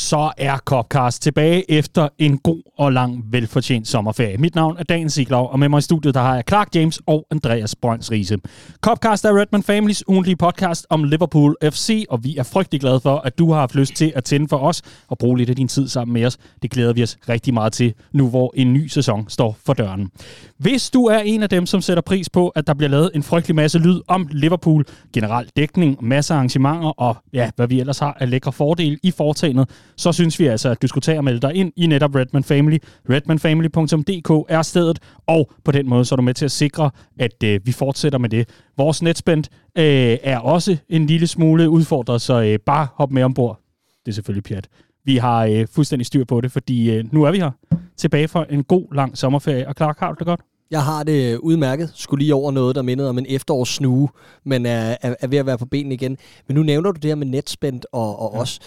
så er Copcast tilbage efter en god og lang, velfortjent sommerferie. Mit navn er Dan Siglov, og med mig i studiet der har jeg Clark James og Andreas Brøns Riese. Copcast er Redman Families ugentlige podcast om Liverpool FC, og vi er frygtelig glade for, at du har haft lyst til at tænde for os og bruge lidt af din tid sammen med os. Det glæder vi os rigtig meget til, nu hvor en ny sæson står for døren. Hvis du er en af dem, som sætter pris på, at der bliver lavet en frygtelig masse lyd om Liverpool, generel dækning, masser af arrangementer og ja, hvad vi ellers har af lækre fordele i foretagendet, så synes vi altså, at du skulle tage og melde dig ind i netop Redman Family. Redmanfamily.dk er stedet, og på den måde så er du med til at sikre, at øh, vi fortsætter med det. Vores netspend øh, er også en lille smule udfordret, så øh, bare hop med ombord. Det er selvfølgelig pjat. Vi har øh, fuldstændig styr på det, fordi øh, nu er vi her tilbage for en god, lang sommerferie. Og Clark, har du det godt? Jeg har det udmærket. Skulle lige over noget, der mindede om en efterårssnue, men er, er, er ved at være på benene igen. Men nu nævner du det her med netspændt og, og ja. os.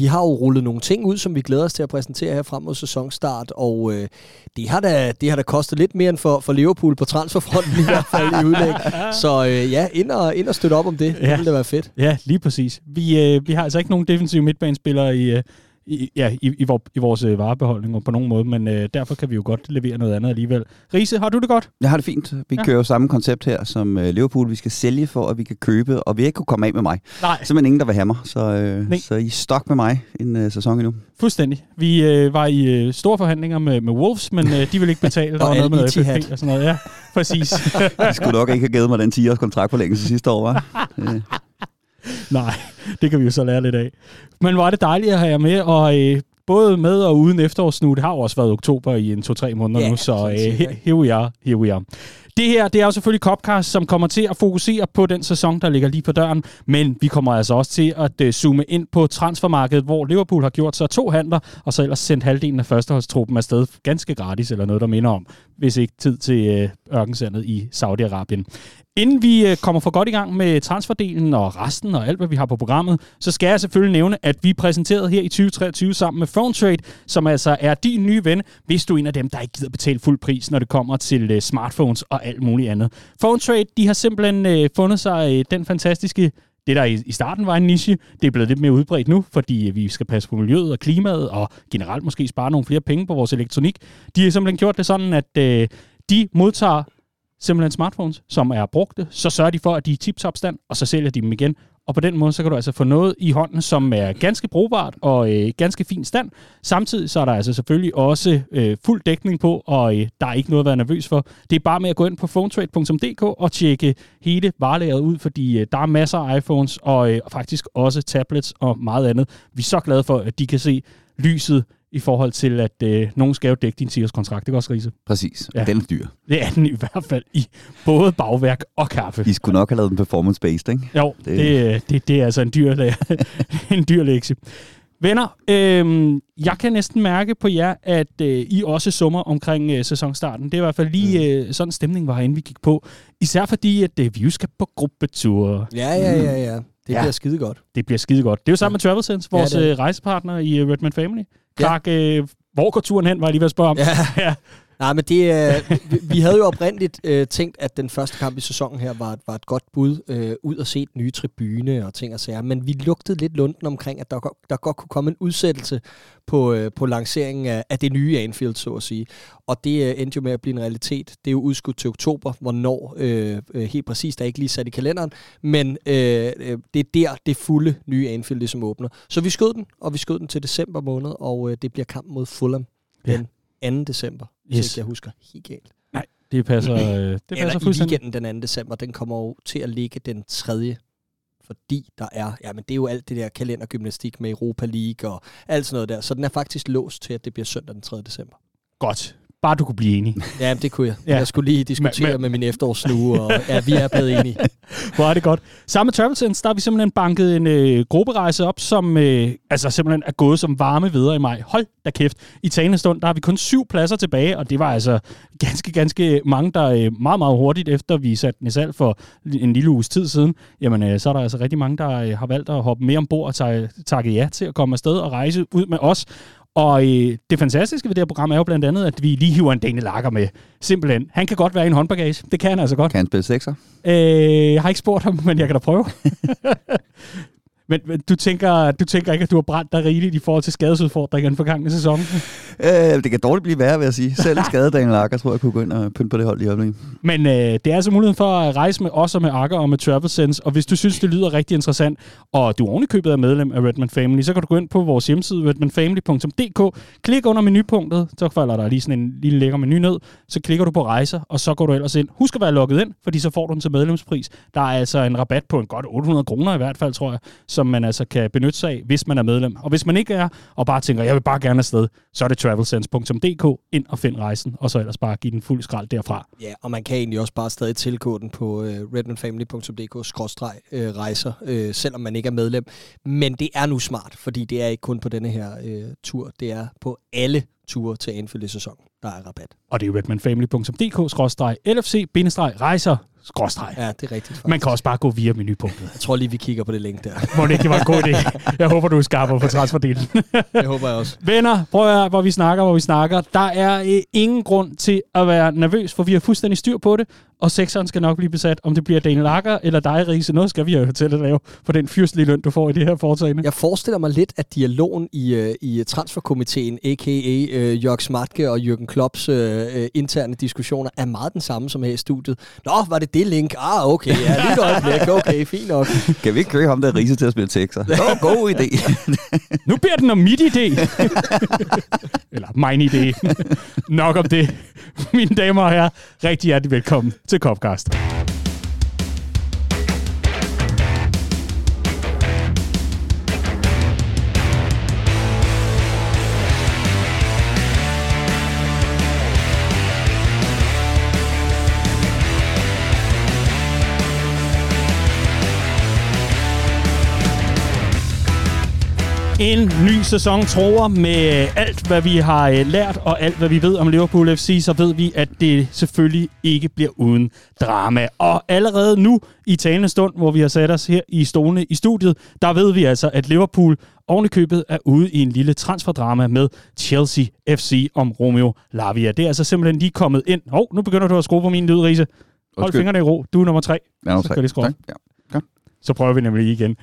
Vi har jo rullet nogle ting ud, som vi glæder os til at præsentere her frem mod sæsonstart, og øh, det, har da, det har da kostet lidt mere end for, for Liverpool på transferfronten i hvert fald i udlæg. Så øh, ja, ind og, ind og støtte op om det. Ja. Det ville da være fedt. Ja, lige præcis. Vi, øh, vi har altså ikke nogen defensive midtbanespillere i, øh, i, ja, i, i, i vores øh, varebeholdning på nogen måde, men øh, derfor kan vi jo godt levere noget andet alligevel. Riese, har du det godt? Jeg har det fint. Vi ja. kører jo samme koncept her som øh, Liverpool. Vi skal sælge for, at vi kan købe, og vi ikke kunne komme af med mig. Nej. Simpelthen ingen, der vil have mig, så, øh, så I stok med mig en øh, sæson endnu. Fuldstændig. Vi øh, var i øh, store forhandlinger med, med Wolves, men øh, de ville ikke betale. der var noget med FFP og sådan noget. Ja, præcis. de skulle nok ikke have givet mig den 10 års kontrakt forlængelse sidste år, var? Nej, det kan vi jo så lære lidt af. Men var det dejligt at have jer med, og øh, både med og uden efterårsnu, det har jo også været oktober i en to-tre måneder yeah, nu, så øh, here we are, here we are. Det her, det er jo selvfølgelig Copcast, som kommer til at fokusere på den sæson, der ligger lige på døren, men vi kommer altså også til at uh, zoome ind på transfermarkedet, hvor Liverpool har gjort sig to handler, og så ellers sendt halvdelen af førsteholdstruppen afsted ganske gratis, eller noget, der minder om, hvis ikke tid til uh, ørkensandet i Saudi-Arabien. Inden vi øh, kommer for godt i gang med transferdelen og resten og alt, hvad vi har på programmet, så skal jeg selvfølgelig nævne, at vi er præsenteret her i 2023 sammen med Phone Trade, som altså er din nye ven, hvis du er en af dem, der ikke gider betale fuld pris, når det kommer til øh, smartphones og alt muligt andet. Phone Trade, de har simpelthen øh, fundet sig den fantastiske det, der i starten var en niche, det er blevet lidt mere udbredt nu, fordi vi skal passe på miljøet og klimaet, og generelt måske spare nogle flere penge på vores elektronik. De har simpelthen gjort det sådan, at øh, de modtager simpelthen smartphones, som er brugte, så sørger de for, at de er tip-top stand, og så sælger de dem igen. Og på den måde, så kan du altså få noget i hånden, som er ganske brugbart og øh, ganske fin stand. Samtidig så er der altså selvfølgelig også øh, fuld dækning på, og øh, der er ikke noget at være nervøs for. Det er bare med at gå ind på phonetrade.dk og tjekke hele varelaget ud, fordi øh, der er masser af iPhones og øh, faktisk også tablets og meget andet. Vi er så glade for, at de kan se lyset i forhold til, at øh, nogen skal jo dække din 10 kontrakt. Det er også, Riese? Præcis. Ja. Den er dyr. Det er den i hvert fald i både bagværk og kaffe. I skulle nok have lavet den performance-based, ikke? Jo, det, det, det, det er altså en dyr, en dyr lektie. Venner, øh, jeg kan næsten mærke på jer, at øh, I også summer omkring øh, sæsonstarten. Det er i hvert fald lige mm. øh, sådan stemning var, inden vi gik på. Især fordi, at øh, vi jo skal på gruppetur. Ja, ja, ja, ja. Det ja. bliver skide godt. Det bliver skide godt. Det er jo sammen ja. med Travel vores ja, rejsepartner i øh, Redman Family. Clark, ja. øh, hvor går turen hen, var jeg lige ved at spørge om. Ja. ja. Nej, men det, øh, vi, vi havde jo oprindeligt øh, tænkt, at den første kamp i sæsonen her var, var et godt bud øh, ud at se den nye tribune og ting og sager, men vi lugtede lidt lunden omkring, at der, der godt kunne komme en udsættelse på, øh, på lanceringen af, af det nye Anfield, så at sige. Og det øh, endte jo med at blive en realitet. Det er jo udskudt til oktober, hvornår øh, øh, helt præcis, der er ikke lige sat i kalenderen, men øh, øh, det er der, det fulde nye Anfield ligesom åbner. Så vi skød den, og vi skød den til december måned, og øh, det bliver kamp mod Fulham den 2. december hvis yes. ikke jeg husker helt galt. Nej, det passer, øh, det passer Eller i weekenden den 2. december, den kommer jo til at ligge den 3 fordi der er, ja, men det er jo alt det der kalendergymnastik med Europa League og alt sådan noget der. Så den er faktisk låst til, at det bliver søndag den 3. december. Godt. Bare du kunne blive enig. Ja, det kunne jeg. Ja. Jeg skulle lige diskutere men, men, med min efterårslue, og ja, vi er blevet enige. Hvor er det godt. Sammen med Travel Sense, der har vi simpelthen banket en øh, grupperejse op, som øh, altså simpelthen er gået som varme videre i maj. Hold da kæft. I talende stund, der har vi kun syv pladser tilbage, og det var altså ganske, ganske mange, der øh, meget, meget hurtigt efter vi satte den i salg for en lille uges tid siden, jamen øh, så er der altså rigtig mange, der øh, har valgt at hoppe med ombord og tage, takke ja til at komme afsted og rejse ud med os. Og øh, det fantastiske ved det her program er jo blandt andet, at vi lige hiver en Daniel Lager med. Simpelthen. Han kan godt være i en håndbagage. Det kan han altså godt. Kan han spille sekser? Øh, jeg har ikke spurgt ham, men jeg kan da prøve. Men, men du, tænker, du tænker ikke, at du har brændt dig rigeligt i forhold til skadesudfordringen for gang i sæsonen? Øh, det kan dårligt blive værre, vil jeg sige. Selv skadet Daniel Akker, tror jeg, kunne gå ind og pynte på det hold i øjeblikket. Men øh, det er altså muligheden for at rejse med os og med Akker og med Travel Sense. Og hvis du synes, det lyder rigtig interessant, og du ovenikøbet er medlem af Redman Family, så kan du gå ind på vores hjemmeside, redmanfamily.dk, klik under menupunktet, så falder der lige sådan en lille lækker menu ned, så klikker du på rejser, og så går du ellers ind. Husk at være logget ind, fordi så får du den til medlemspris. Der er altså en rabat på en godt 800 kroner i hvert fald, tror jeg, som man altså kan benytte sig af, hvis man er medlem. Og hvis man ikke er, og bare tænker, jeg vil bare gerne afsted, så er det travelsense.dk, ind og find rejsen, og så ellers bare give den fuld skrald derfra. Ja, og man kan egentlig også bare stadig tilgå den på uh, redmanfamily.dk-rejser, uh, selvom man ikke er medlem. Men det er nu smart, fordi det er ikke kun på denne her uh, tur, det er på alle ture til Anfield i sæsonen, der er rabat. Og det er redmanfamily.dk-lfc-rejser skråstreg. Ja, det er rigtigt. Faktisk. Man kan også bare gå via menupunktet. Jeg tror lige, vi kigger på det link der. Må det ikke var en god idé. Jeg håber, du er skarp på transferdelen. det håber jeg også. Venner, prøv at høre, hvor vi snakker, hvor vi snakker. Der er øh, ingen grund til at være nervøs, for vi har fuldstændig styr på det og sekseren skal nok blive besat. Om det bliver Daniel Akker eller dig, Riese, noget skal vi jo til at lave for den fyrstlige løn, du får i det her foretagende. Jeg forestiller mig lidt, at dialogen i, uh, i transferkomiteen, a.k.a. Øh, Jørg Smartke og Jürgen Klopps uh, interne diskussioner, er meget den samme som her i studiet. Nå, var det det link? Ah, okay, ja, lige et øjeblik, okay, fint nok. Kan vi ikke køre ham der Riese til at spille tekster? Nå, god idé. nu bliver den om mit idé. eller min idé. Nok om det. Mine damer og herrer, rigtig hjertelig velkommen til Copcast. En ny sæson tror med alt, hvad vi har øh, lært og alt, hvad vi ved om Liverpool FC, så ved vi, at det selvfølgelig ikke bliver uden drama. Og allerede nu i talende stund, hvor vi har sat os her i stolene i studiet, der ved vi altså, at Liverpool ovenikøbet er ude i en lille transferdrama med Chelsea FC om Romeo Lavia. Det er altså simpelthen lige kommet ind. Hov, nu begynder du at skrue på min lyd, Riese. Hold fingrene i ro. Du er nummer tre. Ja, nummer tre. Så, skal ja. så prøver vi nemlig igen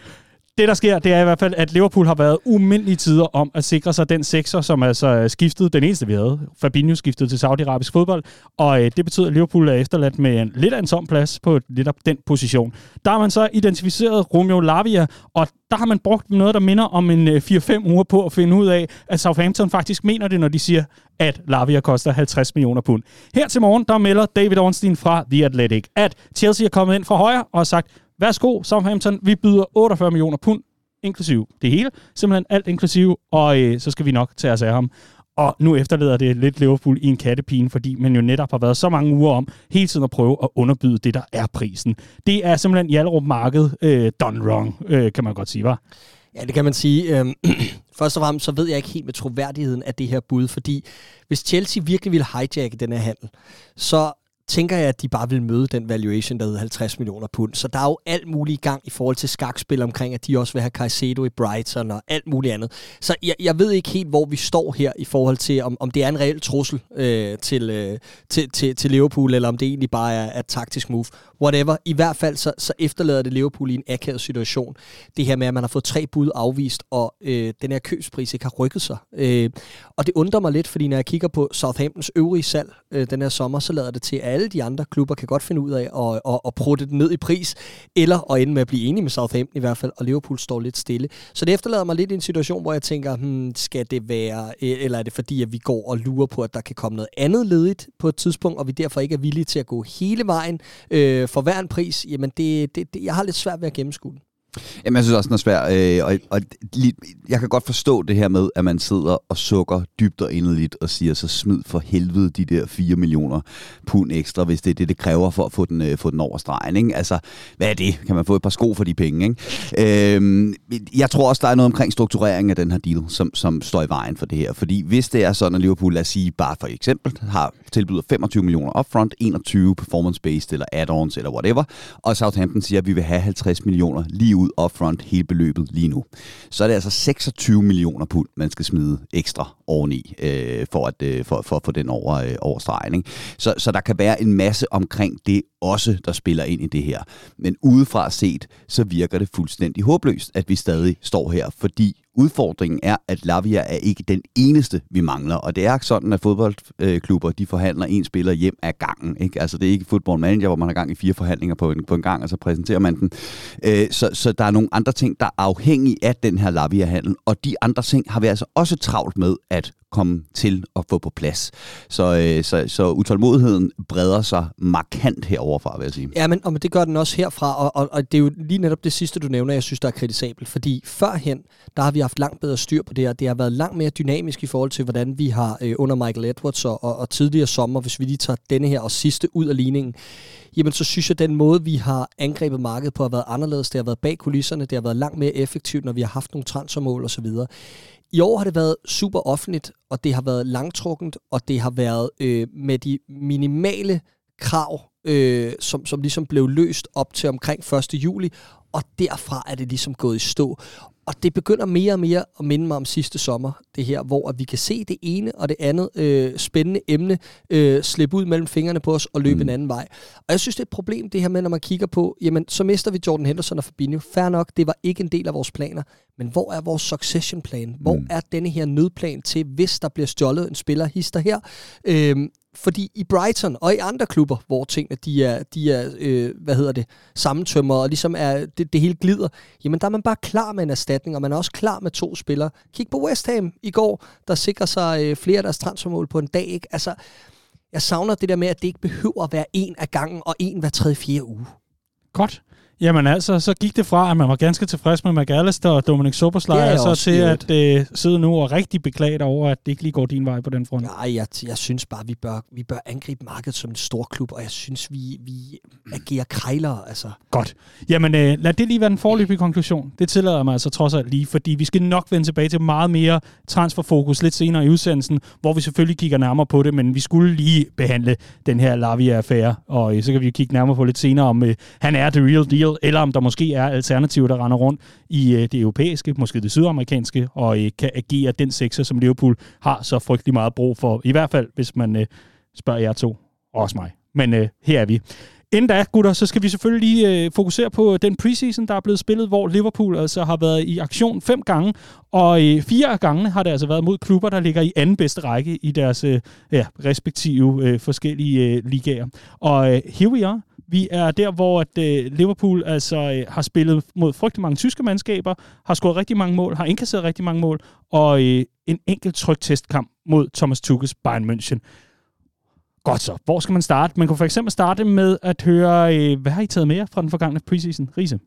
det, der sker, det er i hvert fald, at Liverpool har været umindelige tider om at sikre sig den sekser, som altså øh, skiftede, den eneste vi havde. Fabinho skiftede til Saudi-Arabisk fodbold, og øh, det betyder, at Liverpool er efterladt med en lidt af en tom plads på lidt af den position. Der har man så identificeret Romeo Lavia, og der har man brugt noget, der minder om en øh, 4-5 uger på at finde ud af, at Southampton faktisk mener det, når de siger, at Lavia koster 50 millioner pund. Her til morgen, der melder David Ornstein fra The Athletic, at Chelsea er kommet ind fra højre og har sagt, Værsgo, Southampton. Vi byder 48 millioner pund, inklusiv det hele. Simpelthen alt inklusive, og øh, så skal vi nok tage os af ham. Og nu efterlader det lidt Liverpool i en kattepine, fordi man jo netop har været så mange uger om hele tiden at prøve at underbyde det, der er prisen. Det er simpelthen Hjalrup Marked øh, done wrong, øh, kan man godt sige, var. Ja, det kan man sige. Øhm, først og fremmest, så ved jeg ikke helt med troværdigheden af det her bud, fordi hvis Chelsea virkelig ville hijacke den her handel, så tænker jeg, at de bare vil møde den valuation, der hedder 50 millioner pund. Så der er jo alt muligt i gang i forhold til skakspil omkring, at de også vil have Caicedo i Brighton og alt muligt andet. Så jeg, jeg ved ikke helt, hvor vi står her i forhold til, om, om det er en reel trussel øh, til, øh, til, til, til Liverpool, eller om det egentlig bare er, er et taktisk move. Whatever. I hvert fald så, så efterlader det Liverpool i en akavet situation. Det her med, at man har fået tre bud afvist, og øh, den her købspris ikke har rykket sig. Øh, og det undrer mig lidt, fordi når jeg kigger på Southamptons øvrige salg øh, den her sommer, så lader det til, at alle de andre klubber kan godt finde ud af at, at, at prutte den ned i pris, eller at ende med at blive enige med Southampton i hvert fald, og Liverpool står lidt stille. Så det efterlader mig lidt i en situation, hvor jeg tænker, hmm, skal det være, e- eller er det fordi, at vi går og lurer på, at der kan komme noget andet ledigt på et tidspunkt, og vi derfor ikke er villige til at gå hele vejen øh, for hver en pris? Jamen, det, det, det, jeg har lidt svært ved at gennemskue den. Jamen, jeg synes også, den er svær. Øh, og, og jeg kan godt forstå det her med, at man sidder og sukker dybt og inderligt og siger, så smid for helvede de der 4 millioner pund ekstra, hvis det er det, det kræver for at få den, øh, få den over stregen. Ikke? Altså, hvad er det? Kan man få et par sko for de penge? Ikke? Øh, jeg tror også, der er noget omkring struktureringen af den her deal, som, som står i vejen for det her. Fordi hvis det er sådan, at Liverpool, lad os sige, bare for eksempel, har tilbyder 25 millioner upfront, 21 performance-based eller add-ons eller whatever, og Southampton siger, at vi vil have 50 millioner lige ud upfront hele beløbet lige nu. Så er det altså 26 millioner pund, man skal smide ekstra oveni, øh, for, at, øh, for, for at få den over, øh, over stregen. Ikke? Så, så der kan være en masse omkring det også, der spiller ind i det her. Men udefra set, så virker det fuldstændig håbløst, at vi stadig står her, fordi udfordringen er, at Lavia er ikke den eneste, vi mangler. Og det er sådan, at fodboldklubber de forhandler en spiller hjem af gangen. Ikke? Altså det er ikke football manager, hvor man har gang i fire forhandlinger på en, på en gang, og så præsenterer man den. Øh, så, så der er nogle andre ting, der er afhængige af den her Lavia-handel. Og de andre ting har vi altså også travlt med at komme til at få på plads. Så, øh, så, så utålmodigheden breder sig markant heroverfra, vil jeg sige. Ja, men, og det gør den også herfra, og, og, og det er jo lige netop det sidste, du nævner, jeg synes, der er kritisabelt. Fordi førhen, der har vi haft langt bedre styr på det her. Det har været langt mere dynamisk i forhold til, hvordan vi har øh, under Michael Edwards og, og, og tidligere sommer, hvis vi lige tager denne her og sidste ud af ligningen, jamen så synes jeg, at den måde, vi har angrebet markedet på, har været anderledes. Det har været bag kulisserne, det har været langt mere effektivt, når vi har haft nogle transfermål osv. I år har det været super offentligt, og det har været langtrukkent, og det har været øh, med de minimale krav, øh, som, som ligesom blev løst op til omkring 1. juli, og derfra er det ligesom gået i stå. Og det begynder mere og mere at minde mig om sidste sommer, det her, hvor at vi kan se det ene og det andet øh, spændende emne øh, slippe ud mellem fingrene på os og løbe mm. en anden vej. Og jeg synes, det er et problem, det her med, når man kigger på, jamen, så mister vi Jordan Henderson og Fabinho. Fair nok, det var ikke en del af vores planer. Men hvor er vores succession plan? Hvor mm. er denne her nødplan til, hvis der bliver stjålet en spiller hister her? Øhm, fordi i Brighton og i andre klubber, hvor tingene de er, de er øh, hvad hedder det, sammentømmer og ligesom er, det, det hele glider, jamen der er man bare klar med en erstatning, og man er også klar med to spillere. Kig på West Ham i går, der sikrer sig øh, flere af deres transfermål på en dag. Ikke? Altså, jeg savner det der med, at det ikke behøver at være en af gangen og en hver tredje, fjerde uge. Godt. Jamen altså, så gik det fra, at man var ganske tilfreds med McAllister og Dominic Soboslej, så til at øh, sidde nu og rigtig beklage over, at det ikke lige går din vej på den front. Nej, jeg, jeg synes bare, vi bør, vi bør angribe markedet som en stor klub, og jeg synes, vi, vi agerer krejlere. Altså. Godt. Jamen, øh, lad det lige være den forløbige konklusion. Det tillader mig altså trods alt lige, fordi vi skal nok vende tilbage til meget mere transferfokus lidt senere i udsendelsen, hvor vi selvfølgelig kigger nærmere på det, men vi skulle lige behandle den her Lavia-affære, og øh, så kan vi jo kigge nærmere på lidt senere, om øh, han er the real deal, eller om der måske er alternativer, der render rundt i øh, det europæiske, måske det sydamerikanske, og øh, kan agere den sekser, som Liverpool har så frygtelig meget brug for. I hvert fald, hvis man øh, spørger jer to, og også mig. Men øh, her er vi. Inden da, gutter, så skal vi selvfølgelig lige øh, fokusere på øh, den preseason, der er blevet spillet, hvor Liverpool altså har været i aktion fem gange, og øh, fire af gangene har det altså været mod klubber, der ligger i anden bedste række i deres øh, ja, respektive øh, forskellige øh, ligaer. Og øh, here we are. Vi er der, hvor at, øh, Liverpool altså øh, har spillet mod frygtelig mange tyske mandskaber, har scoret rigtig mange mål, har indkasseret rigtig mange mål, og øh, en enkelt trygt testkamp mod Thomas Tuchels Bayern München. Godt så. Hvor skal man starte? Man kunne for eksempel starte med at høre, øh, hvad har I taget med fra den forgangne preseason? Riese?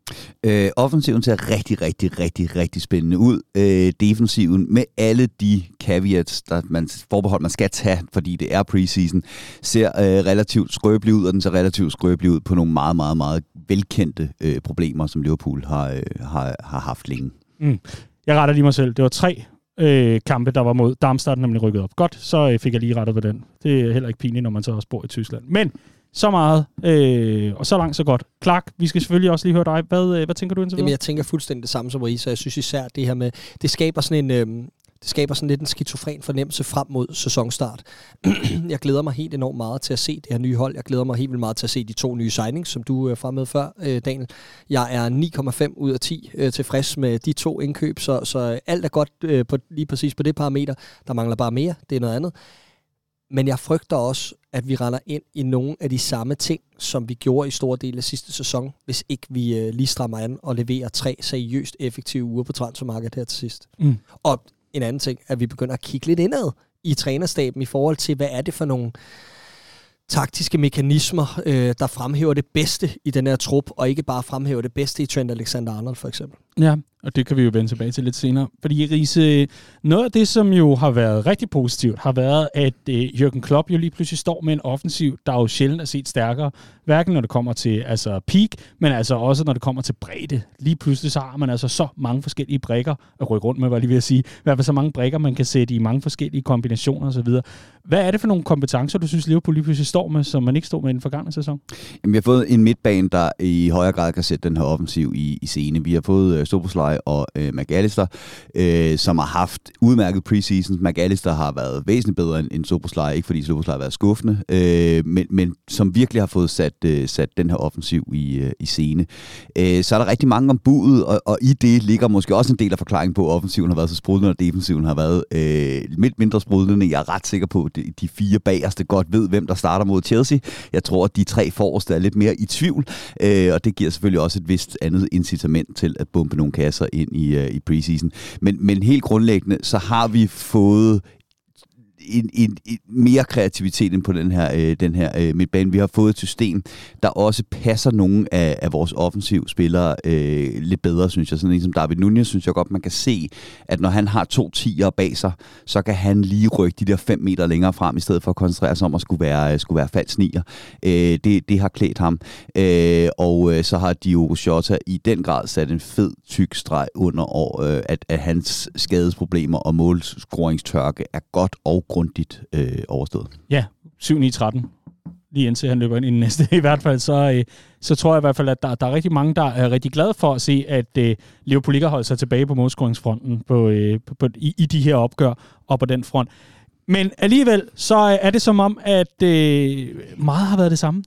Øh, offensiven ser rigtig, rigtig, rigtig, rigtig spændende ud. Øh, defensiven med alle de caveats, der man forbehold, man skal tage, fordi det er preseason, ser øh, relativt skrøbelig ud, og den ser relativt skrøbelig ud på nogle meget, meget, meget velkendte øh, problemer, som Liverpool har, øh, har, har haft længe. Mm. Jeg retter lige mig selv. Det var tre øh, kampe, der var mod Darmstadt, nemlig rykket op. Godt, så øh, fik jeg lige rettet på den. Det er heller ikke pinligt, når man så også bor i Tyskland. Men så meget, øh, og så langt, så godt. Clark, vi skal selvfølgelig også lige høre dig. Hvad, øh, hvad tænker du indtil Jamen, jeg tænker fuldstændig det samme som Risa. Jeg synes især det her med, det skaber sådan en, øh, det skaber sådan lidt en skizofren fornemmelse frem mod sæsonstart. jeg glæder mig helt enormt meget til at se det her nye hold. Jeg glæder mig helt vildt meget til at se de to nye signings, som du er fremme med før, øh, Daniel. Jeg er 9,5 ud af 10 øh, tilfreds med de to indkøb, så, så alt er godt øh, på, lige præcis på det parameter. Der mangler bare mere, det er noget andet. Men jeg frygter også, at vi render ind i nogle af de samme ting, som vi gjorde i store dele af sidste sæson, hvis ikke vi øh, lige strammer an og leverer tre seriøst effektive uger på transfermarkedet her til sidst. Mm. Og en anden ting, at vi begynder at kigge lidt indad i trænerstaben i forhold til, hvad er det for nogle taktiske mekanismer, øh, der fremhæver det bedste i den her trup, og ikke bare fremhæver det bedste i Trent Alexander-Arnold for eksempel. Ja, og det kan vi jo vende tilbage til lidt senere. Fordi Riese, noget af det, som jo har været rigtig positivt, har været, at øh, Jürgen Klopp jo lige pludselig står med en offensiv, der jo sjældent er set stærkere. Hverken når det kommer til altså peak, men altså også når det kommer til bredde. Lige pludselig så har man altså så mange forskellige brækker at rykke rundt med, var lige ved at sige. I hvert fald så mange brækker, man kan sætte i mange forskellige kombinationer osv. Hvad er det for nogle kompetencer, du synes, Liverpool lige pludselig står med, som man ikke stod med i den forgangne sæson? Jamen, vi har fået en midtbane, der i højere grad kan sætte den her offensiv i, i scene. Vi har fået øh, og øh, McAllister, øh, som har haft udmærket preseason. McAllister har været væsentligt bedre end, end Soboslej, ikke fordi Soboslej har været skuffende, øh, men, men som virkelig har fået sat, øh, sat den her offensiv i, øh, i scene. Øh, så er der rigtig mange om budet, og, og i det ligger måske også en del af forklaringen på, at offensiven har været så sprudlende, og defensiven har været øh, lidt mindre sprudlende. Jeg er ret sikker på, at de, de fire bagerste godt ved, hvem der starter mod Chelsea. Jeg tror, at de tre forreste er lidt mere i tvivl, øh, og det giver selvfølgelig også et vist andet incitament til at bombe nogle kasser ind i, øh, i preseason. Men, men helt grundlæggende, så har vi fået en, en, en mere kreativitet end på den her, øh, den her øh, midtbane. Vi har fået et system, der også passer nogle af, af vores offensive spillere øh, lidt bedre, synes jeg. Sådan en som David Nunez, synes jeg godt, man kan se, at når han har to tiger bag sig, så kan han lige rykke de der fem meter længere frem, i stedet for at koncentrere sig om at skulle være, skulle være falsk nier. Øh, det, det har klædt ham. Øh, og øh, så har Diogo Jota i den grad sat en fed, tyk streg under, og, øh, at, at hans skadesproblemer og målscoringstørke er godt og grundigt øh, overstået. Ja, 7-9-13 lige indtil han løber ind i den næste i hvert fald, så, øh, så tror jeg i hvert fald, at der, der er rigtig mange, der er rigtig glade for at se, at øh, Liverpool ikke har holdt sig tilbage på modskoringsfronten på, øh, på, på, i, i de her opgør og på den front. Men alligevel, så øh, er det som om, at øh, meget har været det samme.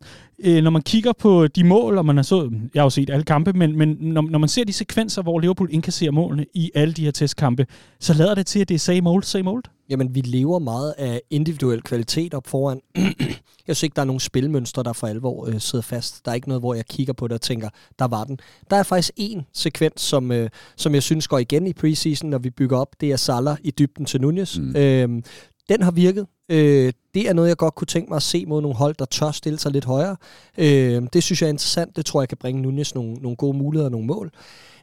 Øh, når man kigger på de mål, og man har så, jeg har jo set alle kampe, men, men når, når man ser de sekvenser, hvor Liverpool indkasserer målene i alle de her testkampe, så lader det til, at det er same old, same old. Jamen, vi lever meget af individuel kvalitet op foran. jeg synes ikke, der er nogen spilmønstre, der for alvor øh, sidder fast. Der er ikke noget, hvor jeg kigger på det og tænker, der var den. Der er faktisk en sekvens, som, øh, som jeg synes går igen i preseason, når vi bygger op. Det er Salah i dybden til Nunez. Mm. Øhm, den har virket. Øh, det er noget, jeg godt kunne tænke mig at se mod nogle hold, der tør stille sig lidt højere. Øh, det synes jeg er interessant. Det tror jeg kan bringe Nunez nogle, nogle gode muligheder og nogle mål.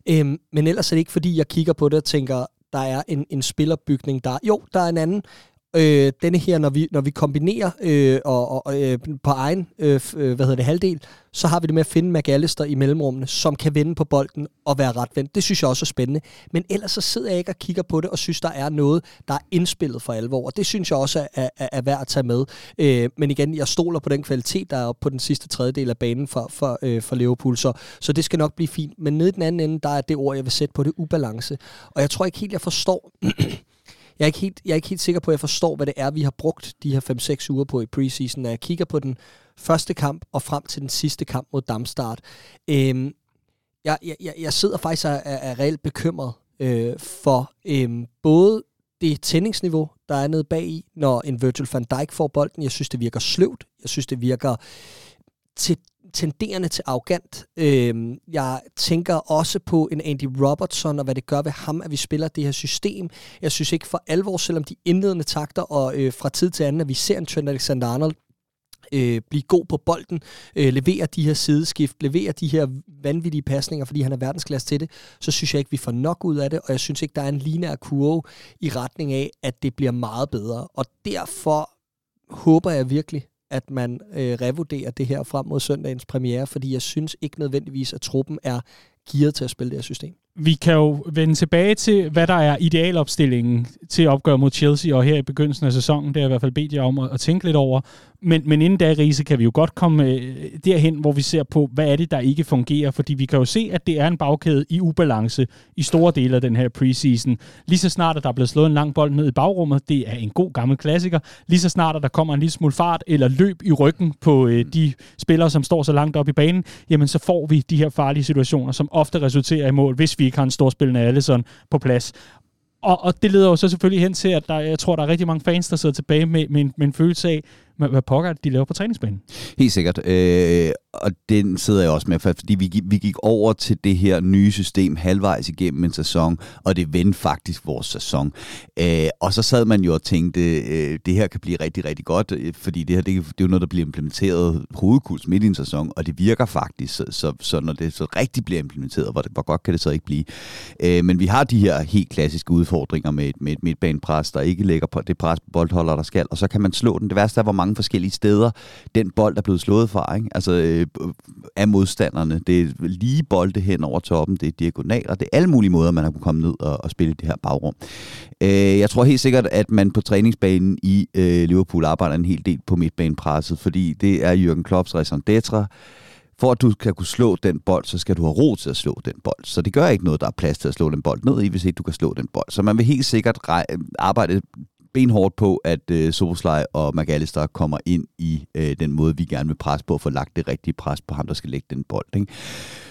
Øh, men ellers er det ikke, fordi jeg kigger på det og tænker, der er en, en spillerbygning, der jo, der er en anden, øh, denne her, når vi, når vi kombinerer øh, og, og, øh, på egen øh, øh, hvad hedder det, halvdel, så har vi det med at finde McAllister i mellemrummene, som kan vende på bolden og være retvendt. Det synes jeg også er spændende. Men ellers så sidder jeg ikke og kigger på det og synes, der er noget, der er indspillet for alvor. Og det synes jeg også er, er, er værd at tage med. Øh, men igen, jeg stoler på den kvalitet, der er på den sidste tredjedel af banen for, for, øh, for Liverpool. Så, så det skal nok blive fint. Men nede i den anden ende, der er det ord, jeg vil sætte på det, ubalance. Og jeg tror ikke helt, jeg forstår jeg er, ikke helt, jeg er ikke helt sikker på, at jeg forstår, hvad det er, vi har brugt de her 5-6 uger på i preseason. Når jeg kigger på den første kamp og frem til den sidste kamp mod Damstart. Øhm, jeg, jeg, jeg sidder faktisk og er, er reelt bekymret øh, for øhm, både det tændingsniveau, der er nede bag i, når en Virgil van Dijk får bolden. Jeg synes, det virker sløvt. Jeg synes, det virker til tenderende til arrogant. Øh, jeg tænker også på en Andy Robertson, og hvad det gør ved ham, at vi spiller det her system. Jeg synes ikke for alvor, selvom de indledende takter, og øh, fra tid til anden, at vi ser en Trent Alexander-Arnold øh, blive god på bolden, øh, levere de her sideskift, levere de her vanvittige pasninger, fordi han er verdensklasse til det, så synes jeg ikke, vi får nok ud af det, og jeg synes ikke, der er en lineær kurve i retning af, at det bliver meget bedre. Og derfor håber jeg virkelig, at man øh, revurderer det her frem mod søndagens premiere, fordi jeg synes ikke nødvendigvis, at truppen er gearet til at spille det her system vi kan jo vende tilbage til, hvad der er idealopstillingen til opgør mod Chelsea, og her i begyndelsen af sæsonen, det har jeg i hvert fald bedt jer om at, at tænke lidt over. Men, men inden da, Riese, kan vi jo godt komme øh, derhen, hvor vi ser på, hvad er det, der ikke fungerer, fordi vi kan jo se, at det er en bagkæde i ubalance i store dele af den her preseason. Lige så snart, at der er blevet slået en lang bold ned i bagrummet, det er en god gammel klassiker. Lige så snart, at der kommer en lille smule fart eller løb i ryggen på øh, de spillere, som står så langt op i banen, jamen så får vi de her farlige situationer, som ofte resulterer i mål, hvis vi ikke har en storspillende Allison på plads. Og, og det leder jo så selvfølgelig hen til, at der, jeg tror, der er rigtig mange fans, der sidder tilbage med, med, en, med en følelse af, hvad pokker de laver på træningsbanen. Helt sikkert. Øh, og den sidder jeg også med, fordi vi, vi gik over til det her nye system halvvejs igennem en sæson, og det vendte faktisk vores sæson. Øh, og så sad man jo og tænkte, øh, det her kan blive rigtig, rigtig godt, øh, fordi det her det, det er jo noget, der bliver implementeret hovedkurs midt i en sæson, og det virker faktisk, så, så, så når det så rigtig bliver implementeret, hvor, hvor godt kan det så ikke blive. Øh, men vi har de her helt klassiske udfordringer med, med et midtbanepres, der ikke lægger på det pres boldholder, der skal, og så kan man slå den. Det værste er, hvor mange forskellige steder den bold er blevet slået fra, ikke? altså øh, af modstanderne. Det er lige bolde hen over toppen, det er diagonaler, det er alle mulige måder, man har kunnet komme ned og, og spille det her bagrum. Øh, jeg tror helt sikkert, at man på træningsbanen i øh, Liverpool arbejder en hel del på midtbanepresset, fordi det er Jürgen Klopps raison d'etre, for at du kan kunne slå den bold, så skal du have ro til at slå den bold. Så det gør ikke noget, der er plads til at slå den bold ned i, hvis ikke du kan slå den bold. Så man vil helt sikkert arbejde benhårdt på, at øh, Soboslej og McAllister kommer ind i øh, den måde, vi gerne vil presse på, at få lagt det rigtige pres på ham, der skal lægge den bold. Ikke?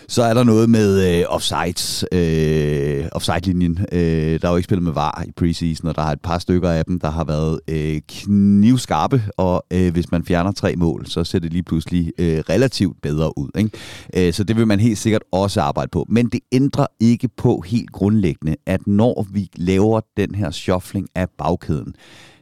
Så er der noget med øh, offsides, øh, offside-linjen. Øh, der er jo ikke spillet med VAR i preseason, og der har et par stykker af dem, der har været øh, knivskarpe, og øh, hvis man fjerner tre mål, så ser det lige pludselig øh, relativt bedre ud. Ikke? Øh, så det vil man helt sikkert også arbejde på. Men det ændrer ikke på helt grundlæggende, at når vi laver den her shuffling af bagkæden,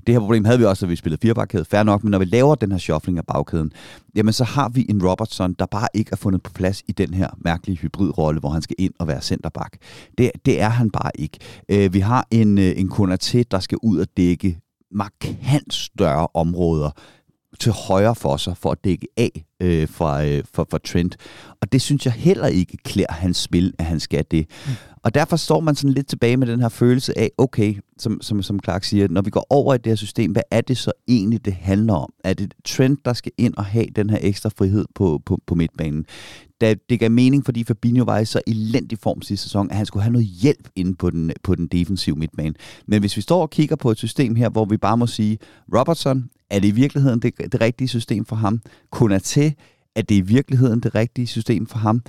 det her problem havde vi også, da vi spillede firebakkæde, fair nok, men når vi laver den her shuffling af bagkæden, jamen så har vi en Robertson, der bare ikke er fundet på plads i den her mærkelige hybridrolle, hvor han skal ind og være centerback. Det, det er han bare ikke. Øh, vi har en, øh, en Konaté, der skal ud og dække markant større områder til højre for sig, for at dække af øh, fra, øh, for, for Trent. Og det synes jeg heller ikke klæder hans spil, at han skal det. Mm. Og derfor står man sådan lidt tilbage med den her følelse af, okay, som, som, som Clark siger, når vi går over i det her system, hvad er det så egentlig, det handler om? Er det Trent, der skal ind og have den her ekstra frihed på, på, på midtbanen? Da det gav mening, fordi Fabinho var i så elendig form sidste sæson, at han skulle have noget hjælp inde på den, på den defensive midtbane. Men hvis vi står og kigger på et system her, hvor vi bare må sige, Robertson, er det i virkeligheden det, det rigtige system for ham? Konaté, er det i virkeligheden det rigtige system for ham?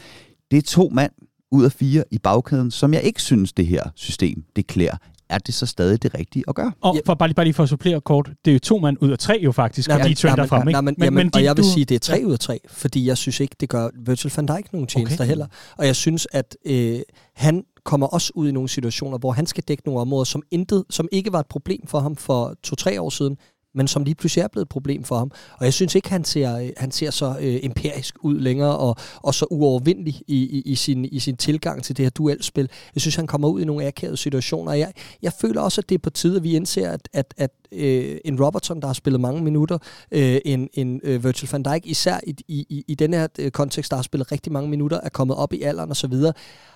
Det er to mand, ud af fire i bagkæden, som jeg ikke synes, det her system det klæder er det så stadig det rigtige at gøre? Og for, bare, lige, bare lige for at supplere kort, det er jo to mand ud af tre jo faktisk, nej, og de trender frem, ikke? Nej, men, men, jamen, men de, og jeg vil du... sige, det er tre ud af tre, fordi jeg synes ikke, det gør Virgil van Dijk nogen tjenester okay. heller. Og jeg synes, at øh, han kommer også ud i nogle situationer, hvor han skal dække nogle områder, som intet, som ikke var et problem for ham for to-tre år siden, men som lige pludselig er blevet et problem for ham. Og jeg synes ikke, han ser, øh, han ser så øh, empirisk ud længere, og, og så uovervindelig i, i, i, sin, i sin tilgang til det her duelspil. Jeg synes, han kommer ud i nogle akavede situationer, jeg, jeg føler også, at det er på tide, at vi indser, at, at, at øh, en Robertson, der har spillet mange minutter, øh, en, en øh, Virgil van Dijk, især i, i, i den her øh, kontekst, der har spillet rigtig mange minutter, er kommet op i alderen osv.,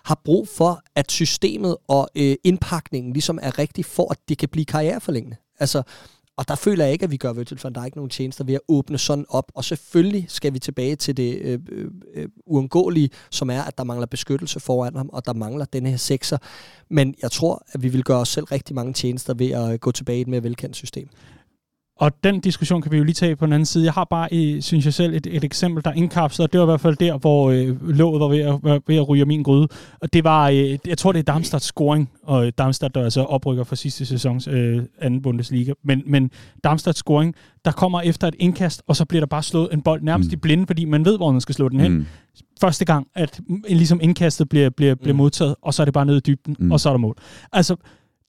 har brug for, at systemet og øh, indpakningen ligesom er rigtig for, at det kan blive karriereforlængende. Altså, og der føler jeg ikke, at vi gør Virgil van Dijk nogle tjenester ved at åbne sådan op. Og selvfølgelig skal vi tilbage til det øh, øh, øh, uundgåelige, som er, at der mangler beskyttelse foran ham, og der mangler den her sekser. Men jeg tror, at vi vil gøre os selv rigtig mange tjenester ved at gå tilbage i et mere velkendt system. Og den diskussion kan vi jo lige tage på den anden side. Jeg har bare, synes jeg selv, et, et eksempel, der indkapsler. Det var i hvert fald der, hvor øh, låget var ved at, ved at ryge min gryde. Og det var, øh, jeg tror, det er Darmstadt scoring, og Darmstadt, der altså oprykker for sidste sæsons øh, anden Bundesliga. Men, men Darmstadt scoring, der kommer efter et indkast, og så bliver der bare slået en bold nærmest mm. i blinde, fordi man ved, hvor man skal slå den hen. Mm. Første gang, at ligesom indkastet bliver, bliver, bliver mm. modtaget, og så er det bare nede i dybden, mm. og så er der mål. Altså,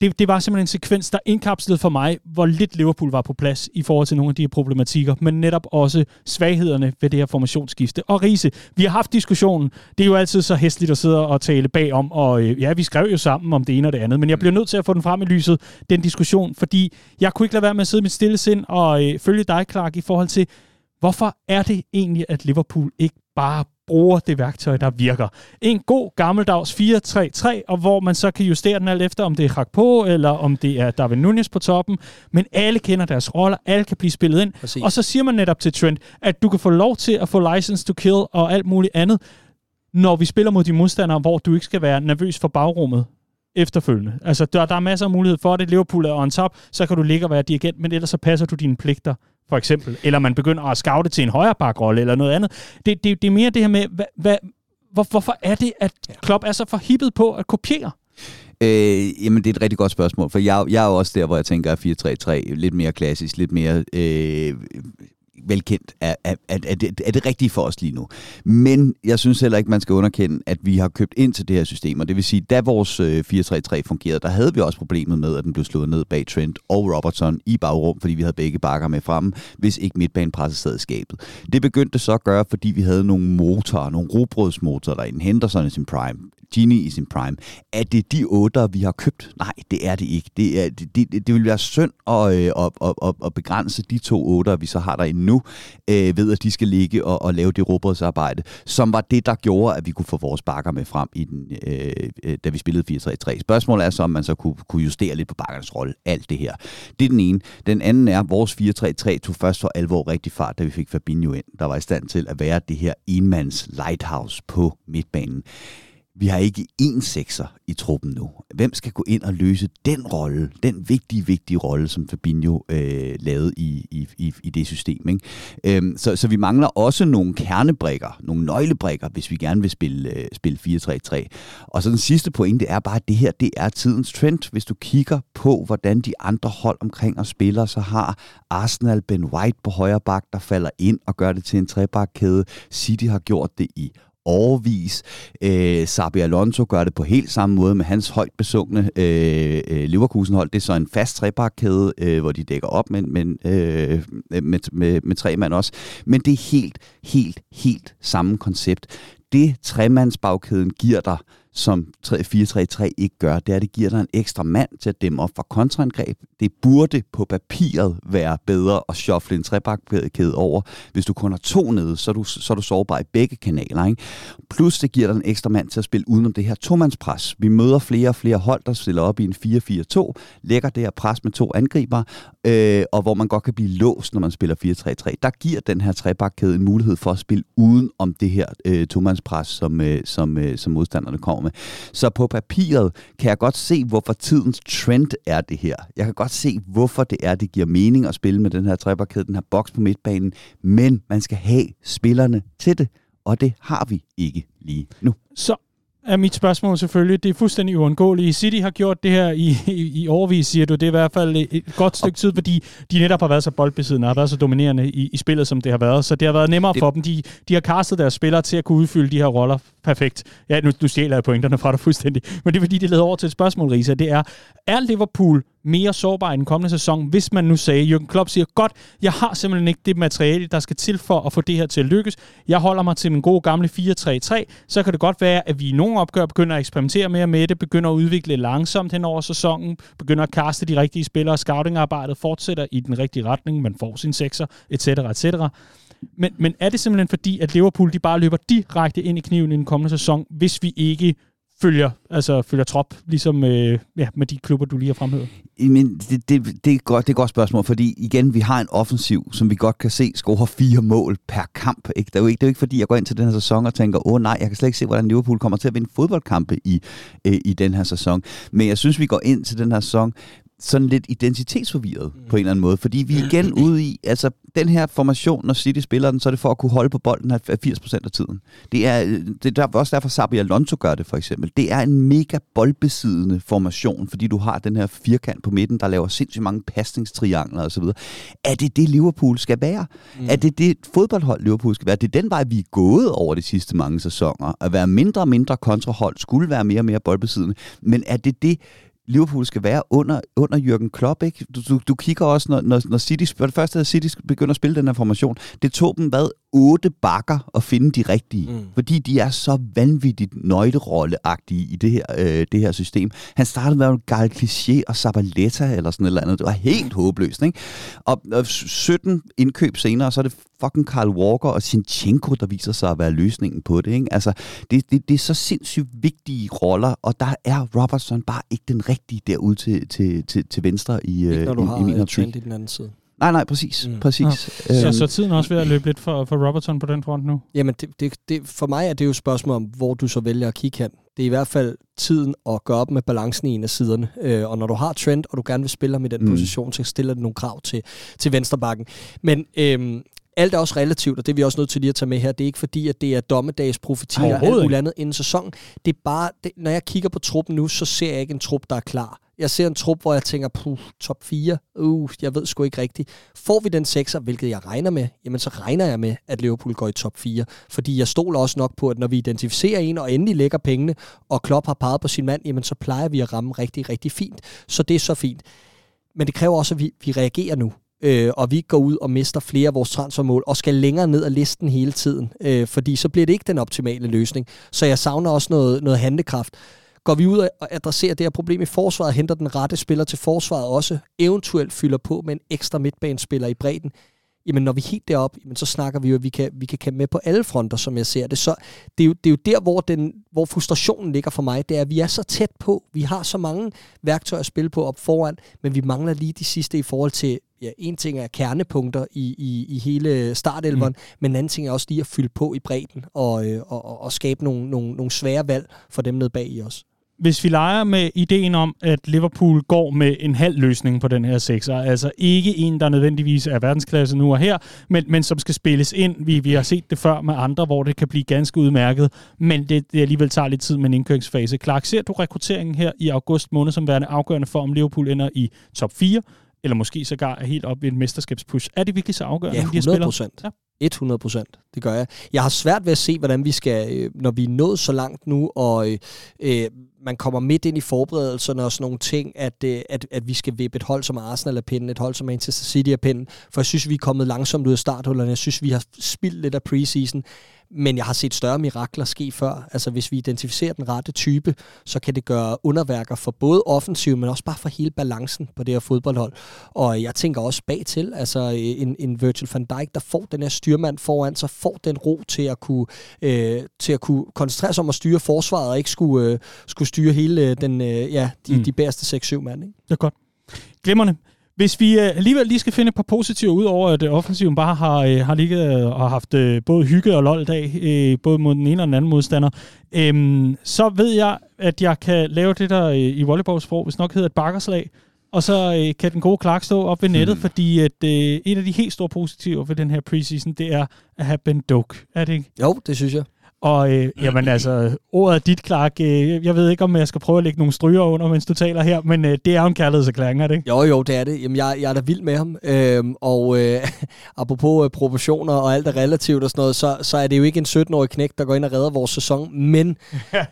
det, det var simpelthen en sekvens, der indkapslede for mig, hvor lidt Liverpool var på plads i forhold til nogle af de her problematikker, men netop også svaghederne ved det her formationsskifte. Og Riese, vi har haft diskussionen. Det er jo altid så hæsligt at sidde og tale bagom, og øh, ja, vi skrev jo sammen om det ene og det andet, men jeg bliver nødt til at få den frem i lyset, den diskussion, fordi jeg kunne ikke lade være med at sidde mit stille sind og øh, følge dig, Clark, i forhold til, hvorfor er det egentlig, at Liverpool ikke bare bruger det værktøj, der virker. En god gammeldags 4-3-3, og hvor man så kan justere den alt efter, om det er på, eller om det er David Nunes på toppen. Men alle kender deres roller, alle kan blive spillet ind. Præcis. Og så siger man netop til Trent, at du kan få lov til at få license to kill og alt muligt andet, når vi spiller mod de modstandere, hvor du ikke skal være nervøs for bagrummet efterfølgende. Altså, der, der er masser af mulighed for det. Liverpool er on top, så kan du ligge og være dirigent, men ellers så passer du dine pligter for eksempel. Eller man begynder at scoute til en højre bakrolle eller noget andet. Det, det, det er mere det her med, hvad, hvad, hvor, hvorfor er det, at Klopp er så forhippet på at kopiere? Øh, jamen, det er et rigtig godt spørgsmål, for jeg, jeg er jo også der, hvor jeg tænker 4-3-3, lidt mere klassisk, lidt mere øh, velkendt, er, er, er, er, det, er det rigtige for os lige nu. Men jeg synes heller ikke, man skal underkende, at vi har købt ind til det her system, og det vil sige, da vores øh, 4-3-3 fungerede, der havde vi også problemet med, at den blev slået ned bag Trent og Robertson i bagrum, fordi vi havde begge bakker med fremme, hvis ikke midtbanepresset sad i skabet. Det begyndte så at gøre, fordi vi havde nogle motorer, nogle robrødsmotorer derinde, Henderson i sin prime, Genie i sin prime. Er det de otter, vi har købt? Nej, det er det ikke. Det, er, det, det, det vil være synd at, øh, at, at, at, at begrænse de to otter, vi så har der endnu, øh, ved at de skal ligge og, og lave det robotsarbejde, som var det, der gjorde, at vi kunne få vores bakker med frem, i den, øh, øh da vi spillede 4-3-3. Spørgsmålet er så, om man så kunne, kunne justere lidt på bakkernes rolle, alt det her. Det er den ene. Den anden er, at vores 4-3-3 tog først for alvor rigtig fart, da vi fik Fabinho ind, der var i stand til at være det her enmands lighthouse på midtbanen. Vi har ikke én sekser i truppen nu. Hvem skal gå ind og løse den rolle, den vigtige, vigtige rolle, som Fabinho øh, lavede i, i, i, i det system. Ikke? Øhm, så, så vi mangler også nogle kernebrikker, nogle nøglebrikker, hvis vi gerne vil spille, øh, spille 4-3-3. Og så den sidste pointe er bare, at det her det er tidens trend. Hvis du kigger på, hvordan de andre hold omkring os spiller, så har Arsenal Ben White på højre bak, der falder ind og gør det til en trebakkæde. City har gjort det i overvis. Øh, Sabi Alonso gør det på helt samme måde med hans højt besungne øh, øh, Leverkusen-hold. Det er så en fast trebakkæde, øh, hvor de dækker op men, men, øh, med, med, med tre mand også. Men det er helt, helt, helt samme koncept. Det tremandsbagkæden giver dig, som 4-3-3 ikke gør, det er, at det giver dig en ekstra mand til at dæmme op for kontraangreb. Det burde på papiret være bedre at shuffle en trebakkæde over. Hvis du kun har to nede, så er du, så er du sårbar i begge kanaler. Ikke? Plus det giver dig en ekstra mand til at spille udenom det her tomandspres. Vi møder flere og flere hold, der stiller op i en 4-4-2, lægger det her pres med to angriber, øh, og hvor man godt kan blive låst, når man spiller 4-3-3. Der giver den her trebakkæde en mulighed for at spille uden om det her øh, tomandspres, som, øh, som, øh, som modstanderne kommer med. Så på papiret kan jeg godt se, hvorfor tidens trend er det her. Jeg kan godt se, hvorfor det er, det giver mening at spille med den her trebakkæde, den her boks på midtbanen, men man skal have spillerne til det, og det har vi ikke lige nu. Så er mit spørgsmål selvfølgelig. Det er fuldstændig uundgåeligt. City har gjort det her i, i, i overvis, siger du. Det er i hvert fald et godt stykke tid, fordi de netop har været så boldbesiddende, har været så dominerende i, i spillet, som det har været. Så det har været nemmere det... for dem. De, de har kastet deres spillere til at kunne udfylde de her roller perfekt. Ja, nu, nu stjæler jeg pointerne fra dig fuldstændig. Men det er fordi, det leder over til et spørgsmål, Risa. Det er, er Liverpool mere sårbar i den kommende sæson, hvis man nu sagde, Jürgen Klopp siger, godt, jeg har simpelthen ikke det materiale, der skal til for at få det her til at lykkes. Jeg holder mig til min gode gamle 4-3-3. Så kan det godt være, at vi i nogle opgør begynder at eksperimentere mere med det, begynder at udvikle langsomt hen over sæsonen, begynder at kaste de rigtige spillere, scoutingarbejdet fortsætter i den rigtige retning, man får sin sekser, etc. etc. Men, men er det simpelthen fordi, at Liverpool de bare løber direkte ind i kniven i den kommende sæson, hvis vi ikke følger, altså følger trop, ligesom øh, ja, med de klubber, du lige har fremhævet? Men det, det, det, er godt, det er et godt spørgsmål, fordi igen, vi har en offensiv, som vi godt kan se score fire mål per kamp. Ikke? Det, er jo ikke, det er jo ikke, fordi jeg går ind til den her sæson og tænker, åh nej, jeg kan slet ikke se, hvordan Liverpool kommer til at vinde fodboldkampe i, øh, i den her sæson. Men jeg synes, vi går ind til den her sæson sådan lidt identitetsforvirret mm. på en eller anden måde, fordi vi er igen ude i, altså den her formation, når City spiller den, så er det for at kunne holde på bolden 80% af tiden. Det er, det er også derfor, Sabi Alonso gør det for eksempel. Det er en mega boldbesiddende formation, fordi du har den her firkant på midten, der laver sindssygt mange pasningstriangler osv. Er det det, Liverpool skal være? Mm. Er det det fodboldhold, Liverpool skal være? Det er den vej, vi er gået over de sidste mange sæsoner. At være mindre og mindre kontrahold skulle være mere og mere boldbesiddende. Men er det det, Liverpool skal være under, under Jürgen Klopp. Ikke? Du, du, du kigger også, når, når, når City, for det første, at City begynder at spille den her formation, det tog dem, hvad, otte bakker at finde de rigtige. Mm. Fordi de er så vanvittigt nøjterolleagtige i det her, øh, det her system. Han startede med Gal Cliché og Zabaleta eller sådan et eller andet. Det var helt håbløst. Ikke? Og, og 17 indkøb senere, så er det fucking Carl Walker og Sinchenko, der viser sig at være løsningen på det. Ikke? Altså, det, det, det er så sindssygt vigtige roller, og der er Robertson bare ikke den rigtige derude til, til, til, til venstre i, ikke når du i, har i min optik. den anden side. Nej, nej, præcis. Mm. præcis. Ja. Så, øhm. så tiden er også ved at løbe lidt for, for Robertson på den front nu? Jamen, det, det, det, for mig er det jo et spørgsmål om, hvor du så vælger at kigge hen. Det er i hvert fald tiden at gøre op med balancen i en af siderne. Øh, og når du har Trent, og du gerne vil spille ham i den mm. position, så stiller det nogle krav til, til vensterbakken. Men øhm, alt er også relativt, og det er vi også nødt til lige at tage med her. Det er ikke fordi, at det er dommedagsprofetier og alt andet inden sæsonen. Det er bare, det, når jeg kigger på truppen nu, så ser jeg ikke en trup, der er klar. Jeg ser en trup, hvor jeg tænker, puh, top 4, uh, jeg ved sgu ikke rigtigt. Får vi den 6'er, hvilket jeg regner med, jamen så regner jeg med, at Liverpool går i top 4. Fordi jeg stoler også nok på, at når vi identificerer en og endelig lægger pengene, og Klopp har peget på sin mand, jamen så plejer vi at ramme rigtig, rigtig fint. Så det er så fint. Men det kræver også, at vi, vi reagerer nu. øh, og vi går ud og mister flere af vores transfermål, og skal længere ned ad listen hele tiden, øh, fordi så bliver det ikke den optimale løsning. Så jeg savner også noget, noget handlekraft. Går vi ud og adresserer det her problem i forsvaret, henter den rette spiller til forsvaret også, eventuelt fylder på med en ekstra midtbanespiller i bredden, jamen når vi er helt derop, jamen så snakker vi jo, at vi kan, vi kan kæmpe med på alle fronter, som jeg ser det. Så det er jo, det er jo der, hvor, den, hvor frustrationen ligger for mig, det er, at vi er så tæt på, vi har så mange værktøjer at spille på op foran, men vi mangler lige de sidste i forhold til, ja, en ting er kernepunkter i, i, i hele startelveren, mm. men en anden ting er også lige at fylde på i bredden og, øh, og, og, og skabe nogle, nogle, nogle svære valg for dem nede bag i os hvis vi leger med ideen om, at Liverpool går med en halv løsning på den her sekser, altså ikke en, der nødvendigvis er verdensklasse nu og her, men, men som skal spilles ind. Vi, vi har set det før med andre, hvor det kan blive ganske udmærket, men det, det alligevel tager lidt tid med en indkøringsfase. Clark, ser du rekrutteringen her i august måned som værende afgørende for, om Liverpool ender i top 4, eller måske sågar er helt op i en mesterskabspush. Er det virkelig så afgørende, ja, 100 procent. Ja. 100 procent. Det gør jeg. Jeg har svært ved at se, hvordan vi skal, øh, når vi er nået så langt nu, og øh, øh, man kommer midt ind i forberedelserne og sådan nogle ting, at, øh, at, at vi skal vippe et hold som Arsenal af pinden, et hold som Manchester City af pinden, for jeg synes, vi er kommet langsomt ud af starthullerne. Jeg synes, vi har spildt lidt af preseason. Men jeg har set større mirakler ske før. Altså hvis vi identificerer den rette type, så kan det gøre underværker for både offensiv, men også bare for hele balancen på det her fodboldhold. Og jeg tænker også bag til, altså en, en Virgil van Dijk, der får den her styrmand foran sig, får den ro til at kunne, øh, til at kunne koncentrere sig om at styre forsvaret, og ikke skulle, øh, skulle styre hele den, øh, ja, de, mm. de bedste 6-7 mand. Ikke? Det er godt. Glimrende. Hvis vi øh, alligevel lige skal finde et par positiver ud over, at øh, offensiven bare har, øh, har ligget og haft både hygge og lol dag, både mod den ene og den anden modstander, øhm, så ved jeg, at jeg kan lave det, der i volleyballsprog, hvis nok hedder et bakkerslag, og så kan den gode Clark stå op ved nettet, hmm. fordi at øh, et af de helt store positiver ved den her preseason, det er at have Ben Doak. Er det ikke? Jo, det synes jeg. Og øh, jamen altså, ordet er dit, Clark. Øh, jeg ved ikke, om jeg skal prøve at lægge nogle stryger under, mens du taler her, men øh, det er jo en kærlighedserklæring, er det ikke? Jo, jo, det er det. Jamen, jeg, jeg er da vild med ham. Øhm, og øh, apropos øh, proportioner og alt er relativt og sådan noget, så, så er det jo ikke en 17-årig knæk, der går ind og redder vores sæson, men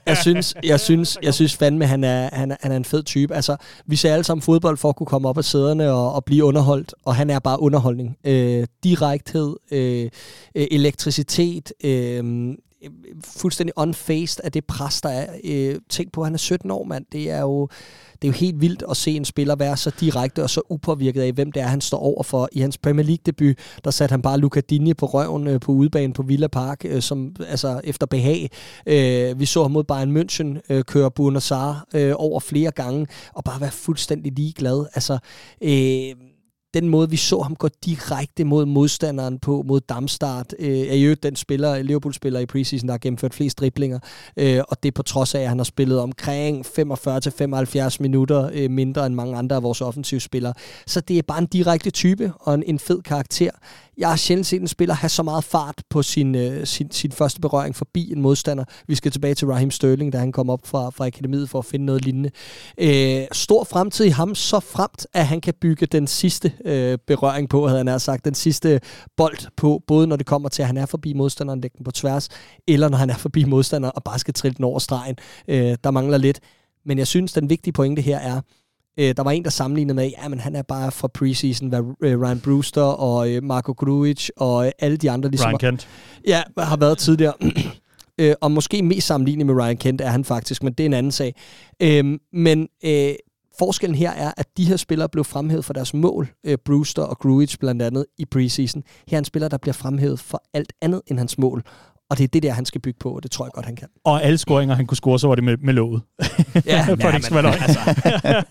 jeg synes, jeg synes, jeg synes fandme, han er, han, er, han er en fed type. Altså, vi ser alle sammen fodbold for at kunne komme op af sæderne og, og blive underholdt, og han er bare underholdning. Øh, direkthed, øh, øh elektricitet, øh, Øhm, øhm, fuldstændig unfaced af det pres, der er. Øh, tænk på, at han er 17 år, mand. Det er jo det er jo helt vildt at se en spiller være så direkte og så upåvirket af, hvem det er, han står over for. I hans Premier League-debut, der satte han bare Luca Digne på røven øh, på udebanen på Villa Park, øh, som, altså efter behag. Øh, vi så ham mod Bayern München øh, køre Buenos Aires øh, over flere gange, og bare være fuldstændig ligeglad. Altså, øh, den måde, vi så ham gå direkte mod modstanderen på, mod Damstart, øh, er jo den spiller, Liverpool-spiller i preseason, der har gennemført flest driblinger, øh, og det på trods af, at han har spillet omkring 45-75 minutter øh, mindre end mange andre af vores offensivspillere. Så det er bare en direkte type og en, en fed karakter. Jeg har sjældent set en spiller have så meget fart på sin, øh, sin, sin første berøring forbi en modstander. Vi skal tilbage til Raheem Sterling, da han kom op fra, fra akademiet for at finde noget lignende. Øh, stor fremtid i ham, så fremt, at han kan bygge den sidste øh, berøring på, havde han sagt, den sidste bold på, både når det kommer til, at han er forbi modstanderen, lægge den på tværs, eller når han er forbi modstanderen og bare skal trille den over stregen. Øh, der mangler lidt. Men jeg synes, den vigtige pointe her er, Øh, der var en, der sammenlignede med, at han er bare fra preseason, hvad øh, Ryan Brewster og øh, Marco Grujic og øh, alle de andre ligesom, Ryan Kent. Ja, har været tidligere. øh, og måske mest sammenlignet med Ryan Kent er han faktisk, men det er en anden sag. Øh, men øh, forskellen her er, at de her spillere blev fremhævet for deres mål, øh, Brewster og Grujic blandt andet i preseason. Her er en spiller, der bliver fremhævet for alt andet end hans mål. Og det er det der, han skal bygge på, og det tror jeg godt, han kan. Og alle scoringer, han kunne score, så var det med, med låget. Ja, for ja, det ikke men, altså,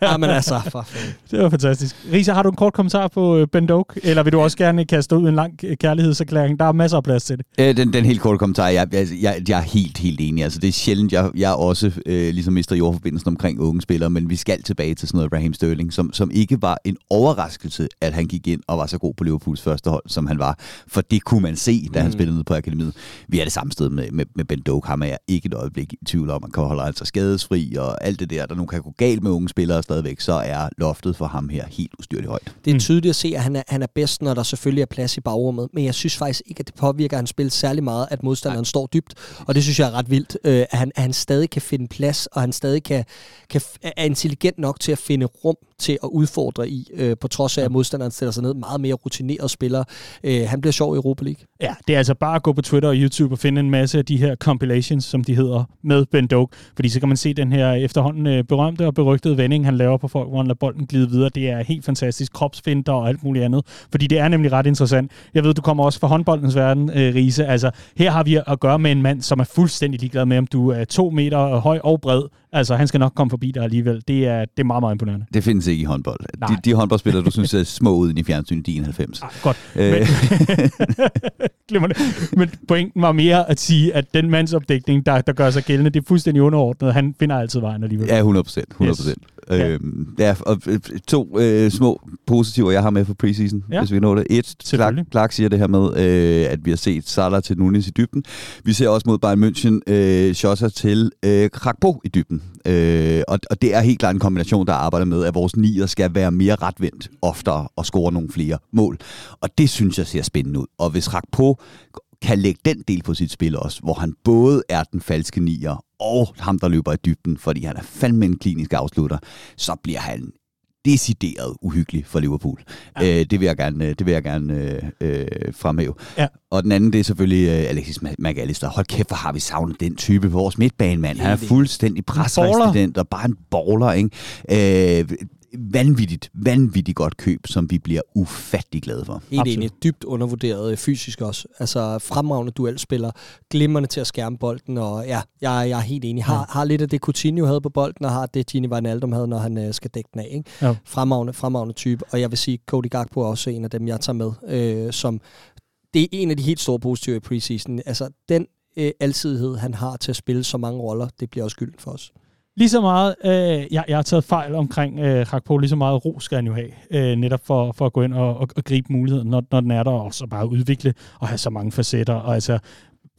ja, men altså, for Det var fantastisk. Risa, har du en kort kommentar på øh, Ben Doak? Eller vil du også gerne kaste ud en lang kærlighedserklæring? Der er masser af plads til det. Øh, den, den helt korte kommentar, jeg, jeg, jeg, jeg er helt, helt enig. Altså, det er sjældent, jeg, jeg også øh, ligesom mister jordforbindelsen omkring unge spillere, men vi skal tilbage til sådan noget Raheem Sterling, som, som ikke var en overraskelse, at han gik ind og var så god på Liverpools første hold, som han var. For det kunne man se, da han mm. spillede ned på akademiet. Vi er det samme sted med, med, med Ben Doak. Ham er jeg ikke et øjeblik i tvivl om. Man kan holde altså skadesfri og alt det der, der nu kan gå galt med unge spillere stadigvæk, så er loftet for ham her helt ustyrligt højt. Det er mm. tydeligt at se, at han er, han er bedst, når der selvfølgelig er plads i bagrummet, men jeg synes faktisk ikke, at det påvirker hans spil særlig meget, at modstanderen Nej. står dybt, og det synes jeg er ret vildt, øh, at, han, at han stadig kan finde plads, og han stadig kan, kan, er intelligent nok til at finde rum til at udfordre i, øh, på trods af, at modstanderen stiller sig ned. Meget mere rutineret spiller. Øh, han bliver sjov i Europa League. Ja, det er altså bare at gå på Twitter og YouTube og finde en masse af de her compilations, som de hedder, med Ben Doak. Fordi så kan man se den her efterhånden øh, berømte og berygtede vending, han laver på folk, hvor han lader bolden glide videre. Det er helt fantastisk. Kropsfinder og alt muligt andet. Fordi det er nemlig ret interessant. Jeg ved, du kommer også fra håndboldens verden, øh, Riese. Altså, her har vi at gøre med en mand, som er fuldstændig ligeglad med, om du er to meter høj og bred. Altså, han skal nok komme forbi dig alligevel. Det er, det er meget, meget imponerende. Det findes ikke i håndbold. De, de håndboldspillere, du synes er små ud i fjernsynet, de 91. Ah, godt. Øh. Men, Men pointen var mere at sige, at den mandsopdækning, der, der gør sig gældende, det er fuldstændig underordnet. Han finder altid vejen alligevel. Ja, 100 procent. 100 procent. Yes. Ja. Øhm, ja, og øh, to øh, små positiver, jeg har med for preseason, ja. hvis vi når det. Et, Clark, Clark siger det her med, øh, at vi har set Salah til Nunes i dybden. Vi ser også mod Bayern München øh, Schotter til øh, Krakpo i dybden. Øh, og, og det er helt klart en kombination, der arbejder med, at vores nier skal være mere retvendt oftere og score nogle flere mål. Og det synes jeg ser spændende ud. Og hvis Krakpo kan lægge den del på sit spil også, hvor han både er den falske nier og ham, der løber i dybden, fordi han er fandme en klinisk afslutter, så bliver han decideret uhyggelig for Liverpool. Ja. Øh, det vil jeg gerne, det vil jeg gerne øh, øh, fremhæve. Ja. Og den anden, det er selvfølgelig øh, Alexis McAllister. Hold kæft, hvor har vi savnet den type på vores midtbanemand. Han er fuldstændig presresistent og bare en baller. Ikke? Øh, vanvittigt, vanvittigt godt køb, som vi bliver ufattelig glade for. Helt enig. Dybt undervurderet øh, fysisk også. Altså fremragende duelspiller, glimrende til at skærme bolden, og ja, jeg, jeg er helt enig. Har, ja. har lidt af det Coutinho havde på bolden, og har det Gini Wijnaldum havde, når han øh, skal dække den af. Ikke? Ja. Fremragende, fremragende type. Og jeg vil sige, Cody Gakpo er også en af dem, jeg tager med, øh, som det er en af de helt store positive i preseason. Altså, den øh, alsidighed, han har til at spille så mange roller, det bliver også skylden for os. Lige så meget, øh, jeg, jeg har taget fejl omkring øh, Rakpo, lige så meget ro skal han jo have, øh, netop for, for at gå ind og, og, og gribe muligheden, når, når den er der, og så bare udvikle og have så mange facetter. Og altså,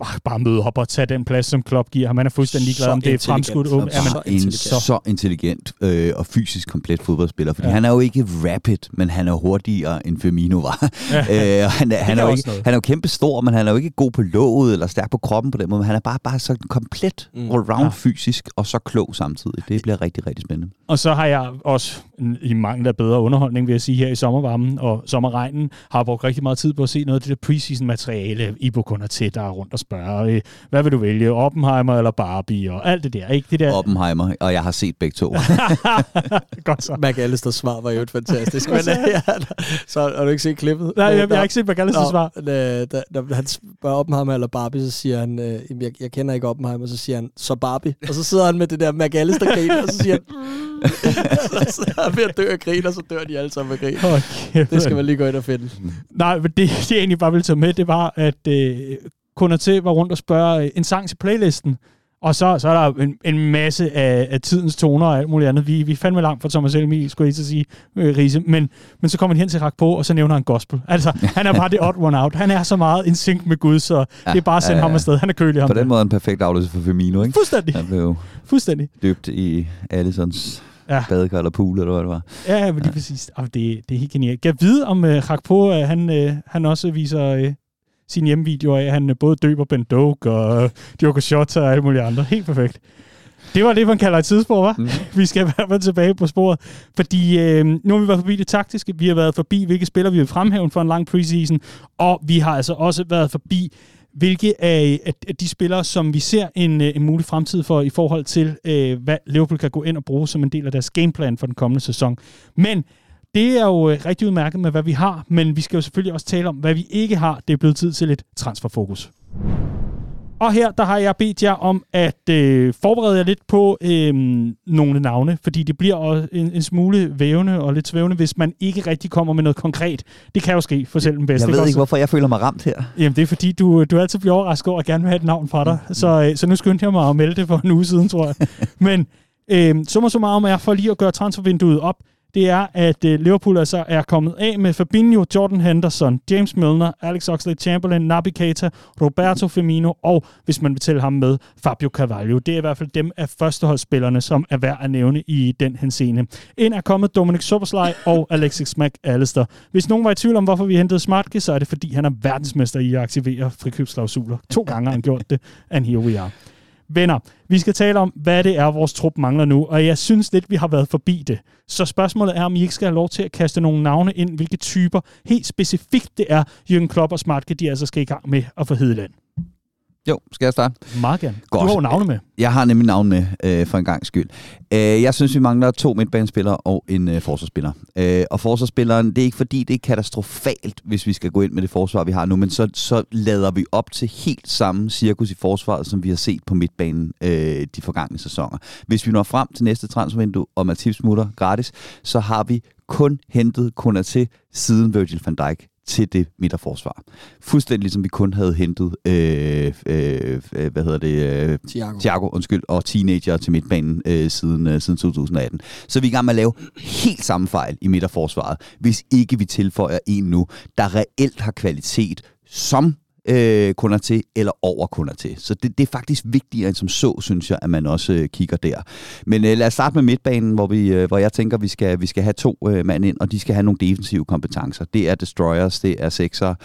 bare, bare møde op og tage den plads, som Klopp giver ham. Han er fuldstændig glad, om det er fremskudt. Så, er man så, intelligent. så intelligent øh, og fysisk komplet fodboldspiller, fordi ja. han er jo ikke rapid, men han er hurtigere end Firmino var. Ja. øh, han, er, han, er jo ikke, han er jo kæmpe stor, men han er jo ikke god på låget eller stærk på kroppen på den måde, men han er bare, bare så komplet mm. all-round ja. fysisk og så klog samtidig. Det bliver rigtig, rigtig spændende. Og så har jeg også i mangel af bedre underholdning, vil jeg sige, her i sommervarmen og sommerregnen, har brugt rigtig meget tid på at se noget af det der preseason materiale, Ibo kun er til, der er rundt og spørger, øh, hvad vil du vælge, Oppenheimer eller Barbie, og alt det der, ikke? Det der... Oppenheimer, og jeg har set begge to. Godt så. McAllisters svar var jo et fantastisk, men ja, så har du ikke set klippet? Nej, jeg, jeg har ikke set McAllisters svar. Da, da, da, han spørger Oppenheimer eller Barbie, så siger han, øh, jeg, jeg kender ikke Oppenheimer, så siger han, så Barbie. Og så sidder han med det der McAllister og så siger han, så er ved at dø af grin, og så dør de alle sammen af grin. Okay, det skal man lige gå ind og finde. Nej, men det, det jeg egentlig bare ville tage med, det var, at øh, kunder til var rundt og spørge øh, en sang til playlisten. Og så, så er der en, en masse af, af tidens toner og alt muligt andet. Vi, vi er fandme langt fra Thomas Elmi, skulle jeg sige, øh, Riese. Men, men så kommer han hen til Rak på, og så nævner han gospel. Altså, han er bare det odd one out. Han er så meget in sync med Gud, så ja, det er bare at sende ja, ja. ham afsted. Han er kølig ham. På den måde en perfekt afløse for Firmino, ikke? Fuldstændig. Han blev Fuldstændig. døbt i Allisons ja. badekar eller pool, eller hvad det var. Ja, men lige ja. præcis. Oh, det, det er helt genialt. Jeg ved, om uh, Rakpo, uh, han, uh, han også viser uh, sin hjemmevideo af, han uh, både døber Ben Doak og uh, Diogo Shota og alle mulige andre. Helt perfekt. Det var det, man kalder et tidsspor, hva'? Mm. Vi skal i hvert fald tilbage på sporet. Fordi øh, nu har vi været forbi det taktiske, vi har været forbi, hvilke spillere vi vil fremhæve for en lang preseason, og vi har altså også været forbi hvilke af, af de spillere, som vi ser en, øh, en mulig fremtid for i forhold til, øh, hvad Liverpool kan gå ind og bruge som en del af deres gameplan for den kommende sæson. Men det er jo øh, rigtig udmærket med, hvad vi har, men vi skal jo selvfølgelig også tale om, hvad vi ikke har. Det er blevet tid til et transferfokus. Og her, der har jeg bedt jer om at øh, forberede jer lidt på øh, nogle navne, fordi det bliver også en, en smule vævende og lidt svævende, hvis man ikke rigtig kommer med noget konkret. Det kan jo ske for selv den bedste. Jeg ved ikke, hvorfor jeg føler mig ramt her. Jamen, det er fordi, du, du altid bliver overrasket over at gerne vil have et navn fra dig. Mm. Så, øh, så nu skyndte jeg mig at melde det for en uge siden, tror jeg. Men øh, summa summarum er for lige at gøre transfervinduet op, det er, at øh, Liverpool altså er kommet af med Fabinho, Jordan Henderson, James Milner, Alex Oxlade-Chamberlain, Naby Keita, Roberto Firmino og, hvis man vil tælle ham med, Fabio Carvalho. Det er i hvert fald dem af førsteholdsspillerne, som er værd at nævne i den henseende. Ind er kommet Dominic Soboslaj og Alexis McAllister. Hvis nogen var i tvivl om, hvorfor vi hentede Smartke, så er det fordi, han er verdensmester i at aktivere frikøbsklausuler. To gange har han gjort det, and here we are. Venner, vi skal tale om, hvad det er, vores trup mangler nu, og jeg synes lidt, vi har været forbi det. Så spørgsmålet er, om I ikke skal have lov til at kaste nogle navne ind, hvilke typer helt specifikt det er, Jürgen Klopp og Smartke, de altså skal i gang med at få Hedeland. Jo, skal jeg starte? Meget gerne. Godt. Du har jo navne med. Jeg har nemlig navn med, øh, for en gang skyld. Øh, jeg synes, vi mangler to midtbanespillere og en øh, forsvarsspiller. Øh, og forsvarsspilleren, det er ikke fordi, det er katastrofalt, hvis vi skal gå ind med det forsvar, vi har nu, men så, så lader vi op til helt samme cirkus i forsvaret, som vi har set på midtbanen øh, de forgangne sæsoner. Hvis vi når frem til næste transfervindue, og Matip smutter gratis, så har vi kun hentet til siden Virgil van Dijk til det midterforsvar. Fuldstændig ligesom vi kun havde hentet øh, øh, hvad hedder det, øh, Thiago. Thiago undskyld, og teenager til midtbanen øh, siden, øh, siden 2018. Så vi er i gang med at lave helt samme fejl i midterforsvaret, hvis ikke vi tilføjer en nu, der reelt har kvalitet, som øh, kunder til, eller over kunder til. Så det, det er faktisk vigtigere end som så, synes jeg, at man også øh, kigger der. Men øh, lad os starte med midtbanen, hvor, vi, øh, hvor jeg tænker, vi skal, vi skal have to øh, mand ind, og de skal have nogle defensive kompetencer. Det er destroyers, det er sexer,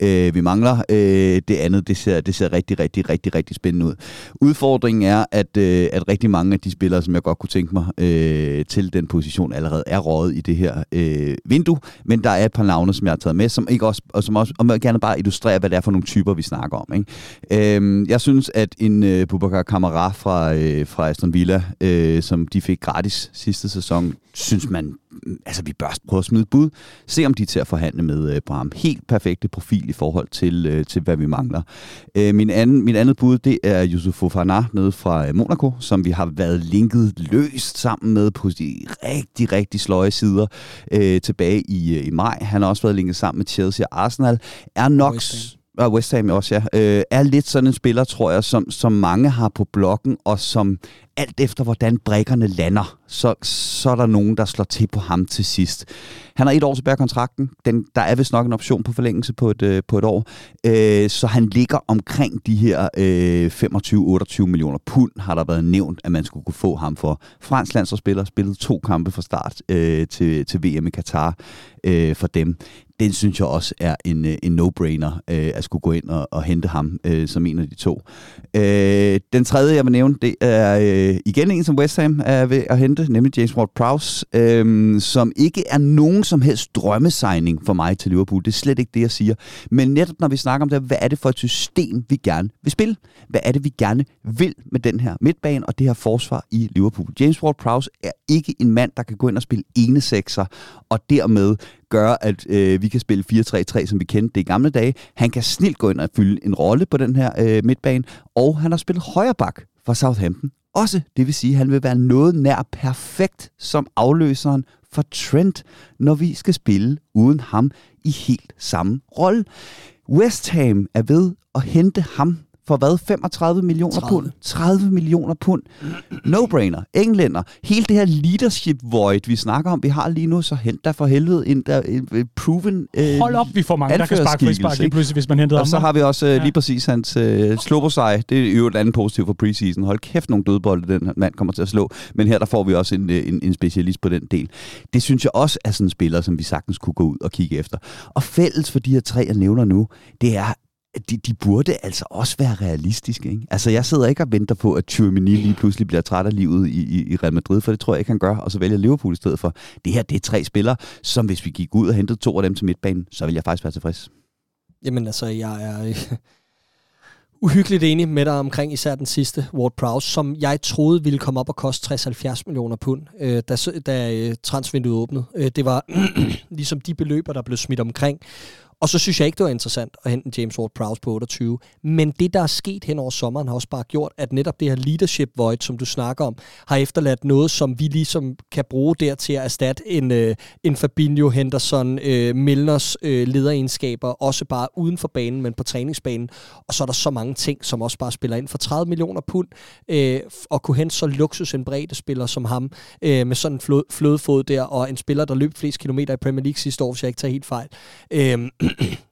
øh, vi mangler. Øh, det andet, det ser, det ser rigtig, rigtig, rigtig, rigtig spændende ud. Udfordringen er, at, øh, at rigtig mange af de spillere, som jeg godt kunne tænke mig øh, til den position, allerede er rådet i det her øh, vindue, men der er et par navne, som jeg har taget med, som ikke også, og som også og jeg gerne bare illustrere, hvad det er for nogle typer, vi snakker om. Ikke? Øhm, jeg synes, at en øh, Bubakar Kamara fra, øh, fra Aston Villa, øh, som de fik gratis sidste sæson, synes man, mm, altså vi bør prøve at smide bud. Se om de er til at forhandle med øh, Bram. Helt perfekte profil i forhold til, øh, til hvad vi mangler. Øh, min, anden, min andet bud, det er Yusuf Fofana nede fra øh, Monaco, som vi har været linket løst sammen med på de rigtig, rigtig sløje sider øh, tilbage i, øh, i maj. Han har også været linket sammen med Chelsea og Arsenal. Er nok og West Ham også, ja, øh, er lidt sådan en spiller, tror jeg, som, som mange har på blokken, og som alt efter, hvordan brækkerne lander, så, så er der nogen, der slår til på ham til sidst. Han har et år tilbage af kontrakten. Den, der er vist nok en option på forlængelse på et, øh, på et år. Øh, så han ligger omkring de her øh, 25-28 millioner pund, har der været nævnt, at man skulle kunne få ham for. Fransk landsholdsspiller spillede to kampe fra start øh, til, til VM i Katar øh, for dem den synes jeg også er en, øh, en no-brainer øh, at skulle gå ind og, og hente ham øh, som en af de to. Øh, den tredje, jeg vil nævne, det er øh, igen en, som West Ham er ved at hente, nemlig James Ward-Prowse, øh, som ikke er nogen som helst drømmesigning for mig til Liverpool. Det er slet ikke det, jeg siger. Men netop når vi snakker om det, hvad er det for et system, vi gerne vil spille? Hvad er det, vi gerne vil med den her midtbane og det her forsvar i Liverpool? James Ward-Prowse er ikke en mand, der kan gå ind og spille ene sekser, og dermed gøre, at øh, vi kan spille 4-3-3, som vi kendte det i gamle dage. Han kan snilt gå ind og fylde en rolle på den her øh, midtbane, og han har spillet højre bak for Southampton. Også, det vil sige, at han vil være noget nær perfekt som afløseren for Trent, når vi skal spille uden ham i helt samme rolle. West Ham er ved at hente ham for hvad? 35 millioner 30. pund? 30 millioner pund. No-brainer. Englænder. Hele det her leadership void, vi snakker om, vi har lige nu, så hent der for helvede en, der, en, en proven uh, Hold op, vi får mange, der kan sparke frispark lige pludselig, hvis man henter Og så har vi også ja. lige præcis hans slå sig. Det er jo et andet positivt for preseason. Hold kæft, nogle dødbolde, den mand kommer til at slå. Men her der får vi også en, en, en specialist på den del. Det synes jeg også er sådan en spiller, som vi sagtens kunne gå ud og kigge efter. Og fælles for de her tre, jeg nævner nu, det er, de, de burde altså også være realistiske. Ikke? Altså, jeg sidder ikke og venter på, at Tyrmini lige pludselig bliver træt af livet i, i, i Real Madrid, for det tror jeg ikke, han gør, og så vælger Liverpool i stedet for. Det her, det er tre spillere, som hvis vi gik ud og hentede to af dem til midtbanen, så vil jeg faktisk være tilfreds. Jamen altså, jeg er øh, uhyggeligt enig med dig omkring især den sidste, Ward Prowse, som jeg troede ville komme op og koste 60-70 millioner pund, øh, da, da øh, transvinduet åbnede. Øh, det var ligesom de beløber, der blev smidt omkring. Og så synes jeg ikke, det var interessant at hente James Ward-Prowse på 28. Men det, der er sket hen over sommeren, har også bare gjort, at netop det her leadership void, som du snakker om, har efterladt noget, som vi ligesom kan bruge der til at erstatte en, øh, en Fabinho, Henderson, øh, Milners øh, lederegenskaber, også bare uden for banen, men på træningsbanen. Og så er der så mange ting, som også bare spiller ind for 30 millioner pund, øh, og kunne hente så luksus en bredde spiller som ham, øh, med sådan en flod, flødefod der, og en spiller, der løb flest kilometer i Premier League sidste år, hvis jeg ikke tager helt fejl. Øh,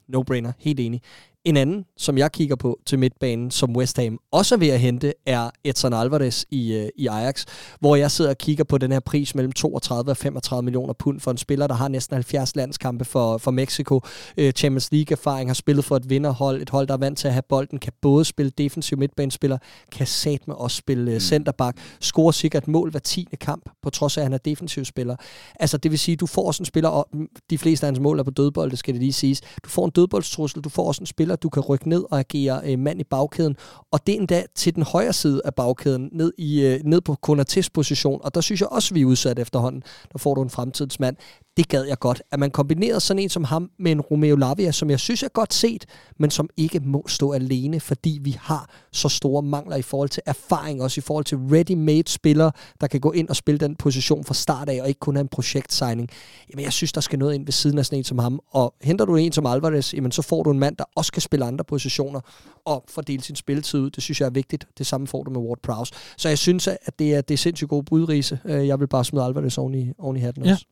no-brainer, helt enig. En anden, som jeg kigger på til midtbanen, som West Ham også er ved at hente, er Edson Alvarez i, øh, i Ajax, hvor jeg sidder og kigger på den her pris mellem 32 og 35 millioner pund for en spiller, der har næsten 70 landskampe for, for Mexico, øh, Champions League-erfaring, har spillet for et vinderhold, et hold, der er vant til at have bolden, kan både spille defensiv midtbanespiller, kan med også spille øh, mm. centerback, score sikkert mål hver tiende kamp, på trods af, at han er defensiv spiller. Altså, det vil sige, du får også en spiller, og de fleste af hans mål er på dødbold, det skal det lige siges. Du får en dødboldstrussel, du får også en spiller, spiller, du kan rykke ned og agere øh, mand i bagkæden, og det er endda til den højre side af bagkæden, ned, i, øh, ned på Konates position, og der synes jeg også, vi er udsat efterhånden. Der får du en fremtidsmand det gad jeg godt. At man kombinerede sådan en som ham med en Romeo Lavia, som jeg synes er godt set, men som ikke må stå alene, fordi vi har så store mangler i forhold til erfaring, også i forhold til ready-made spillere, der kan gå ind og spille den position fra start af, og ikke kun have en projektsigning. Jamen, jeg synes, der skal noget ind ved siden af sådan en som ham. Og henter du en som Alvarez, jamen, så får du en mand, der også kan spille andre positioner og fordele sin spilletid ud. Det synes jeg er vigtigt. Det samme får du med Ward Prowse. Så jeg synes, at det er, det er sindssygt god budrise. Øh, jeg vil bare smide Alvarez oven i, oven i hatten ja. også.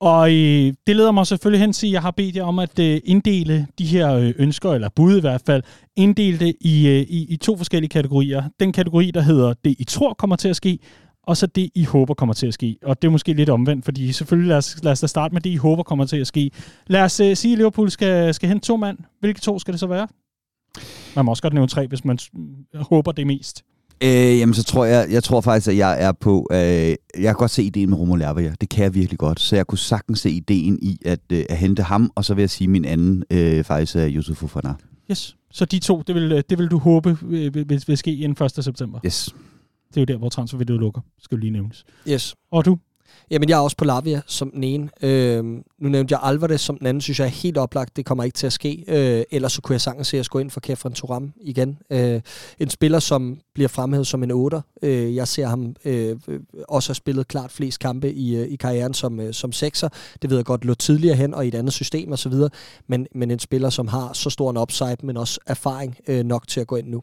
Og øh, det leder mig selvfølgelig hen til, at jeg har bedt jer om at øh, inddele de her øh, ønsker, eller bud i hvert fald, inddele det i, øh, i, i to forskellige kategorier. Den kategori, der hedder det, I tror kommer til at ske, og så det, I håber kommer til at ske. Og det er måske lidt omvendt, fordi selvfølgelig lad os, lad os da starte med det, I håber kommer til at ske. Lad os øh, sige, at Liverpool skal, skal hente to mand. Hvilke to skal det så være? Man må også godt nævne tre, hvis man håber det mest. Øh, jamen, så tror jeg, jeg tror faktisk, at jeg er på, øh, jeg kan godt se ideen med Romo Lervager. Det kan jeg virkelig godt. Så jeg kunne sagtens se ideen i at, øh, at hente ham, og så vil jeg sige min anden øh, faktisk er Yusuf Fofana. Yes. Så de to, det vil, det vil du håbe vil, vil, vil ske inden 1. september? Yes. Det er jo der, hvor transfervinduet lukker, skal lige nævnes. Yes. Og du? Jamen, jeg er også på Lavia som den ene. Øh, nu nævnte jeg Alvarez som den anden, synes jeg er helt oplagt. Det kommer ikke til at ske. Øh, ellers så kunne jeg sagtens se at gå ind for Kefren Turam igen. Øh, en spiller, som bliver fremhævet som en 8. Øh, jeg ser ham øh, også have spillet klart flest kampe i, øh, i karrieren som, øh, som 6'er. Det ved jeg godt lå tidligere hen og i et andet system osv. Men, men en spiller, som har så stor en upside, men også erfaring øh, nok til at gå ind nu.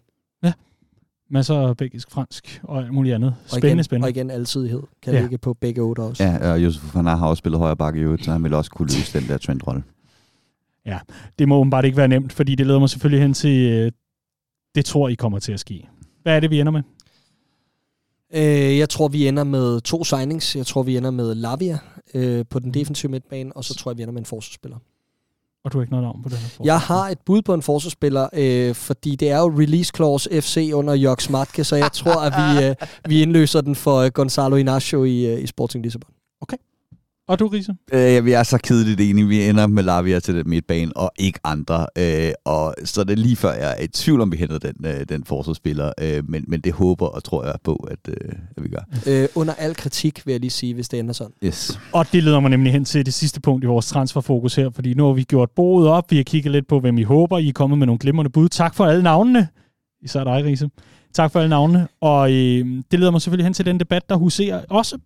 Masser af belgisk, fransk og alt muligt andet. Spændende, og igen, spændende. Og igen alsidighed kan ja. ligge på begge otte også. Ja, og Josef van har også spillet højre bakke i øvrigt, så han vil også kunne løse den der trendrolle. Ja, det må bare ikke være nemt, fordi det leder mig selvfølgelig hen til, øh, det tror I kommer til at ske. Hvad er det, vi ender med? Øh, jeg tror, vi ender med to signings. Jeg tror, vi ender med Lavia øh, på den defensive midtbane, og så tror jeg, vi ender med en forsvarsspiller. Og du har ikke noget navn på den her Jeg har et bud på en forsvarsspiller, øh, fordi det er jo release clause FC under Jok Smartke, så jeg tror, at vi, øh, vi indløser den for øh, Gonzalo Inacio i, øh, i Sporting Lissabon. Og du, Riese? Øh, vi er så kedeligt enige. Vi ender med Lavia til den midtbane, og ikke andre. Øh, og så det er lige før, jeg er i tvivl om, vi henter den, øh, den forsvarsspiller. Øh, men, men det håber og tror jeg på, at, øh, at vi gør. Øh, under al kritik, vil jeg lige sige, hvis det ender sådan. Yes. Og det leder mig nemlig hen til det sidste punkt i vores transferfokus her, fordi nu har vi gjort bordet op. Vi har kigget lidt på, hvem I håber. I er kommet med nogle glimrende bud. Tak for alle navnene. Især dig, Riese. Tak for alle navnene. Og øh, det leder mig selvfølgelig hen til den debat, der huserer også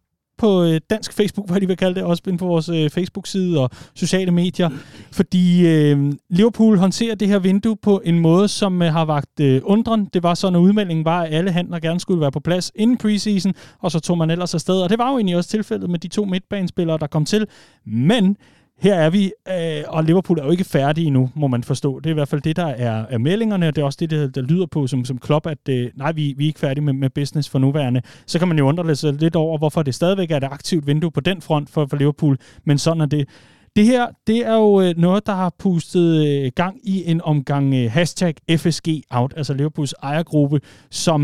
på øh, dansk Facebook, hvad de vil kalde det, også inde på vores øh, Facebook-side og sociale medier, fordi øh, Liverpool håndterer det her vindue på en måde, som øh, har vagt øh, undren. Det var sådan, at udmeldingen var, at alle handler gerne skulle være på plads inden preseason, og så tog man ellers afsted, og det var jo egentlig også tilfældet med de to midtbanespillere, der kom til. Men her er vi, øh, og Liverpool er jo ikke færdige endnu, må man forstå. Det er i hvert fald det, der er, er meldingerne, og det er også det, der, der lyder på som, som klop, at øh, nej, vi, vi er ikke færdige med, med business for nuværende. Så kan man jo undre sig lidt over, hvorfor det stadigvæk er et aktivt vindue på den front for, for Liverpool, men sådan er det. Det her, det er jo øh, noget, der har pustet øh, gang i en omgang øh, hashtag FSG Out, altså Liverpools ejergruppe, som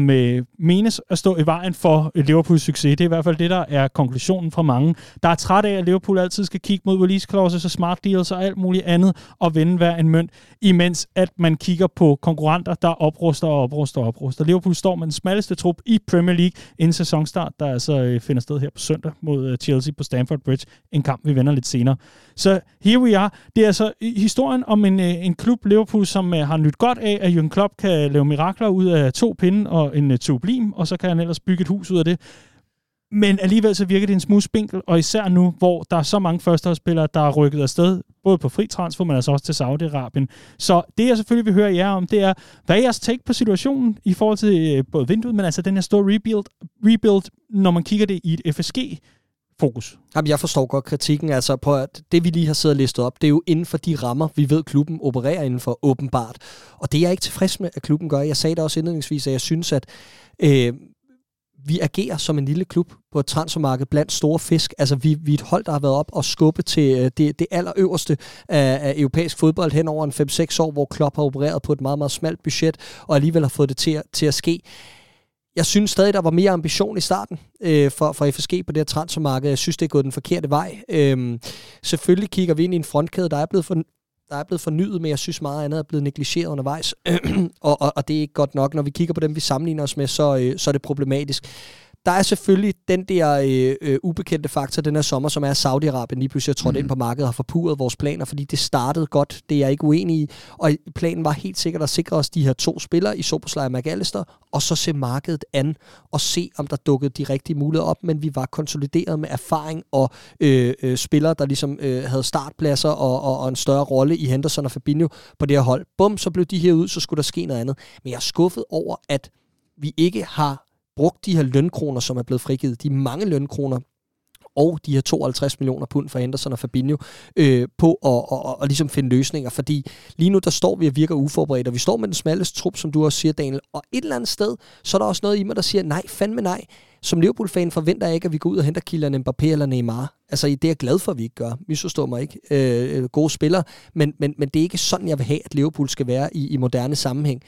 menes at stå i vejen for Liverpools succes. Det er i hvert fald det, der er konklusionen fra mange. Der er træt af, at Liverpool altid skal kigge mod release clauses og smart deals og alt muligt andet og vende hver en mønt, imens at man kigger på konkurrenter, der opruster og opruster og opruster. Liverpool står med den smalleste trup i Premier League inden sæsonstart, der altså finder sted her på søndag mod Chelsea på Stamford Bridge. En kamp, vi vender lidt senere. Så here we are. Det er altså historien om en, øh, en klub, Liverpool, som øh, har nyt godt af, at Jürgen Klopp kan lave mirakler ud af to pinde og en øh, tublim, og så kan han ellers bygge et hus ud af det. Men alligevel så virker det en smule spinkel, og især nu, hvor der er så mange førsteholdsspillere, der er rykket afsted, både på fri transfer, men altså også til Saudi-Arabien. Så det, jeg selvfølgelig vil høre jer om, det er, hvad er jeres take på situationen i forhold til øh, både vinduet, men altså den her store rebuild, rebuild når man kigger det i et FSG fokus. Jamen, jeg forstår godt kritikken. Altså, på at det, vi lige har siddet og listet op, det er jo inden for de rammer, vi ved, klubben opererer inden for, åbenbart. Og det er jeg ikke tilfreds med, at klubben gør. Jeg sagde det også indledningsvis, at jeg synes, at øh, vi agerer som en lille klub på et transfermarked blandt store fisk. Altså, vi, vi er et hold, der har været op og skubbe til øh, det, det allerøverste af, af europæisk fodbold hen over en 5-6 år, hvor Klopp har opereret på et meget, meget smalt budget, og alligevel har fået det til, til at ske. Jeg synes stadig, der var mere ambition i starten øh, for, for FSG på det her transfermarked. Jeg synes, det er gået den forkerte vej. Øh, selvfølgelig kigger vi ind i en frontkæde, der er blevet for, der er blevet fornyet, men jeg synes meget andet er blevet negligeret undervejs. og, og, og det er ikke godt nok. Når vi kigger på dem, vi sammenligner os med, så, øh, så er det problematisk. Der er selvfølgelig den der øh, øh, ubekendte faktor den her sommer, som er Saudi-Arabien lige pludselig trådt mm. ind på markedet og har forpurret vores planer, fordi det startede godt, det er jeg ikke uenig i. Og planen var helt sikkert at sikre os de her to spillere i Soboslej og McAllister, og så se markedet an og se, om der dukkede de rigtige muligheder op, men vi var konsolideret med erfaring og øh, øh, spillere, der ligesom øh, havde startpladser og, og, og en større rolle i Henderson og Fabinho på det her hold. Bum, så blev de her ud, så skulle der ske noget andet. Men jeg er skuffet over, at vi ikke har brugt de her lønkroner, som er blevet frigivet, de mange lønkroner, og de her 52 millioner pund for Henderson og Fabinho, øh, på at, at, og, og ligesom finde løsninger. Fordi lige nu, der står vi og virker uforberedt, og vi står med den smalleste trup, som du også siger, Daniel. Og et eller andet sted, så er der også noget i mig, der siger, nej, fandme nej. Som Liverpool-fan forventer jeg ikke, at vi går ud og henter Kylian Mbappé eller Neymar. Altså, det er jeg glad for, at vi ikke gør. Misforstår mig ikke. Øh, gode spillere. Men, men, men det er ikke sådan, jeg vil have, at Liverpool skal være i, i moderne sammenhæng.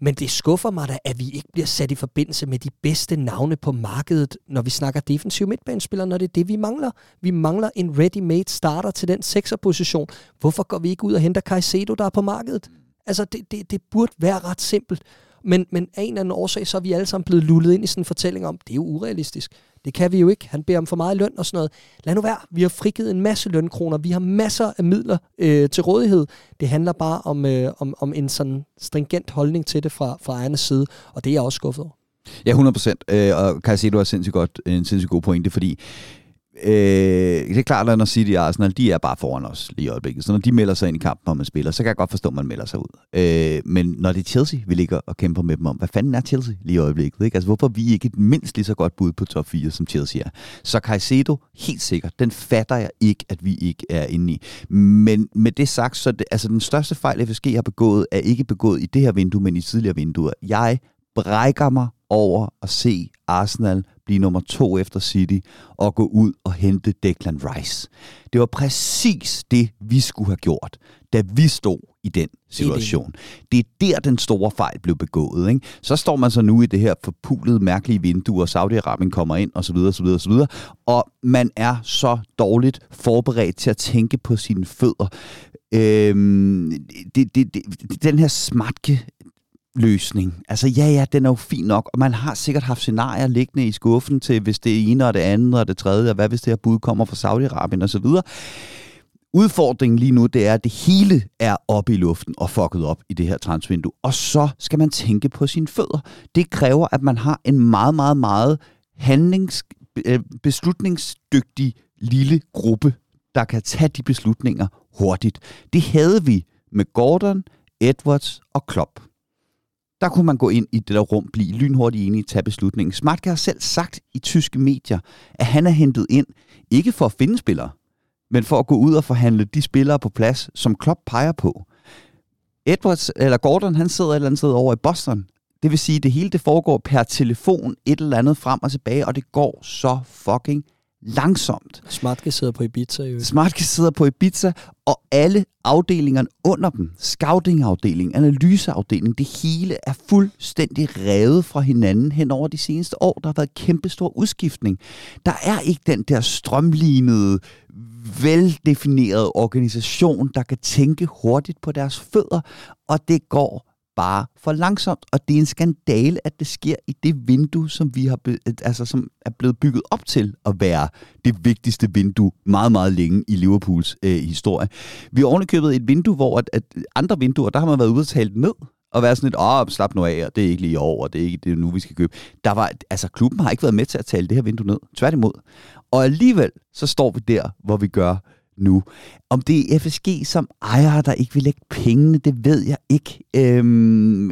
Men det skuffer mig da, at vi ikke bliver sat i forbindelse med de bedste navne på markedet, når vi snakker defensiv midtbanespillere, når det er det, vi mangler. Vi mangler en ready-made starter til den sekserposition. Hvorfor går vi ikke ud og henter Caicedo, der er på markedet? Altså, det, det, det burde være ret simpelt. Men, men af en eller anden årsag, så er vi alle sammen blevet lullet ind i sådan en fortælling om, det er jo urealistisk. Det kan vi jo ikke. Han beder om for meget løn og sådan noget. Lad nu være. Vi har frigivet en masse lønkroner. Vi har masser af midler øh, til rådighed. Det handler bare om, øh, om, om en sådan stringent holdning til det fra, fra ejernes side, og det er jeg også skuffet over. Ja, 100 procent. Øh, og kan jeg se, at du har sindssygt godt, en sindssygt god pointe, fordi Øh, det er klart, at når City og Arsenal, de er bare foran os lige i øjeblikket. Så når de melder sig ind i kampen om man spiller, så kan jeg godt forstå, at man melder sig ud. Øh, men når det er Chelsea, vi ligger og kæmper med dem om, hvad fanden er Chelsea lige i øjeblikket? Ikke? Altså, hvorfor er vi ikke et mindst lige så godt bud på top 4, som Chelsea er? Så Caicedo, helt sikkert, den fatter jeg ikke, at vi ikke er inde i. Men med det sagt, så det, altså den største fejl, FSG har begået, er ikke begået i det her vindue, men i tidligere vinduer. Jeg brækker mig over at se Arsenal blive nummer to efter City og gå ud og hente Declan Rice. Det var præcis det, vi skulle have gjort, da vi stod i den situation. Det er der, den store fejl blev begået. Ikke? Så står man så nu i det her forpulede, mærkelige vindue, og Saudi-Arabien kommer ind, osv., osv., osv., og man er så dårligt forberedt til at tænke på sine fødder. Øhm, det, det, det, den her smatke løsning. Altså ja, ja, den er jo fin nok, og man har sikkert haft scenarier liggende i skuffen til, hvis det ene og det andet og det tredje, og hvad hvis det her bud kommer fra Saudi-Arabien og så videre. Udfordringen lige nu, det er, at det hele er oppe i luften og fucket op i det her transvindue. Og så skal man tænke på sine fødder. Det kræver, at man har en meget, meget, meget handlings, øh, beslutningsdygtig lille gruppe, der kan tage de beslutninger hurtigt. Det havde vi med Gordon, Edwards og Klopp der kunne man gå ind i det der rum, blive lynhurtigt enige, tage beslutningen. Smartke har selv sagt i tyske medier, at han er hentet ind, ikke for at finde spillere, men for at gå ud og forhandle de spillere på plads, som Klopp peger på. Edwards, eller Gordon, han sidder et eller andet sted over i Boston. Det vil sige, at det hele det foregår per telefon, et eller andet frem og tilbage, og det går så fucking langsomt. Smartke sidder på Ibiza. Jo. Smartke sidder på Ibiza, og alle afdelingerne under dem, scouting-afdeling, analyseafdeling, det hele er fuldstændig revet fra hinanden hen over de seneste år. Der har været kæmpestor udskiftning. Der er ikke den der strømlignede, veldefinerede organisation, der kan tænke hurtigt på deres fødder, og det går bare for langsomt, og det er en skandale, at det sker i det vindue, som vi har be, altså, som er blevet bygget op til at være det vigtigste vindue meget, meget længe i Liverpools øh, historie. Vi har ovenikøbet et vindue, hvor at, at andre vinduer, der har man været udtalt ned, og være sådan lidt, åh, slap nu af, og det er ikke lige over, og det er ikke det er nu, vi skal købe. Der var, altså, klubben har ikke været med til at tale det her vindue ned. Tværtimod. Og alligevel, så står vi der, hvor vi gør nu. Om det er FSG som ejer, der ikke vil lægge pengene, det ved jeg ikke. Øhm,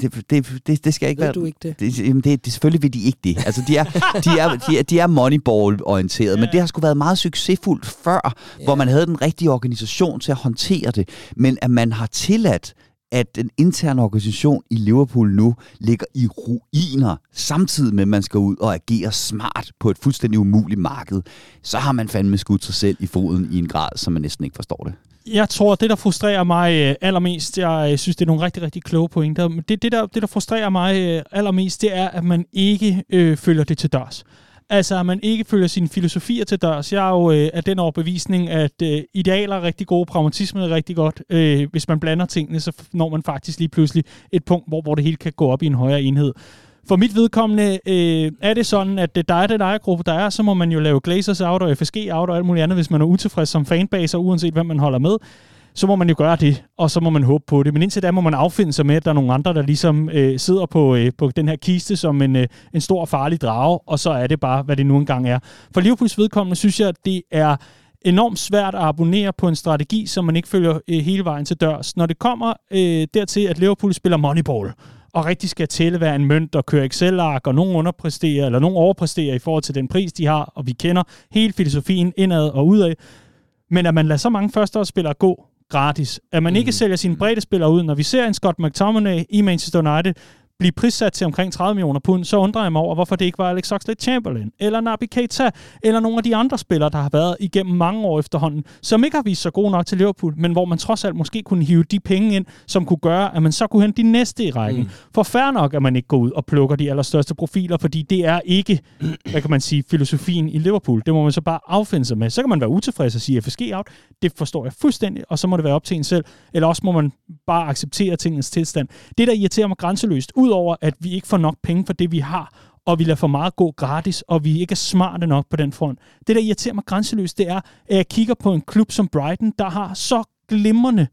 det, det, det, det skal ikke ved være... du ikke det? Det, jamen det, det, selvfølgelig vil de ikke det. Altså, de er, de er, de er, de er moneyball-orienteret, men det har sgu været meget succesfuldt før, yeah. hvor man havde den rigtige organisation til at håndtere det. Men at man har tilladt at den interne organisation i Liverpool nu ligger i ruiner, samtidig med, at man skal ud og agere smart på et fuldstændig umuligt marked, så har man fandme skudt sig selv i foden i en grad, som man næsten ikke forstår det. Jeg tror, det der frustrerer mig øh, allermest, jeg øh, synes, det er nogle rigtig, rigtig kloge pointer, men det, det, der, det der frustrerer mig øh, allermest, det er, at man ikke øh, følger det til dørs. Altså, at man ikke følger sine filosofier til dørs. Jeg er jo øh, af den overbevisning, at øh, idealer er rigtig gode, pragmatisme er rigtig godt. Øh, hvis man blander tingene, så når man faktisk lige pludselig et punkt, hvor, hvor det hele kan gå op i en højere enhed. For mit vedkommende øh, er det sådan, at det, der er den ejergruppe, der er, så må man jo lave Glazers out og FSG out og alt muligt andet, hvis man er utilfreds som fanbase, uanset hvem man holder med så må man jo gøre det, og så må man håbe på det. Men indtil da må man affinde sig med, at der er nogle andre, der ligesom øh, sidder på, øh, på den her kiste som en, øh, en stor farlig drage, og så er det bare, hvad det nu engang er. For Liverpools vedkommende synes jeg, at det er enormt svært at abonnere på en strategi, som man ikke følger øh, hele vejen til dørs. Når det kommer øh, dertil, at Liverpool spiller Moneyball, og rigtig skal tælle hver en mønt og køre Excel-ark, og nogen underpræsterer, eller nogen overpræsterer i forhold til den pris, de har, og vi kender hele filosofien indad og udad. Men at man lader så mange førsteårsspillere gå, gratis. At man ikke mm. sælger sine brede spillere ud. Når vi ser en Scott McTominay i Manchester United blive prissat til omkring 30 millioner pund, så undrer jeg mig over, hvorfor det ikke var Alex Oxlade-Chamberlain, eller Naby Keita, eller nogle af de andre spillere, der har været igennem mange år efterhånden, som ikke har vist sig gode nok til Liverpool, men hvor man trods alt måske kunne hive de penge ind, som kunne gøre, at man så kunne hente de næste i rækken. Mm. For fair nok, at man ikke går ud og plukker de allerstørste profiler, fordi det er ikke, hvad kan man sige, filosofien i Liverpool. Det må man så bare affinde sig med. Så kan man være utilfreds og sige FSG out. Det forstår jeg fuldstændig, og så må det være op til en selv. Eller også må man bare acceptere tingens tilstand. Det, der irriterer mig grænseløst, udover at vi ikke får nok penge for det, vi har, og vi lader for meget gå gratis, og vi ikke er smarte nok på den front. Det, der irriterer mig grænseløst, det er, at jeg kigger på en klub som Brighton, der har så glimrende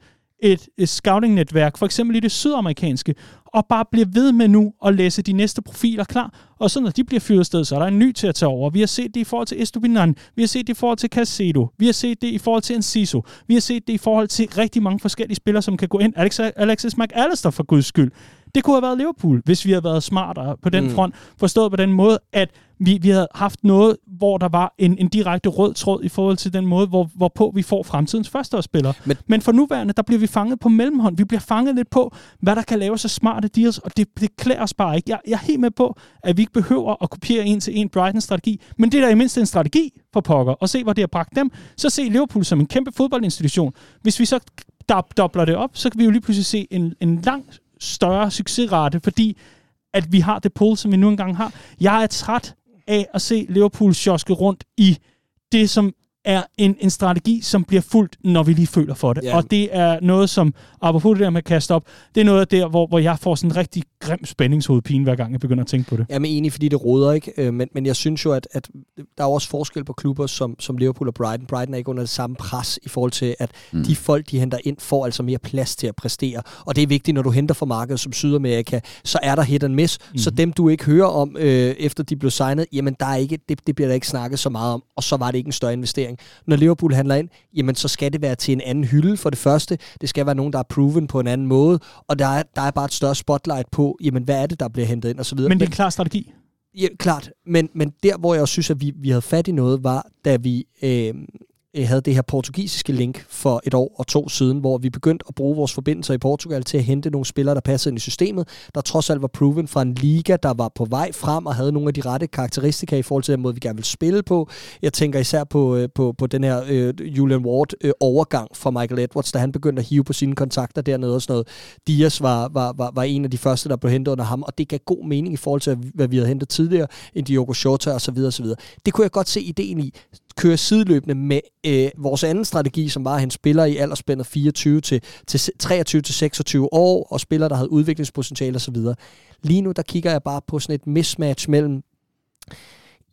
et, et scouting-netværk, for eksempel i det sydamerikanske, og bare bliver ved med nu at læse de næste profiler klar, og så når de bliver fyret sted, så er der en ny til at tage over. Vi har set det i forhold til Estupinan, vi har set det i forhold til Casedo, vi har set det i forhold til Enciso, vi har set det i forhold til rigtig mange forskellige spillere, som kan gå ind. Alex, Alexis McAllister for guds skyld. Det kunne have været Liverpool, hvis vi havde været smartere på den mm. front. Forstået på den måde, at vi, vi havde haft noget, hvor der var en, en direkte rød tråd i forhold til den måde, hvor, hvorpå vi får fremtidens førsteårsspillere. Men, Men for nuværende, der bliver vi fanget på mellemhånd. Vi bliver fanget lidt på, hvad der kan laves af smarte deals, og det, det klæder os bare ikke. Jeg, jeg er helt med på, at vi ikke behøver at kopiere en til en Brighton-strategi, men det er da i mindst en strategi for pokker, og se, hvor det har bragt dem. Så se Liverpool som en kæmpe fodboldinstitution. Hvis vi så dobler det op, så kan vi jo lige pludselig se en, en lang større succesrate, fordi at vi har det pull, som vi nu engang har. Jeg er træt af at se Liverpool sjoske rundt i det, som er en, en strategi, som bliver fuldt, når vi lige føler for det. Ja. Og det er noget, som, apropos det der med at kaste op, det er noget der, hvor, hvor jeg får sådan en rigtig grim spændingshovedpine, hver gang jeg begynder at tænke på det. Jeg er enig, fordi det råder ikke, øh, men, men jeg synes jo, at, at der er også forskel på klubber som, som Liverpool og Brighton. Brighton er ikke under det samme pres i forhold til, at mm. de folk, de henter ind, får altså mere plads til at præstere. Og det er vigtigt, når du henter fra markedet som Sydamerika, så er der hit and miss. Mm. Så dem, du ikke hører om, øh, efter de blev signet, jamen der er ikke, det, det bliver der ikke snakket så meget om, og så var det ikke en større investering. Når Liverpool handler ind, jamen så skal det være til en anden hylde for det første. Det skal være nogen, der er proven på en anden måde, og der er, der er bare et større spotlight på, jamen hvad er det, der bliver hentet ind, og så videre. Men det er en klar strategi. Ja, klart. Men, men der, hvor jeg også synes, at vi, vi havde fat i noget, var, da vi øh, Øh, havde det her portugisiske link for et år og to siden, hvor vi begyndte at bruge vores forbindelser i Portugal til at hente nogle spillere, der passede ind i systemet, der trods alt var proven fra en liga, der var på vej frem og havde nogle af de rette karakteristika i forhold til den måde, vi gerne vil spille på. Jeg tænker især på, øh, på, på den her øh, Julian Ward øh, overgang fra Michael Edwards, da han begyndte at hive på sine kontakter dernede og sådan noget. Dias var, var, var, var en af de første, der blev hentet under ham, og det gav god mening i forhold til, hvad vi havde hentet tidligere, end Diogo Jota osv. osv. Det kunne jeg godt se ideen i kører sideløbende med øh, vores anden strategi, som var, at han spiller i aldersspændet 24 til, til 23 til 26 år, og spiller, der havde udviklingspotentiale osv. Lige nu, der kigger jeg bare på sådan et mismatch mellem,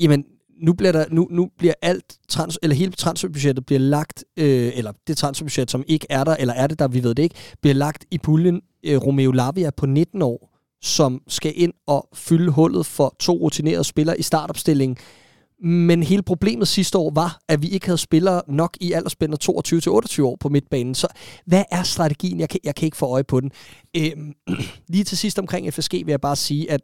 jamen, nu bliver, der, nu, nu bliver alt trans, eller hele transferbudgettet bliver lagt, øh, eller det transferbudget, som ikke er der, eller er det der, vi ved det ikke, bliver lagt i puljen øh, Romeo Lavia på 19 år, som skal ind og fylde hullet for to rutinerede spillere i startopstillingen. Men hele problemet sidste år var, at vi ikke havde spillere nok i aldersspændet 22-28 år på midtbanen. Så hvad er strategien? Jeg kan, jeg kan ikke få øje på den. Øhm, lige til sidst omkring FSG vil jeg bare sige, at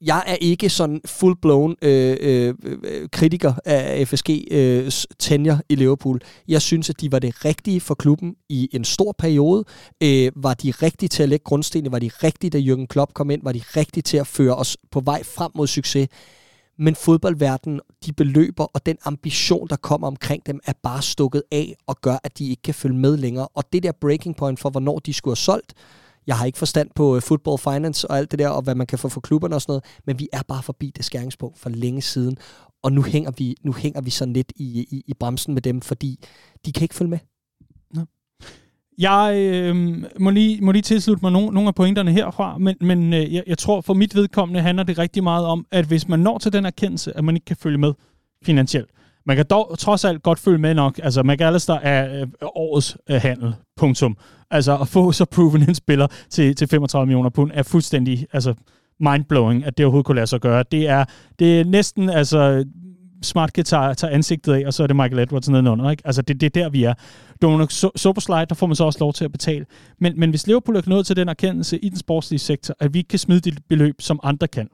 jeg er ikke sådan full-blown øh, øh, øh kritiker af FSG's øh, tenure i Liverpool. Jeg synes, at de var det rigtige for klubben i en stor periode. Øh, var de rigtige til at lægge grundstenene? Var de rigtige, da Jürgen Klopp kom ind? Var de rigtige til at føre os på vej frem mod succes? Men fodboldverdenen, de beløber og den ambition, der kommer omkring dem, er bare stukket af og gør, at de ikke kan følge med længere. Og det der breaking point for, hvornår de skulle have solgt, jeg har ikke forstand på uh, football finance og alt det der, og hvad man kan få for klubberne og sådan noget, men vi er bare forbi det skæringspunkt for længe siden, og nu hænger vi, nu hænger vi sådan lidt i, i, i bremsen med dem, fordi de kan ikke følge med. Jeg øh, må, lige, må lige tilslutte mig nogle, nogle af pointerne herfra, men, men øh, jeg, jeg tror for mit vedkommende handler det rigtig meget om, at hvis man når til den erkendelse, at man ikke kan følge med finansielt, man kan dog trods alt godt følge med nok. Altså, McAllister er øh, årets øh, handel. Punktum. Altså, at få så proven en spiller til, til 35 millioner pund er fuldstændig altså, mindblowing, at det overhovedet kunne lade sig gøre. Det er, det er næsten, altså, Smart kan tage, tage ansigtet af, og så er det Michael Edwards nedenunder. Ikke? Altså, det, det er der, vi er. Donald Soberslide, der får man så også lov til at betale. Men, men hvis Liverpool er nået til den erkendelse i den sportslige sektor, at vi ikke kan smide det beløb, som andre kan,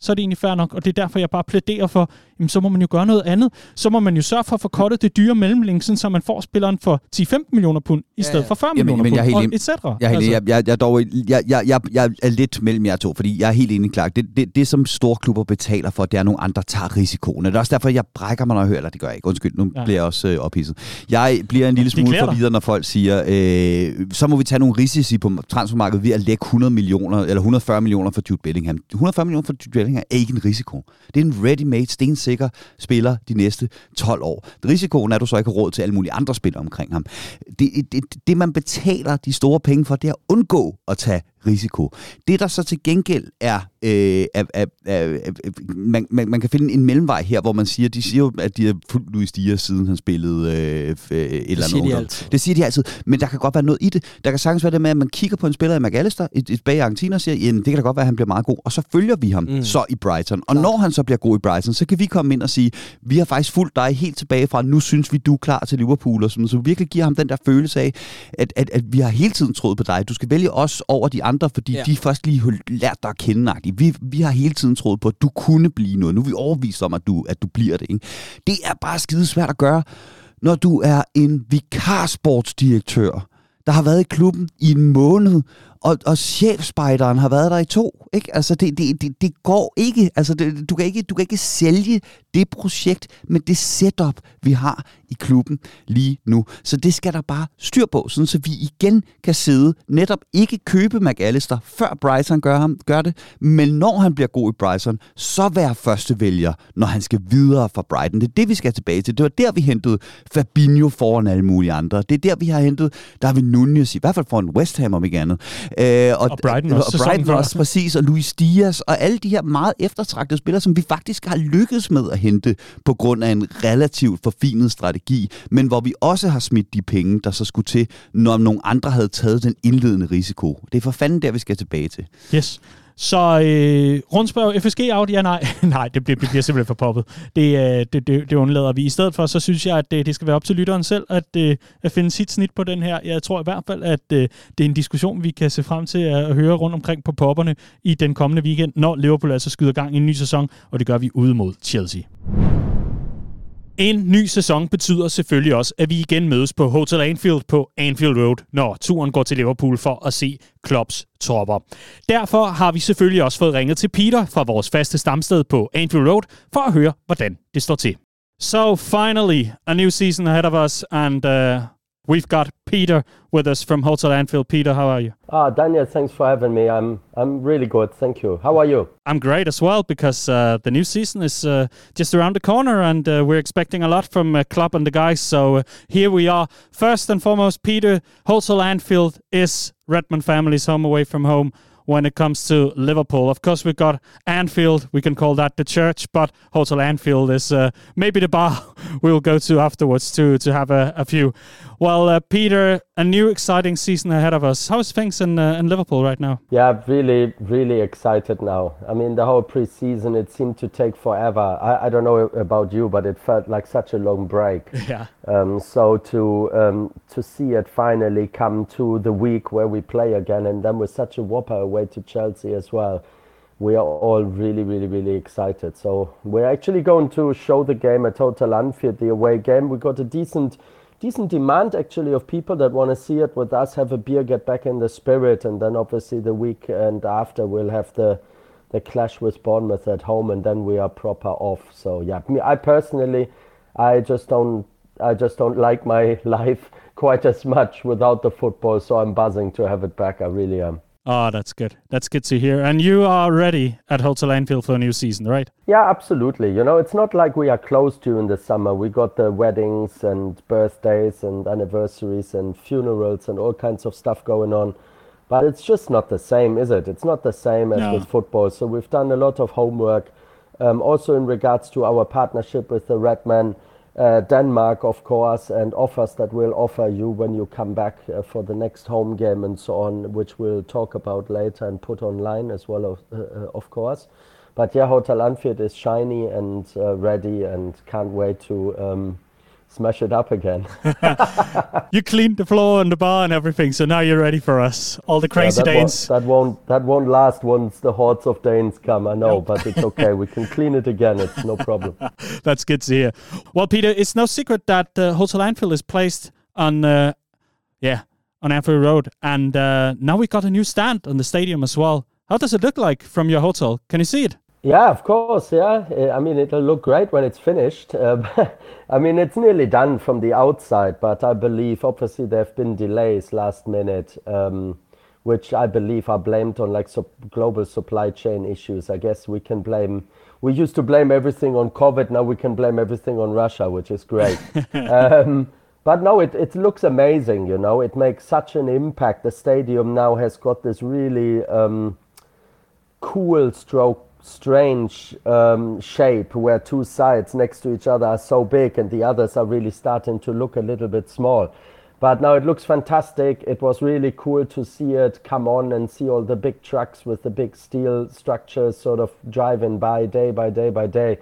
så er det egentlig fair nok, og det er derfor, jeg bare plæderer for, jamen, så må man jo gøre noget andet. Så må man jo sørge for at få kottet det dyre mellemlink, så man får spilleren for 10-15 millioner pund, i stedet ja, for 40 jamen, millioner men pund, og et cetera. Jeg er, helt, altså. jeg, jeg, jeg, dog, jeg, jeg, jeg, jeg er lidt mellem jer to, fordi jeg er helt enig, Clark. Det, det, det, som store klubber betaler for, det er, at nogle andre tager risikoen. Det er også derfor, jeg brækker mig, når jeg hører, eller det gør jeg ikke. Undskyld, nu ja. bliver jeg også øh, ophidset. Jeg bliver en lille smule forvidret, når folk siger, øh, så må vi tage nogle risici på transfermarkedet ved at lægge 100 millioner, eller 140 millioner for Jude Bellingham. 140 millioner for Jude Bellingham er ikke en risiko. Det er en ready-made, sikker spiller de næste 12 år. Risikoen er, at du så ikke har råd til alle mulige andre spillere omkring ham. Det, det, det, man betaler de store penge for, det er at undgå at tage risiko. Det, der så til gengæld er, øh, er, er, er, er man, man, man kan finde en mellemvej her, hvor man siger, de siger jo, at de har fulgt Luis Diaz, siden han spillede øh, et det eller andet. De altid. Det siger de altid. Men der kan godt være noget i det. Der kan sagtens være det med, at man kigger på en spiller i McAllister, et, et bag Argentina, og siger, jamen det kan da godt være, at han bliver meget god. Og så følger vi ham mm. så i Brighton. Og Klar. når han så bliver god i Brighton, så kan vi komme ind og sige, vi har faktisk fulgt dig helt tilbage fra, nu synes vi, du er klar til Liverpool. Og sådan, så vi virkelig giver ham den der følelse af, at, at, at vi har hele tiden troet på dig. Du skal vælge os over de andre, fordi ja. de først lige har lært dig at kende. Vi, vi har hele tiden troet på, at du kunne blive noget. Nu er vi overvist om, at du, at du bliver det. Ikke? Det er bare skide svært at gøre, når du er en vikarsportsdirektør, der har været i klubben i en måned, og, og chefspejderen har været der i to. Ikke? Altså, det, det, det, det går ikke. Altså, det, du, kan ikke. Du kan ikke sælge det projekt med det setup, vi har i klubben lige nu. Så det skal der bare styr på, sådan så vi igen kan sidde, netop ikke købe McAllister, før Bryson gør, ham, gør det, men når han bliver god i Bryson, så være første vælger, når han skal videre fra Brighton. Det er det, vi skal tilbage til. Det var der, vi hentede Fabinho foran alle mulige andre. Det er der, vi har hentet David Nunez, i hvert fald foran West Ham, om ikke andet. Øh, og, og Brighton også. Og Brighton også, præcis, og Luis Diaz, og alle de her meget eftertragtede spillere, som vi faktisk har lykkedes med at hente på grund af en relativt forfinet strategi, men hvor vi også har smidt de penge, der så skulle til, når nogle andre havde taget den indledende risiko. Det er for fanden der, vi skal tilbage til. Yes. Så øh, rundspørg FSG out? Ja, nej. nej, det bliver, det bliver simpelthen for poppet. Det, øh, det, det, det undlader vi. I stedet for, så synes jeg, at det, det skal være op til lytteren selv at, øh, at finde sit snit på den her. Jeg tror i hvert fald, at øh, det er en diskussion, vi kan se frem til at høre rundt omkring på popperne i den kommende weekend, når Liverpool altså skyder gang i en ny sæson, og det gør vi ude mod Chelsea. En ny sæson betyder selvfølgelig også, at vi igen mødes på Hotel Anfield på Anfield Road, når turen går til Liverpool for at se Klopps tropper. Derfor har vi selvfølgelig også fået ringet til Peter fra vores faste stamsted på Anfield Road for at høre, hvordan det står til. So finally, a new season ahead of us, and uh, We've got Peter with us from Hotel Anfield. Peter, how are you? Ah, Daniel, thanks for having me. I'm I'm really good, thank you. How are you? I'm great as well because uh, the new season is uh, just around the corner, and uh, we're expecting a lot from uh, club and the guys. So uh, here we are. First and foremost, Peter Hotel Anfield is Redmond family's home away from home when it comes to Liverpool. Of course, we've got Anfield. We can call that the church, but Hotel Anfield is uh, maybe the bar we'll go to afterwards to to have a, a few. Well, uh, Peter, a new exciting season ahead of us. How's things in uh, in Liverpool right now? Yeah, really, really excited now. I mean, the whole preseason it seemed to take forever. I, I don't know about you, but it felt like such a long break. Yeah. Um, so to um, to see it finally come to the week where we play again, and then with such a whopper away to Chelsea as well, we are all really, really, really excited. So we're actually going to show the game at Total Anfield, the away game. We got a decent decent demand actually of people that want to see it with us, have a beer, get back in the spirit, and then obviously the weekend after we'll have the the clash with Bournemouth at home, and then we are proper off. So yeah, me, I personally, I just don't, I just don't like my life quite as much without the football. So I'm buzzing to have it back. I really am. Oh, that's good. That's good to hear. And you are ready at Hotel Anfield for a new season, right? Yeah, absolutely. You know, it's not like we are closed during the summer. We got the weddings and birthdays and anniversaries and funerals and all kinds of stuff going on. But it's just not the same, is it? It's not the same as No. with football. So we've done a lot of homework. Um, also in regards to our partnership with the Redman uh, Denmark, of course, and offers that we'll offer you when you come back uh, for the next home game and so on, which we'll talk about later and put online as well, of, uh, uh, of course. But yeah, Hotel Anfield is shiny and uh, ready and can't wait to um, smash it up again. You cleaned the floor and the bar and everything, so now you're ready for us. All the Yeah, crazy that, Danes. Won't, that won't that won't last once the hordes of Danes come. I know, but it's okay. we can clean it again. It's no problem. That's good to hear. Well, Peter, it's no secret that uh, Hotel Anfield is placed on, uh, yeah, on Anfield Road, and uh, now we've got a new stand on the stadium as well. How does it look like from your hotel? Can you see it? Yeah, of course. Yeah, Uh, I mean it'll look great when it's finished. Um, I mean it's nearly done from the outside, but I believe obviously there have been delays last minute, um, which I believe are blamed on like global supply chain issues. I guess we can blame. We used to blame everything on COVID. Now we can blame everything on Russia, which is great. um, but no, it, it looks amazing. You know, it makes such an impact. The stadium now has got this really. Um, cool stroke strange um, shape where two sides next to each other are so big and the others are really starting to look a little bit small. But now it looks fantastic. It was really cool to see it come on and see all the big trucks with the big steel structures sort of driving by day by day by day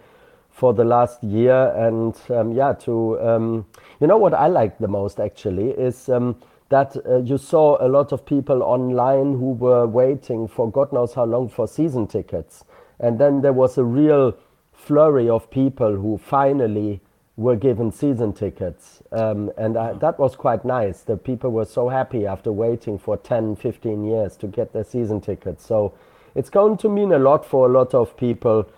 for the last year. And um, yeah to um, you know what i like the most actually is um, that uh, you saw a lot of people online who were waiting for god knows how long for season tickets and then there was a real flurry of people who finally were given season tickets. Um, and I, that was quite nice. The people were so happy after waiting for 10 15 years to get their season tickets. So it's going to mean a lot for a lot of people.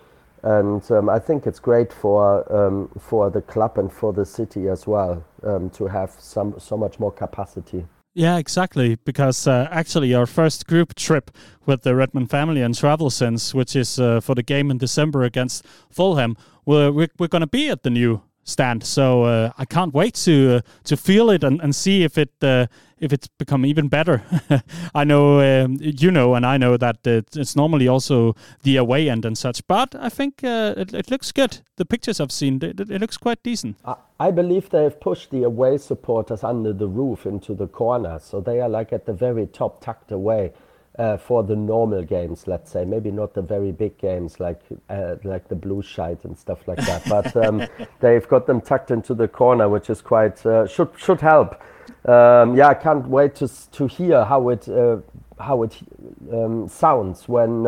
And um, I think it's great for um, for the club and for the city as well um, to have some so much more capacity. Yeah, exactly. Because uh, actually, our first group trip with the Redmond family and Travel Sense, which is uh, for the game in December against Fulham, we're, we're going to be at the new stand. So uh, I can't wait to uh, to feel it and, and see if it uh, if it's become even better. I know um, you know, and I know that it's normally also the away end and such. But I think uh, it, it looks good. The pictures I've seen, it, it looks quite decent. I, I believe they have pushed the away supporters under the roof into the corners, so they are like at the very top, tucked away. Uh, for the normal games, let's say, maybe not the very big games like uh, like the blue shite and stuff like that, but um, they've got them tucked into the corner, which is quite uh, should should help. Um, yeah, I can't wait to to hear how it uh, how it um, sounds when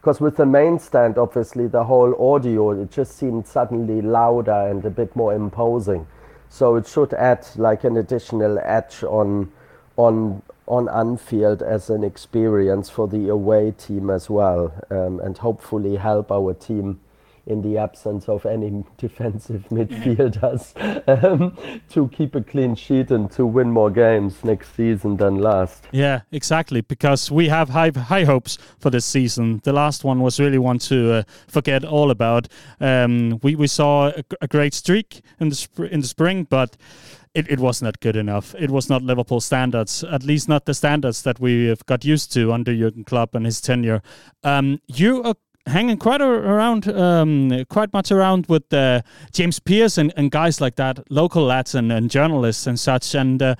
because with the main stand, obviously the whole audio it just seemed suddenly louder and a bit more imposing. So it should add like an additional edge on on on Anfield as an experience for the away team as well, um, and hopefully help our team in the absence of any defensive midfielders um, to keep a clean sheet and to win more games next season than last. Yeah, exactly. Because we have high high hopes for this season. The last one was really one to uh, forget all about. Um, we we saw a, a, great streak in the sp- in the spring, but. It, it was not good enough. It was not Liverpool standards, at least not the standards that we have got used to under Jurgen Klopp and his tenure. Um, you are hanging quite around, um, quite much around with uh, James Pearce and, and, guys like that, local lads and, and journalists and such. And uh,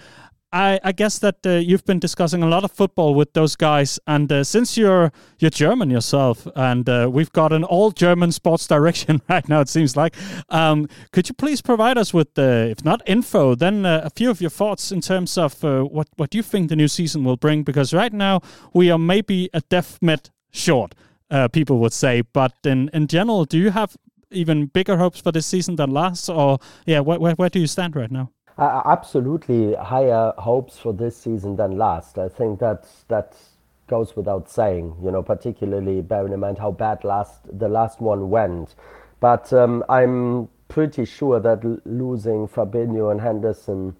I, I, guess that uh, you've been discussing a lot of football with those guys. And uh, since you're you're German yourself, and uh, we've got an all German sports direction right now, it seems like. Um, could you please provide us with, if not info, then a few of your thoughts in terms of what what you think the new season will bring? Because right now we are maybe a def met short uh, people would say. But in, in general, do you have even bigger hopes for this season than last? Or, yeah, where, where do you stand right now? Absolutely higher hopes for this season than last. I think that that goes without saying, you know, particularly bearing in mind how bad last the last one went. But um, I'm pretty sure that losing Fabinho and Henderson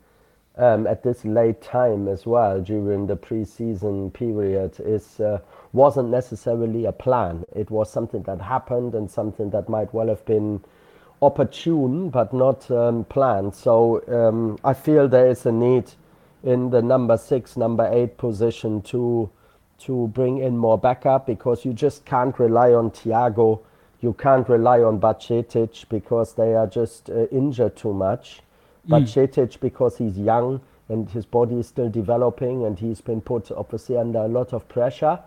um, at this late time as well during the preseason period is uh, wasn't necessarily a plan. It was something that happened and something that might well have been opportune but not um, planned. So um, I feel there is a need in the number six, number eight position to to bring in more backup because you just can't rely on Thiago. You can't rely on Bacetic because they are just uh, injured too much. Mm. Bacetic because he's young and his body is still developing and he's been put obviously under a lot of pressure.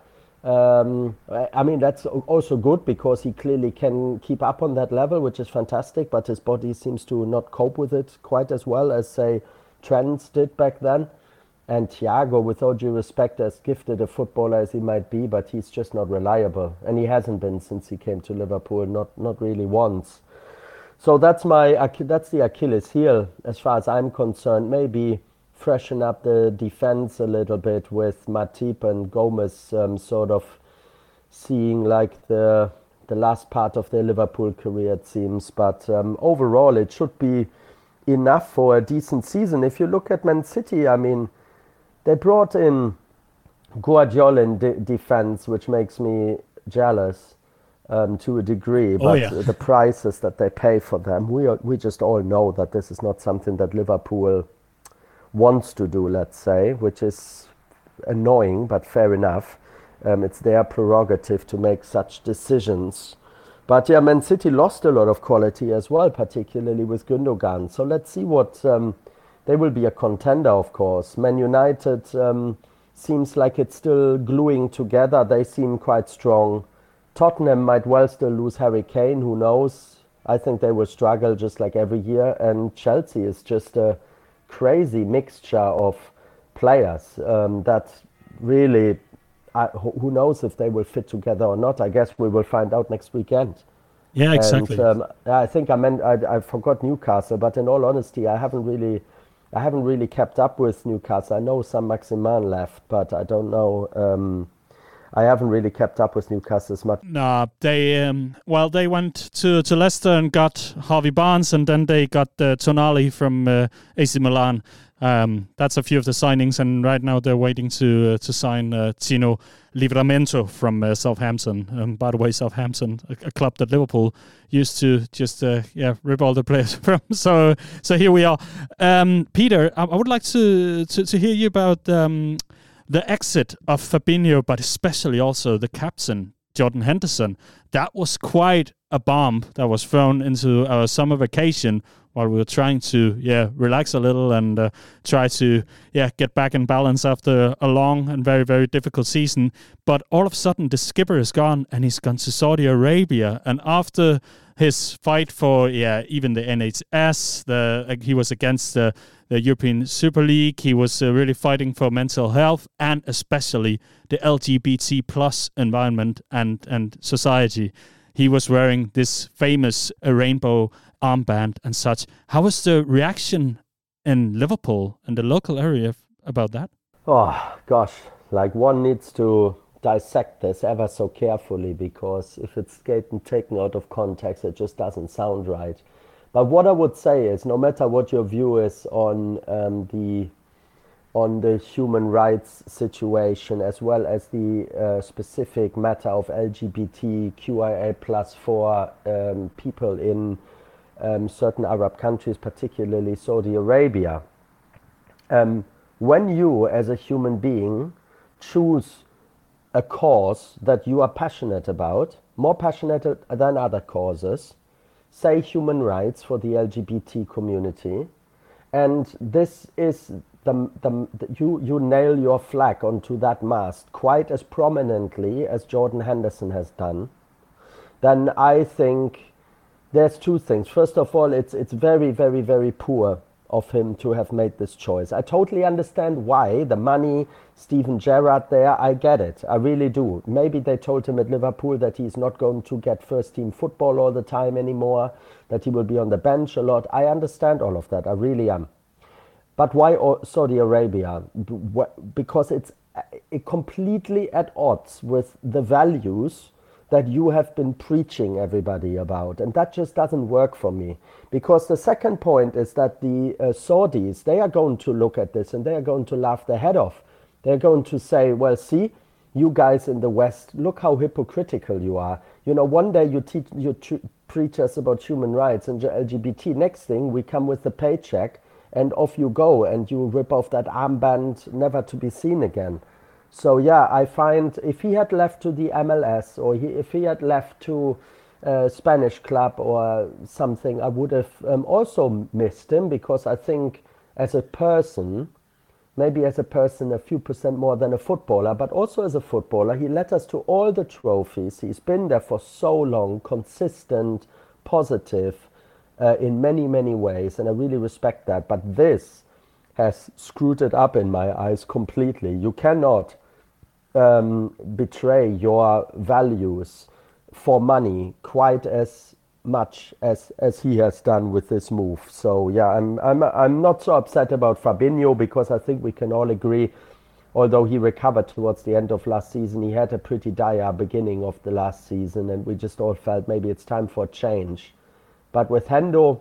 Um, I mean, that's also good because he clearly can keep up on that level, which is fantastic, but his body seems to not cope with it quite as well as, say, Trent did back then. And Thiago, with all due respect, as gifted a footballer as he might be, but he's just not reliable. And he hasn't been since he came to Liverpool, not, not really once. So that's my that's the Achilles heel as far as I'm concerned. Maybe freshen up the defense a little bit with Matip and Gomez um, sort of seeing like the the last part of their Liverpool career it seems. But um, overall, it should be enough for a decent season. If you look at Man City, I mean, they brought in Guardiola in de- defense, which makes me jealous. Um, to a degree, oh, but oh, yeah. the prices that they pay for them, we are, we just all know that this is not something that Liverpool wants to do, let's say, which is annoying, but fair enough. Um, it's their prerogative to make such decisions. But yeah, Man City lost a lot of quality as well, particularly with Gundogan. So let's see what um, they will be a contender, of course. Man United um, seems like it's still gluing together. They seem quite strong. Tottenham might well still lose Harry Kane. Who knows? I think they will struggle just like every year. And Chelsea is just a crazy mixture of players um, that really, uh, who knows if they will fit together or not. I guess we will find out next weekend. Yeah, exactly. And, um, I think I meant I, I forgot Newcastle, but in all honesty, I haven't really, I haven't really kept up with Newcastle. I know Saint-Maximin left, but I don't know. Um, I haven't really kept up with Newcastle as much. No, they um, well they went to, to Leicester and got Harvey Barnes, and then they got uh, Tonali from uh, AC Milan. Um, that's a few of the signings, and right now they're waiting to uh, to sign uh, Tino Livramento from uh, Southampton. Um, by the way, Southampton, a, a, club that Liverpool used to just uh, yeah rip all the players from. So so here we are. Um, Peter, I, I, would like to, to, to hear you about um, the exit of Fabinho, but especially also the captain, Jordan Henderson, that was quite a bomb that was thrown into our summer vacation while we were trying to yeah relax a little and uh, try to yeah get back in balance after a long and very very difficult season. But all of a sudden the skipper is gone and he's gone to Saudi Arabia. And after his fight for yeah even the NHS the uh, he was against the the European Super League. He was uh, really fighting for mental health and especially the LGBT plus environment and and society. He was wearing this famous rainbow armband and such. How was the reaction in Liverpool and the local area about that? Oh gosh, like one needs to dissect this ever so carefully because if it's getting taken out of context, it just doesn't sound right. But what I would say is, no matter what your view is on um, the on the human rights situation as well as the uh, specific matter of LGBTQIA plus for um, people in um, certain Arab countries, particularly Saudi Arabia. Um, when you, as a human being, choose a cause that you are passionate about, more passionate than other causes, say human rights for the LGBT community, and this is the, the, you, you nail your flag onto that mast quite as prominently as Jordan Henderson has done, then I think there's two things. First of all, it's, it's very, very, very poor of him to have made this choice. I totally understand why. The money, Steven Gerrard there, I get it. I really do. Maybe they told him at Liverpool that he's not going to get first team football all the time anymore, that he will be on the bench a lot. I understand all of that. I really am. But why Saudi Arabia? Because it's uh, completely at odds with the values that you have been preaching everybody about. And that just doesn't work for me. Because the second point is that the uh, Saudis, they are going to look at this and they are going to laugh their head off. They're going to say, well, see, you guys in the West, look how hypocritical you are. You know, one day you teach, you preach us about human rights and LGBT. Next thing, we come with the paycheck and off you go and you rip off that armband never to be seen again. So yeah, I find if he had left to the MLS or he, if he had left to a Spanish club or something, I would have um, also missed him because I think as a person, maybe as a person a few percent more than a footballer, but also as a footballer, he led us to all the trophies. He's been there for so long, consistent, positive, uh, in many, many ways, and I really respect that. But this has screwed it up in my eyes completely. You cannot um, betray your values for money quite as much as as he has done with this move. So yeah, I'm I'm I'm not so upset about Fabinho because I think we can all agree. Although he recovered towards the end of last season, he had a pretty dire beginning of the last season, and we just all felt maybe it's time for change. But with Hendo,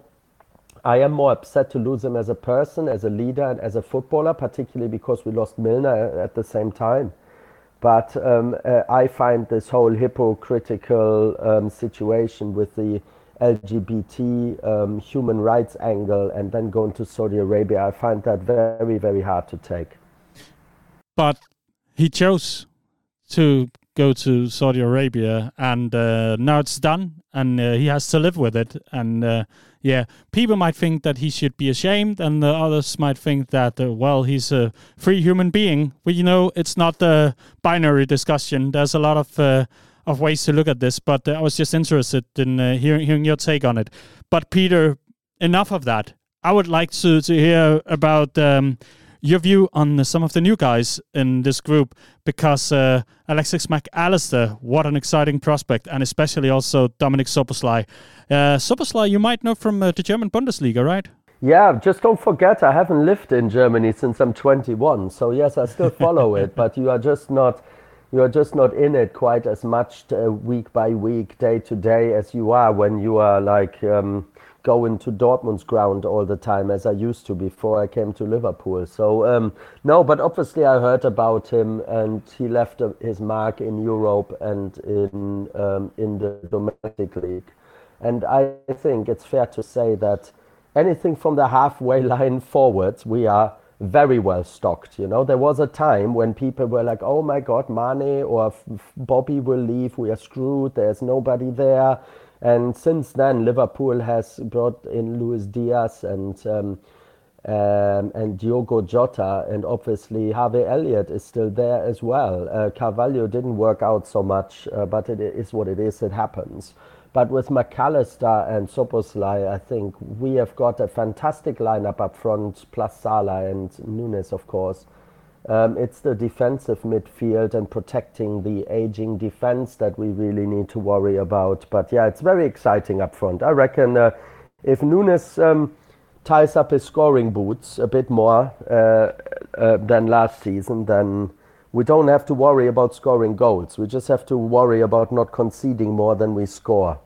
I am more upset to lose him as a person, as a leader, and as a footballer, particularly because we lost Milner at the same time. But um, uh, I find this whole hypocritical um, situation with the LGBT um, human rights angle and then going to Saudi Arabia, I find that very, very hard to take. But he chose to go to Saudi Arabia, and uh, now it's done, and uh, he has to live with it. And uh, yeah, people might think that he should be ashamed, and the others might think that uh, well, he's a free human being. But you know, it's not a binary discussion. There's a lot of uh, of ways to look at this. But uh, I was just interested in hearing hearing your take on it. But Peter, enough of that. I would like to to hear about. Um, your view on some of the new guys in this group because uh, Alexis McAllister, what an exciting prospect, and especially also Dominic Soboslai. Uh, you might know from uh, the German Bundesliga, right? Yeah, just don't forget I haven't lived in Germany since I'm 21. So yes, I still follow it, but you are just not you are just not in it quite as much uh, week by week, day to day as you are when you are like um, going to Dortmund's ground all the time as I used to before I came to Liverpool. So um, no, but obviously I heard about him, and he left uh, his mark in Europe and in um, in the domestic league. And I think it's fair to say that anything from the halfway line forwards, we are very well stocked. You know, there was a time when people were like, "Oh my God, Mane or Bobby will leave. We are screwed. There's nobody there." And since then, Liverpool has brought in Luis Diaz and um, um, and Diogo Jota, and obviously Harvey Elliott is still there as well. Uh, Carvalho didn't work out so much, uh, but it is what it is. It happens. But with McAllister and Soboslai, I think we have got a fantastic lineup up front, plus Salah and Nunes, of course. Um, it's the defensive midfield and protecting the aging defense that we really need to worry about. But yeah, it's very exciting up front. I reckon uh, if Nunes um, ties up his scoring boots a bit more uh, uh, than last season, then we don't have to worry about scoring goals. We just have to worry about not conceding more than we score.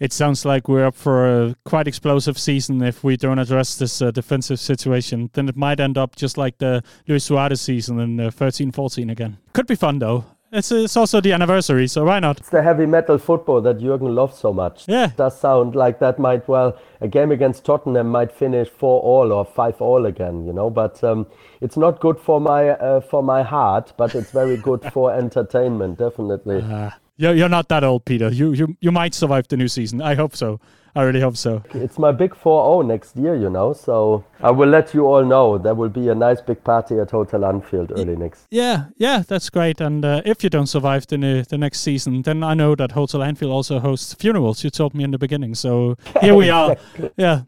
It sounds like we're up for a quite explosive season if we don't address this uh, defensive situation. Then it might end up just like the Luis Suarez season in uh, 13 14 again. Could be fun though. It's, it's also the anniversary, so why not? It's the heavy metal football that Jurgen loves so much. Yeah. It does sound like that might, well, a game against Tottenham might finish 4 all or 5 all again, you know, but um, it's not good for my, uh, for my heart, but it's very good for entertainment, definitely. Uh, you're, you're not that old, Peter. You, you, you might survive the new season. I hope so. I really hope so. It's my big 4 0 next year, you know. So I will let you all know. There will be a nice big party at Hotel Anfield early next Yeah, yeah, that's great. And uh, if you don't survive the, uh, the next season, then I know that Hotel Anfield also hosts funerals. You told me in the beginning. So here we are. Yeah.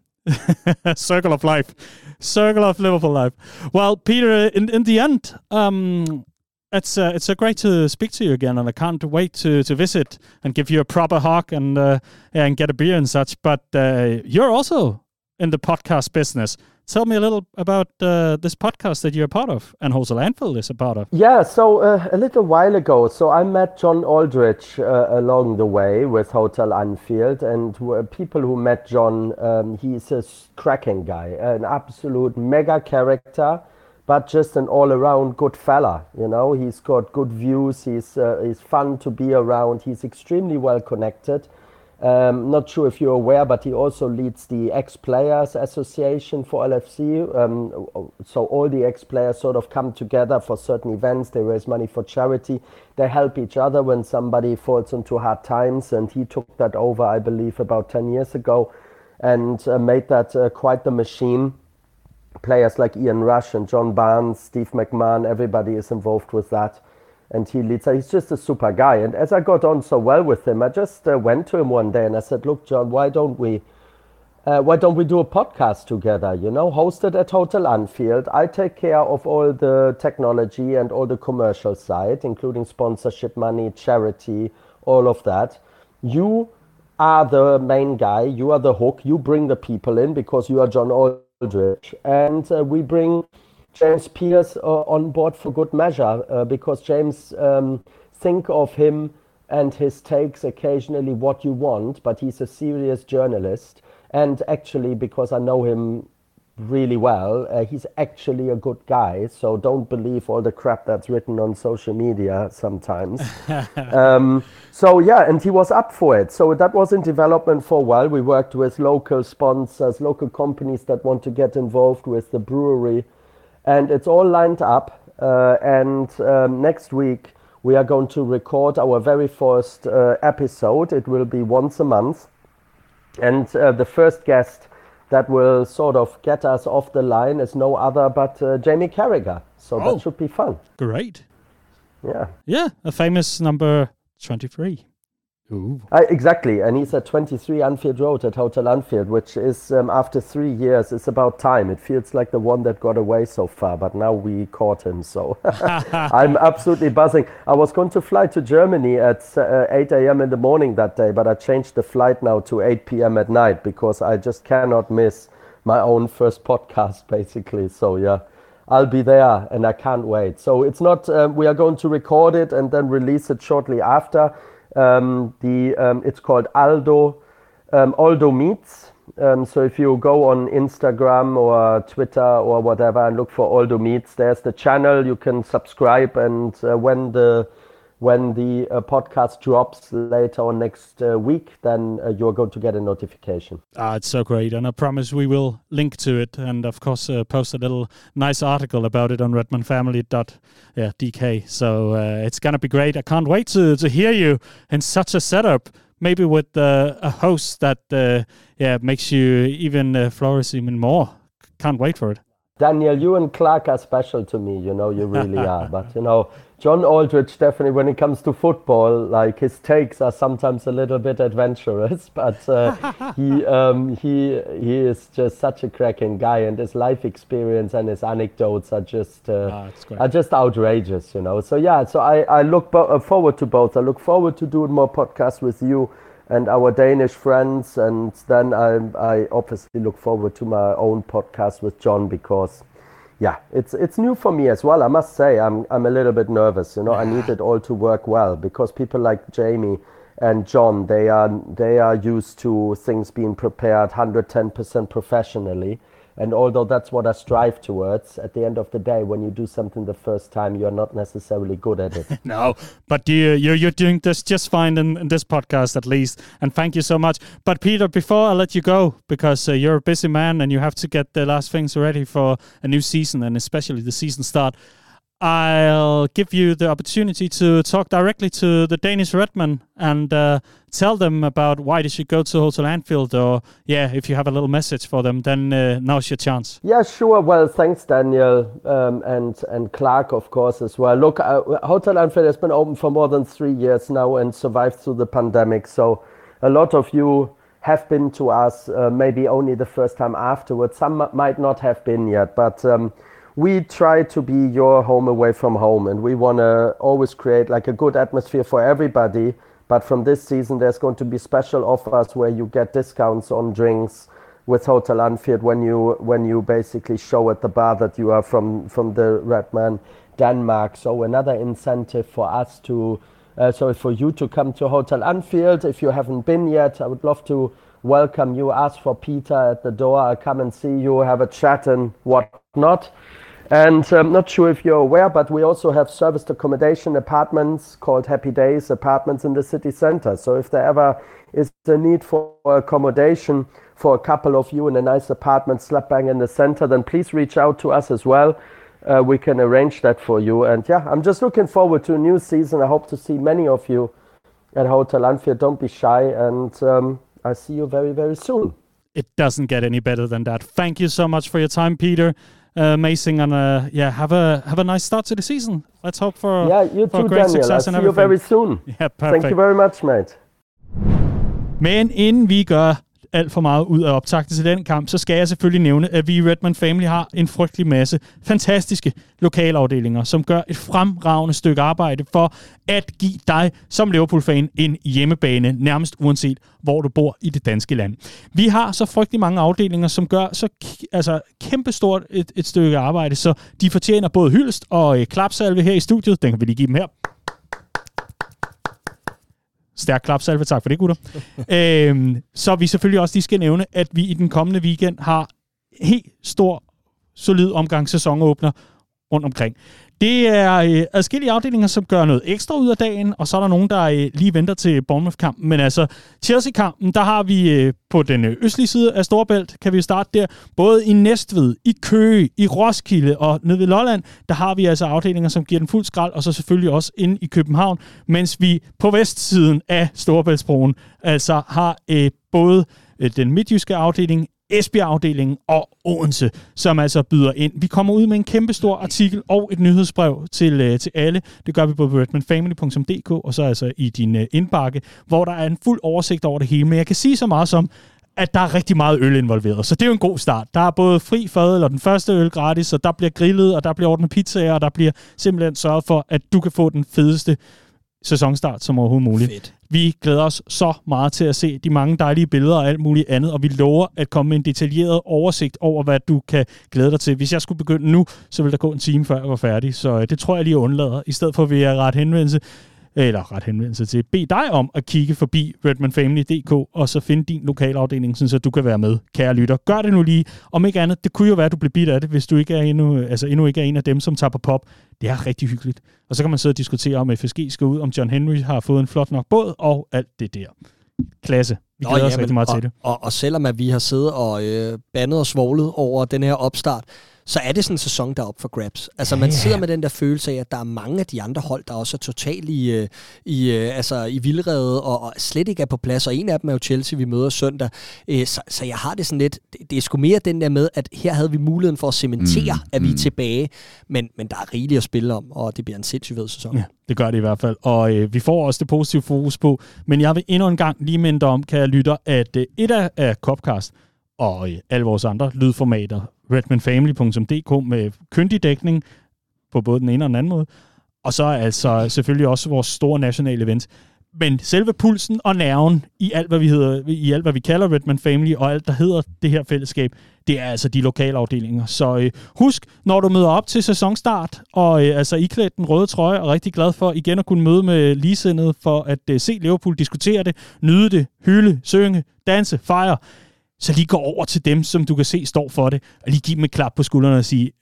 Circle of life. Circle of Liverpool life. Well, Peter, in, in the end, um, it's uh, it's uh, great to speak to you again, and I can't wait to, to visit and give you a proper hug and uh, and get a beer and such. But uh, you're also in the podcast business. Tell me a little about uh, this podcast that you're a part of, and Hotel Anfield is a part of. Yeah, so uh, a little while ago, so I met John Aldrich along the way with Hotel Anfield, and people who met John, um, he's a cracking guy, an absolute mega character but just an all-around good fella. You know, he's got good views. He's uh, he's fun to be around. He's extremely well connected. Um, not sure if you're aware, but he also leads the ex-players association for LFC. Um, so all the ex-players sort of come together for certain events. They raise money for charity. They help each other when somebody falls into hard times. And he took that over, I believe, about 10 years ago, and uh, made that uh, quite the machine players like Ian Rush and John Barnes, Steve McMahon, everybody is involved with that. And he leads, he's just a super guy. And as I got on so well with him, I just uh, went to him one day and I said, Look, John, why don't we? Uh, why don't we do a podcast together? You know, hosted at Hotel Anfield. I take care of all the technology and all the commercial side, including sponsorship money, charity, all of that. You are the main guy. You are the hook. You bring the people in because you are John Aldrich. And uh, we bring James Pierce uh, on board for good measure uh, because James, um, think of him and his takes occasionally what you want, but he's a serious journalist. And actually, because I know him really well. Uh, he's actually a good guy, so don't believe all the crap that's written on social media sometimes. um, so yeah, and he was up for it. So that was in development for a while. We worked with local sponsors, local companies that want to get involved with the brewery, and it's all lined up. Uh, and um, next week we are going to record our very first uh, episode. It will be once a month, and uh, the first guest that will sort of get us off the line is no other but uh, Jamie Carragher. So oh, that should be fun. Great. Yeah. Yeah, a famous number 23. Uh, exactly, and he's at 23 Anfield Road at Hotel Anfield, which is um, after three years. It's about time. It feels like the one that got away so far, but now we caught him. So I'm absolutely buzzing. I was going to fly to Germany at uh, 8 a.m. in the morning that day, but I changed the flight now to 8 p.m. at night because I just cannot miss my own first podcast, basically. So yeah. I'll be there and I can't wait. So it's not, um, we are going to record it and then release it shortly after um, the um, it's called Aldo um, Aldo Meets. Um, so if you go on Instagram or Twitter or whatever and look for Aldo Meets, there's the channel. You can subscribe, and uh, when the when the uh, podcast drops later on next uh, week, then uh, you're going to get a notification. Ah, it's so great. And I promise we will link to it and, of course, uh, post a little nice article about it on redmanfamily.dk. So uh, it's going to be great. I can't wait to, to hear you in such a setup. Maybe with uh, a host that yeah makes you even flourish even more. Can't wait for it. Daniel, you and Clark are special to me. You know, you really are. But, you know, John Aldrich definitely, when it comes to football, like his takes are sometimes a little bit adventurous, but uh, he um, he he is just such a cracking guy, and his life experience and his anecdotes are just uh, oh, are just outrageous, you know. So yeah, so I I look bo- uh, forward to both. I look forward to doing more podcasts with you and our Danish friends, and then I I obviously look forward to my own podcast with John because yeah, it's it's new for me as well. I must say, I'm I'm a little bit nervous. You know, I need it all to work well because people like Jamie and John, they are they are used to things being prepared 110% professionally. And although that's what I strive towards, at the end of the day, when you do something the first time, you're not necessarily good at it. no, but you, you're, you're doing this just fine in, in, this podcast, at least. And thank you so much. But Peter, before I let you go, because uh, you're a busy man and you have to get the last things ready for a new season and especially the season start, I'll give you the opportunity to talk directly to the Danish Redman and uh, tell them about why they should go to Hotel Anfield. Or, yeah, if you have a little message for them, then uh, now's your chance. Yeah, sure. Well, thanks, Daniel, um, and and Clark, of course, as well. Look, uh, Hotel Anfield has been open for more than three years now and survived through the pandemic. So, a lot of you have been to us, uh, maybe only the first time afterwards. Some might not have been yet, but. Um, we try to be your home away from home and we want to always create like a good atmosphere for everybody. But from this season there's going to be special offers where you get discounts on drinks with hotel anfield when you when you basically show at the bar that you are from from the redman denmark. So another incentive for us to uh, so for you to come to hotel anfield. If you haven't been yet i would love to welcome you. Ask for peter at the door. I'll come and see you have a chat and whatnot and I'm um, not sure if you're aware, but we also have serviced accommodation apartments called Happy Days apartments in the city center. So if there ever is a need for accommodation for a couple of you in a nice apartment slap bang in the center, then please reach out to us as well. Uh, we can arrange that for you. And yeah, I'm just looking forward to a new season. I hope to see many of you at Hotel Anfield. Don't be shy. And um, I see you very, very soon. It doesn't get any better than that. Thank you so much for your time, Peter uh, amazing and uh, yeah, have a have a nice start to the season. Let's hope for yeah, you for too, great Daniel. success I'll and see everything. you very soon. Yeah, perfect. Thank you very much, mate. Men inden vi gør alt for meget ud af optakten til den kamp, så skal jeg selvfølgelig nævne, at vi i Redman Family har en frygtelig masse fantastiske lokalafdelinger, som gør et fremragende stykke arbejde for at give dig som Liverpool-fan en hjemmebane, nærmest uanset hvor du bor i det danske land. Vi har så frygtelig mange afdelinger, som gør så altså, kæmpestort et, et stykke arbejde, så de fortjener både hyldest og øh, klapsalve her i studiet. Den kan vi lige give dem her. Stærk klapsalve, tak for det, gutter. øhm, så vi selvfølgelig også lige skal nævne, at vi i den kommende weekend har helt stor, solid omgang sæsonåbner rundt omkring. Det er øh, adskillige afdelinger, som gør noget ekstra ud af dagen, og så er der nogen, der øh, lige venter til Bournemouth-kampen. Men altså, Chelsea-kampen, der har vi øh, på den øh, østlige side af Storbælt, kan vi starte der, både i Næstved, i Køge, i Roskilde og nede ved Lolland, der har vi altså afdelinger, som giver den fuld skrald, og så selvfølgelig også inde i København, mens vi på vestsiden af Storbæltsbroen altså har øh, både øh, den midtjyske afdeling, Esbjerg-afdelingen og Odense, som altså byder ind. Vi kommer ud med en kæmpe stor artikel og et nyhedsbrev til, øh, til alle. Det gør vi på redmanfamily.dk og så altså i din øh, indbakke, hvor der er en fuld oversigt over det hele. Men jeg kan sige så meget som, at der er rigtig meget øl involveret. Så det er jo en god start. Der er både fri fad, eller den første øl gratis, og der bliver grillet, og der bliver ordnet pizzaer, og der bliver simpelthen sørget for, at du kan få den fedeste sæsonstart som overhovedet muligt. Fedt. Vi glæder os så meget til at se de mange dejlige billeder og alt muligt andet, og vi lover at komme med en detaljeret oversigt over, hvad du kan glæde dig til. Hvis jeg skulle begynde nu, så vil der gå en time, før jeg var færdig, så øh, det tror jeg lige undlader. I stedet for vil jeg ret henvendelse eller ret henvendelse til, bed dig om at kigge forbi redmanfamily.dk og så finde din lokalafdeling, så du kan være med, kære lytter. Gør det nu lige. Om ikke andet, det kunne jo være, at du bliver bidt af det, hvis du ikke er endnu, altså endnu ikke er en af dem, som tager på pop. Det er rigtig hyggeligt. Og så kan man sidde og diskutere, om FSG skal ud, om John Henry har fået en flot nok båd, og alt det der. Klasse. Vi glæder Nå, os rigtig meget og, til det. Og, og selvom at vi har siddet og øh, bandet og svoglet over den her opstart, så er det sådan en sæson, der er op for grabs. Altså, man sidder med den der følelse af, at der er mange af de andre hold, der også er totalt i, øh, i, øh, altså, i vildrede og, og slet ikke er på plads. Og en af dem er jo Chelsea, vi møder søndag. Øh, så, så jeg har det sådan lidt... Det, det er sgu mere den der med, at her havde vi muligheden for at cementere, mm, at vi er mm. tilbage. Men, men der er rigeligt at spille om, og det bliver en sindssygt fed sæson. Ja, det gør det i hvert fald. Og øh, vi får også det positive fokus på. Men jeg vil endnu en gang lige minde om, kan jeg lytte, at øh, et af, af Copcast og øh, alle vores andre lydformater redmanfamily.dk med kyndig dækning på både den ene og den anden måde. Og så altså selvfølgelig også vores store nationale event. Men selve pulsen og nerven i alt, hvad vi, hedder, i alt, hvad vi kalder Redman Family, og alt, der hedder det her fællesskab, det er altså de lokale afdelinger. Så øh, husk, når du møder op til sæsonstart, og øh, altså iklædt den røde trøje, og rigtig glad for igen at kunne møde med ligesindede, for at øh, se Liverpool diskutere det, nyde det, hylde, synge, danse, fejre, så lige gå over til dem, som du kan se står for det, og lige give dem et klap på skuldrene og sige,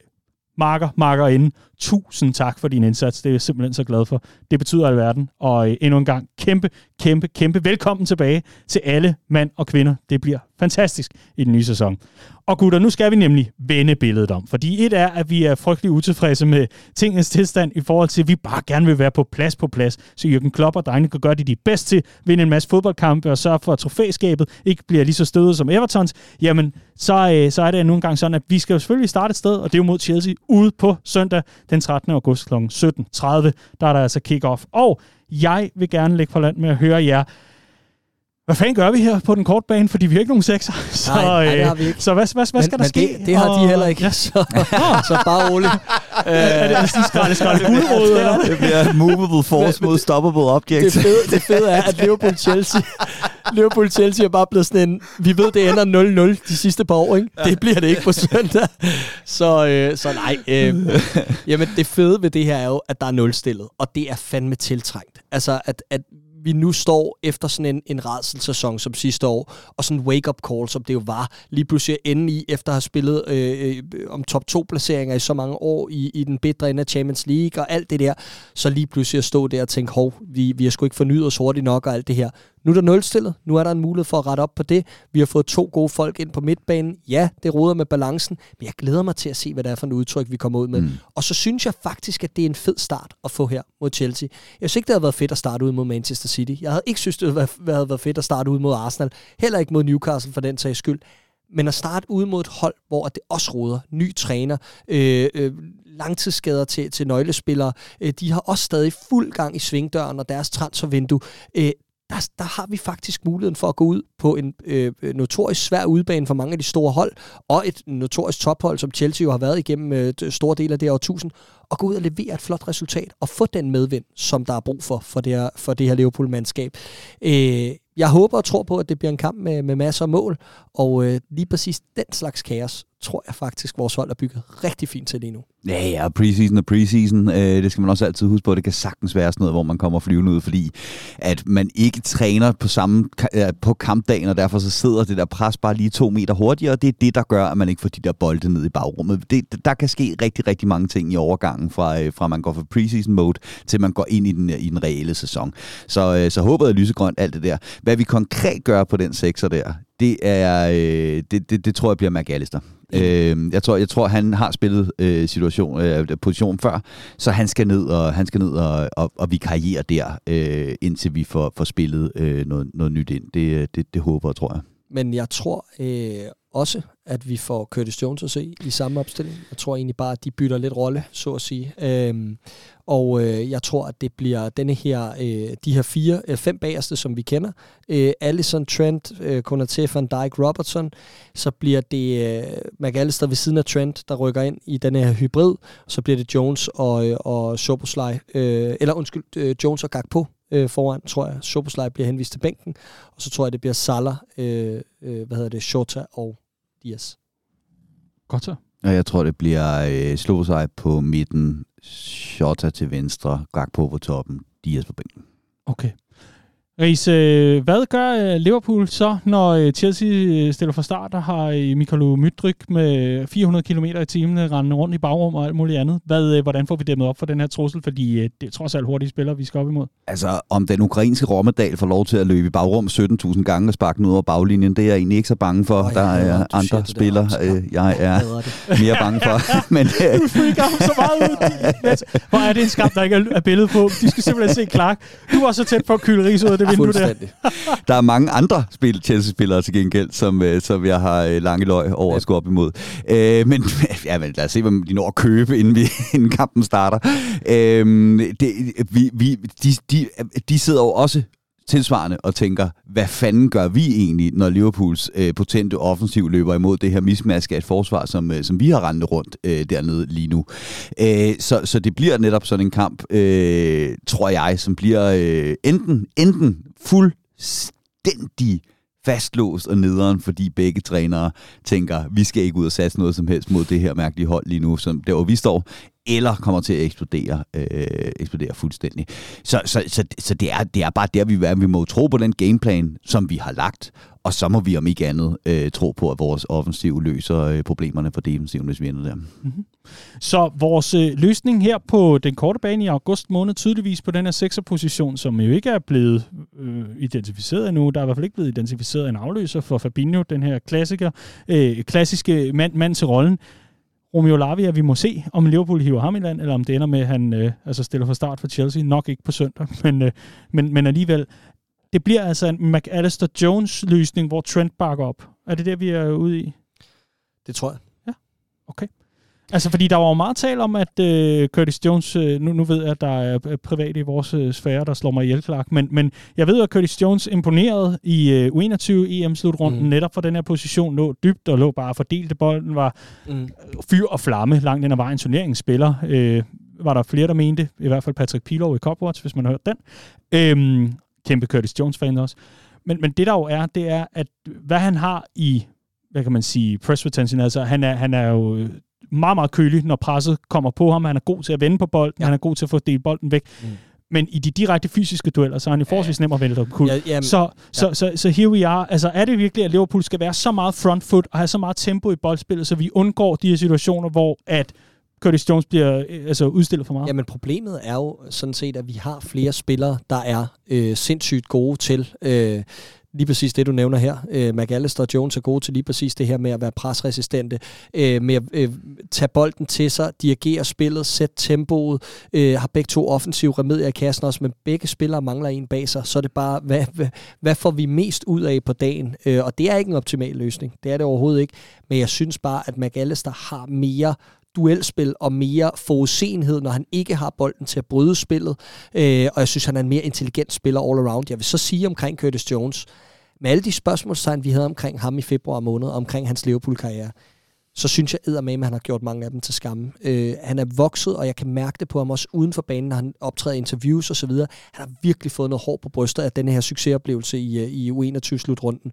marker, marker inden. Tusind tak for din indsats. Det er jeg simpelthen så glad for. Det betyder alverden. Og øh, endnu en gang, kæmpe, kæmpe, kæmpe velkommen tilbage til alle mænd og kvinder. Det bliver fantastisk i den nye sæson. Og gutter, nu skal vi nemlig vende billedet om. Fordi et er, at vi er frygtelig utilfredse med tingens tilstand i forhold til, at vi bare gerne vil være på plads på plads. Så Jürgen Klopp og drengene kan gøre det de er bedst til, vinde en masse fodboldkampe og sørge for, at trofæskabet ikke bliver lige så stødet som Evertons. Jamen, så, øh, så er det nu engang sådan, at vi skal selvfølgelig starte et sted, og det er jo mod Chelsea ude på søndag den 13. august kl. 17.30. Der er der altså kick-off. Og jeg vil gerne lægge på land med at høre jer hvad fanden gør vi her på den korte bane, fordi vi har ikke nogen sekser. Så, nej, nej, det har vi ikke. Så hvad, hvad, hvad skal men, der ske? Det, det har de heller ikke, ja. så, så bare roligt. er det sådan skralde, skralde guldråd, eller? Det bliver movable force mod stoppable object. Det fede, det fede er, at Liverpool-Chelsea Liverpool-Chelsea er bare blevet sådan en, vi ved, det ender 0-0 de sidste par år, ikke? Det bliver det ikke på søndag. Så, øh, så nej. Øh, jamen, det fede ved det her er jo, at der er nulstillet, og det er fandme tiltrængt. Altså, at, at vi nu står efter sådan en, en redselsæson som sidste år, og sådan en wake-up call, som det jo var, lige pludselig ende i, efter at have spillet øh, øh, om top 2 placeringer i så mange år i, i den bedre ende af Champions League og alt det der, så lige pludselig at stå der og tænke, hov, vi, vi har sgu ikke fornyet os hurtigt nok og alt det her. Nu er der nulstillet. Nu er der en mulighed for at rette op på det. Vi har fået to gode folk ind på midtbanen. Ja, det roder med balancen, men jeg glæder mig til at se, hvad det er for en udtryk, vi kommer ud med. Mm. Og så synes jeg faktisk, at det er en fed start at få her mod Chelsea. Jeg synes ikke, det havde været fedt at starte ud mod Manchester City. Jeg havde ikke synes, det havde været fedt at starte ud mod Arsenal. Heller ikke mod Newcastle for den sags skyld. Men at starte ud mod et hold, hvor det også roder, ny træner, øh, øh, langtidsskader til, til nøglespillere, øh, de har også stadig fuld gang i svingdøren og deres transfervindue. Øh, der, der har vi faktisk muligheden for at gå ud på en øh, øh notorisk svær udbane for mange af de store hold, og et notorisk tophold, som Chelsea jo har været igennem øh, store dele af det her årtusind, og gå ud og levere et flot resultat, og få den medvind, som der er brug for, for det her, for det her Liverpool-mandskab. Øh, jeg håber og tror på, at det bliver en kamp med, med masser af mål, og øh, lige præcis den slags kaos, tror jeg faktisk, vores hold er bygget rigtig fint til lige nu. Ja, ja, preseason og preseason, øh, det skal man også altid huske på. Det kan sagtens være sådan noget, hvor man kommer flyvende ud, fordi at man ikke træner på samme øh, på kampdagen, og derfor så sidder det der pres bare lige to meter hurtigere, og det er det, der gør, at man ikke får de der bolde ned i bagrummet. Det, der kan ske rigtig, rigtig mange ting i overgangen, fra, øh, fra man går fra preseason mode, til man går ind i den, øh, i den reelle sæson. Så, øh, så håbet er lysegrønt, alt det der. Hvad vi konkret gør på den sekser der, det er øh, det, det, det tror jeg bliver McAllister. Øh, jeg tror, jeg tror han har spillet øh, situation, øh, position før, så han skal ned og han skal ned og, og, og vikariere der, øh, indtil vi får, får spillet øh, noget, noget nyt ind. Det, det, det håber jeg, tror jeg. Men jeg tror øh, også, at vi får Curtis Jones at se i samme opstilling. Jeg tror egentlig bare, at de bytter lidt rolle, så at sige. Øhm, og øh, jeg tror, at det bliver denne her, øh, de her fire, øh, fem bagerste, som vi kender. Øh, Allison, Trent, øh, Konate, Van Dijk, Robertson. Så bliver det øh, McAllister ved siden af Trent, der rykker ind i denne her hybrid. Så bliver det Jones og, øh, og Soboslej, øh, eller undskyld, øh, Jones og Gakpo øh, foran, tror jeg. Soboslej bliver henvist til bænken. Og så tror jeg, det bliver Salah, øh, øh, hvad hedder det, Shota og Dias. Godt så. Og jeg tror, det bliver øh, Slosej på midten, Shota til venstre, Gakpo på toppen, Dias på bænken. Okay. Ries, øh, hvad gør øh, Liverpool så, når øh, Chelsea stiller fra start og har Mikalu Mydryk med 400 km i timen rendende rundt i bagrum og alt muligt andet? Hvad, hvordan får vi dæmmet op for den her trussel? Fordi det er trods alt hurtige spillere, vi skal op imod. Altså, om den ukrainske Rommedal får lov til at løbe i bagrum 17.000 gange og sparke ud over baglinjen, det er jeg egentlig ikke så bange for. Oh, der er andre spillere, øh, jeg er mere bange for. Men, øh, du freaker ham så meget ud. Hvor er det en skam, der ikke er billede på. De skal simpelthen se Clark. Du var så tæt på at kylde ris ud af det vindue der. der er mange andre spil, Chelsea-spillere til gengæld, som, øh, som jeg har øh, lange løg over at skulle op imod. Øh, men, ja, men lad os se, hvad de når at købe, inden, vi, inden kampen starter. Øh, det, vi, vi, de, de, de sidder jo også tilsvarende og tænker, hvad fanden gør vi egentlig, når Liverpools øh, potente offensiv løber imod det her mismaske af et forsvar, som, øh, som vi har rendet rundt øh, dernede lige nu. Øh, så, så det bliver netop sådan en kamp, øh, tror jeg, som bliver øh, enten, enten fuldstændig fastlåst og nederen, fordi begge trænere tænker, vi skal ikke ud og satse noget som helst mod det her mærkelige hold lige nu, som der hvor vi står, eller kommer til at eksplodere, øh, eksplodere fuldstændig. Så, så, så, så det, er, det er bare der, vi er. Vi må tro på den gameplan, som vi har lagt, og så må vi om ikke andet øh, tro på, at vores offensiv løser øh, problemerne for defensiven, hvis vi ender der. Mm-hmm. Så vores øh, løsning her på den korte bane i august måned, tydeligvis på den her sekserposition, som jo ikke er blevet øh, identificeret endnu. Der er i hvert fald ikke blevet identificeret en afløser for Fabinho, den her klassiker, øh, klassiske mand, mand til rollen. Romeo Lavia, vi må se, om Liverpool hiver ham i land, eller om det ender med, at han øh, altså stiller for start for Chelsea. Nok ikke på søndag, men, øh, men, men alligevel. Det bliver altså en McAllister-Jones-løsning, hvor Trent bakker op. Er det det, vi er ude i? Det tror jeg. Ja, okay. Altså, fordi der var jo meget tale om, at uh, Curtis Jones, uh, nu, nu ved jeg, at der er privat i vores uh, sfære, der slår mig ihjel, Clark, men, men jeg ved, at Curtis Jones imponerede i uh, U21 EM-slutrunden, mm. netop for den her position, lå dybt og lå bare fordelte bolden, var mm. fyr og flamme langt ind ad vejen turneringsspiller. Uh, var der flere, der mente, i hvert fald Patrick Pilov i Copwatch, hvis man har hørt den. Øhm, kæmpe Curtis Jones-fan også. Men, men det der jo er, det er, at hvad han har i, hvad kan man sige, press retention, altså han er, han er jo meget, meget kølig, når presset kommer på ham. Han er god til at vende på bolden, ja. han er god til at få delt bolden væk. Mm. Men i de direkte fysiske dueller, så er han jo forholdsvis nem at vælge op Ja, jamen, så, så, ja. så, så, så here we are. Altså, er det virkelig, at Liverpool skal være så meget front foot og have så meget tempo i boldspillet, så vi undgår de her situationer, hvor at Curtis Jones bliver øh, altså, udstillet for meget? Jamen problemet er jo sådan set, at vi har flere spillere, der er øh, sindssygt gode til øh, lige præcis det, du nævner her. Øh, McAllister og Jones er gode til lige præcis det her med at være presresistente, øh, med at øh, tage bolden til sig, dirigere spillet, sætte tempoet, øh, har begge to offensive remedier i kassen også, men begge spillere mangler en bag sig, så er det bare, hvad, hvad, hvad får vi mest ud af på dagen? Øh, og det er ikke en optimal løsning, det er det overhovedet ikke, men jeg synes bare, at McAllister har mere duelspil og mere forudsenhed, når han ikke har bolden til at bryde spillet. Øh, og jeg synes, han er en mere intelligent spiller all around. Jeg vil så sige omkring Curtis Jones, med alle de spørgsmålstegn, vi havde omkring ham i februar måned, omkring hans Liverpool-karriere, så synes jeg med, at han har gjort mange af dem til skamme. Øh, han er vokset, og jeg kan mærke det på ham også uden for banen, når han optræder i interviews osv. Han har virkelig fået noget hår på brystet af denne her succesoplevelse i, øh, i U21-slutrunden.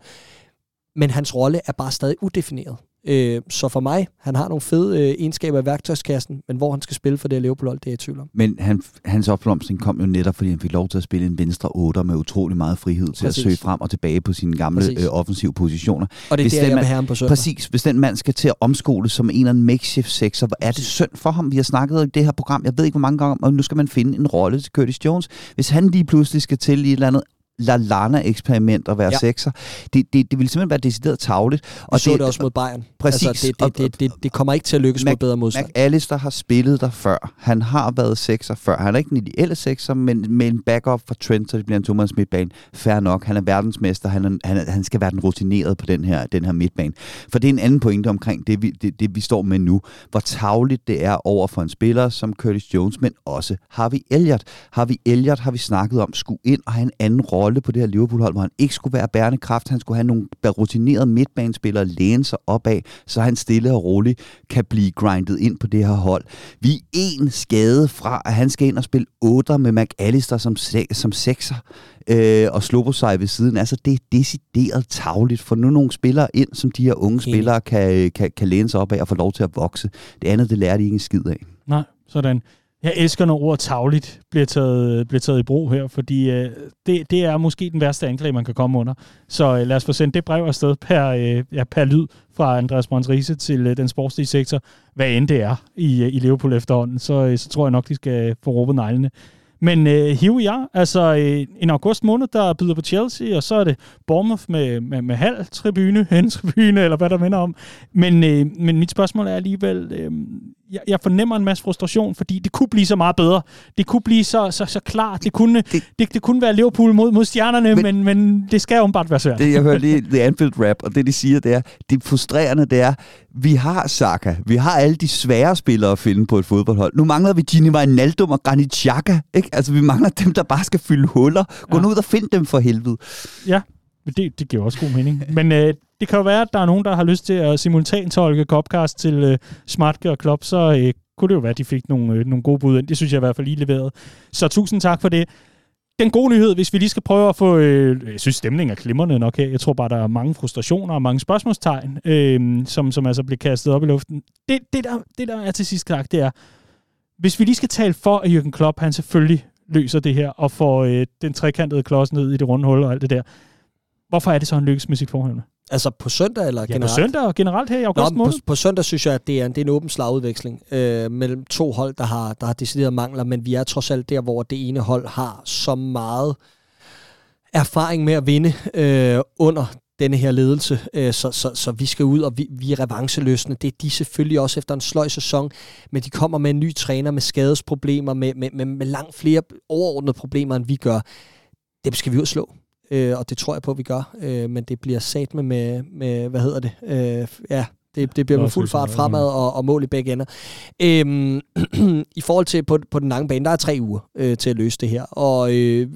Men hans rolle er bare stadig udefineret. Øh, så for mig, han har nogle fede øh, egenskaber i værktøjskassen, men hvor han skal spille for det her Liverpool, det er jeg i tvivl om. Men han, hans opblomstring kom jo netop, fordi han fik lov til at spille en venstre 8 med utrolig meget frihed til præcis. at søge frem og tilbage på sine gamle øh, offensive positioner. Og det er hvis der, jeg vil have ham på søndag. Præcis. Hvis den mand skal til at omskole som en eller anden makeshift sexer, hvor er det synd for ham? Vi har snakket om det her program, jeg ved ikke hvor mange gange, og nu skal man finde en rolle til Curtis Jones. Hvis han lige pludselig skal til i et eller andet Lallana-eksperiment at være ja. sekser. Det, det, det ville simpelthen være decideret tavligt. Og Vi så det, det også mod Bayern. Præcis. Altså, det, det, det, det, det kommer ikke til at lykkes Mac, mod bedre modstand. McAllister har spillet der før. Han har været sekser før. Han er ikke en ideelle sekser, men med en backup for Trent, så det bliver en Thomas midtbane. Fair nok. Han er verdensmester. Han, er, han, er, han skal være den rutinerede på den her, den her midtbane. For det er en anden pointe omkring det vi, det, det, vi står med nu. Hvor tavligt det er over for en spiller som Curtis Jones, men også har vi Elliot. Har vi Elliot, har vi snakket om, skulle ind og have en anden rolle på det her Liverpool-hold, hvor han ikke skulle være bærende kraft. Han skulle have nogle rutinerede midtbanespillere læne sig op af, så han stille og roligt kan blive grindet ind på det her hold. Vi er en skade fra, at han skal ind og spille 8 med McAllister som, som sekser øh, og slå sig ved siden. Altså, det er decideret tavligt, for nu nogle spillere ind, som de her unge spillere kan, kan, kan læne sig op af og få lov til at vokse. Det andet, det lærer de ikke en skid af. Nej, sådan. Jeg elsker, når ordet tavligt bliver taget, bliver taget i brug her, fordi øh, det, det er måske den værste anklage, man kan komme under. Så øh, lad os få sendt det brev afsted per, øh, ja, per lyd fra Andreas Brøns til øh, den sportslige sektor, hvad end det er i, øh, i Liverpool efterhånden, så, øh, så tror jeg nok, de skal øh, få råbet neglene. Men øh, here we. Altså øh, en august måned, der byder på Chelsea, og så er det Bournemouth med, med, med halv tribune, hen tribune, eller hvad der minder om. Men, øh, men mit spørgsmål er alligevel, øh, jeg, jeg fornemmer en masse frustration, fordi det kunne blive så meget bedre. Det kunne blive så, så, så klart. Det kunne, det, det, det kunne være Liverpool mod, mod stjernerne, men, men, men det skal jo bare være svært. Det, jeg hører lige The Anfield Rap, og det de siger, det er, det frustrerende, det er, vi har Saka, vi har alle de svære spillere at finde på et fodboldhold. Nu mangler vi Gini Wijnaldum og Granit Xhaka, ikke? Altså, vi mangler dem, der bare skal fylde huller. Gå ja. nu ud og find dem for helvede. Ja, det, det giver også god mening. Men øh, det kan jo være, at der er nogen, der har lyst til at simultantolke Copcast til øh, Smartke og Klopp, så øh, kunne det jo være, at de fik nogle, øh, nogle gode bud ind. Det synes jeg i hvert fald lige leveret. Så tusind tak for det. Den gode nyhed, hvis vi lige skal prøve at få... Øh, jeg synes, stemningen er klimrende nok her. Jeg tror bare, der er mange frustrationer og mange spørgsmålstegn, øh, som, som altså bliver kastet op i luften. Det, det, der, det, der er til sidst sagt, det er, hvis vi lige skal tale for, at Jürgen Klopp, han selvfølgelig løser det her, og får øh, den trekantede klods ned i det runde hul og alt det der. Hvorfor er det så, han lykkes med sit forhold? Altså på søndag eller ja, generelt? på søndag og generelt her i august Nå, på, på søndag synes jeg, at det er en, det er en åben slagudveksling øh, mellem to hold, der har, der har decideret mangler, men vi er trods alt der, hvor det ene hold har så meget erfaring med at vinde øh, under denne her ledelse, øh, så, så, så vi skal ud, og vi, vi er revancheløsende. Det er de selvfølgelig også efter en sløj sæson, men de kommer med en ny træner, med skadesproblemer, med, med, med, med langt flere overordnede problemer, end vi gør. Dem skal vi ud og slå øh, og det tror jeg på, at vi gør. Øh, men det bliver sat med, med, med, hvad hedder det? Øh, ja, det, det bliver med fuld fart fremad og, og mål i begge ender. Øhm, I forhold til på, på den lange bane, der er tre uger øh, til at løse det her, og øh,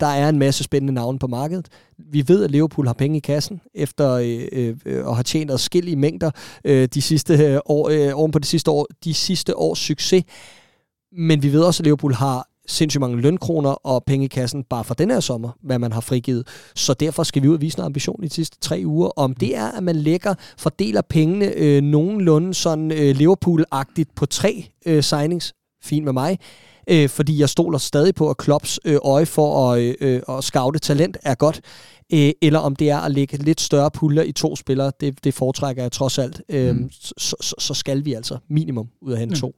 der er en masse spændende navne på markedet. Vi ved, at Liverpool har penge i kassen, efter øh, øh, at have tjent adskillige mængder øh, de sidste øh, år, øh, oven på det sidste år, de sidste års succes. Men vi ved også, at Liverpool har sindssygt mange lønkroner og penge i kassen bare for den her sommer, hvad man har frigivet. Så derfor skal vi ud og vise noget ambition i de sidste tre uger. Om det er, at man lægger, fordeler pengene øh, nogenlunde sådan øh, Liverpool-agtigt på tre øh, signings, fint med mig, øh, fordi jeg stoler stadig på, at Klopps øh, øje for at, øh, øh, at scoute talent er godt, øh, eller om det er at lægge lidt større puljer i to spillere, det, det foretrækker jeg trods alt. Øh, mm. så, så, så skal vi altså minimum ud af hente mm. to.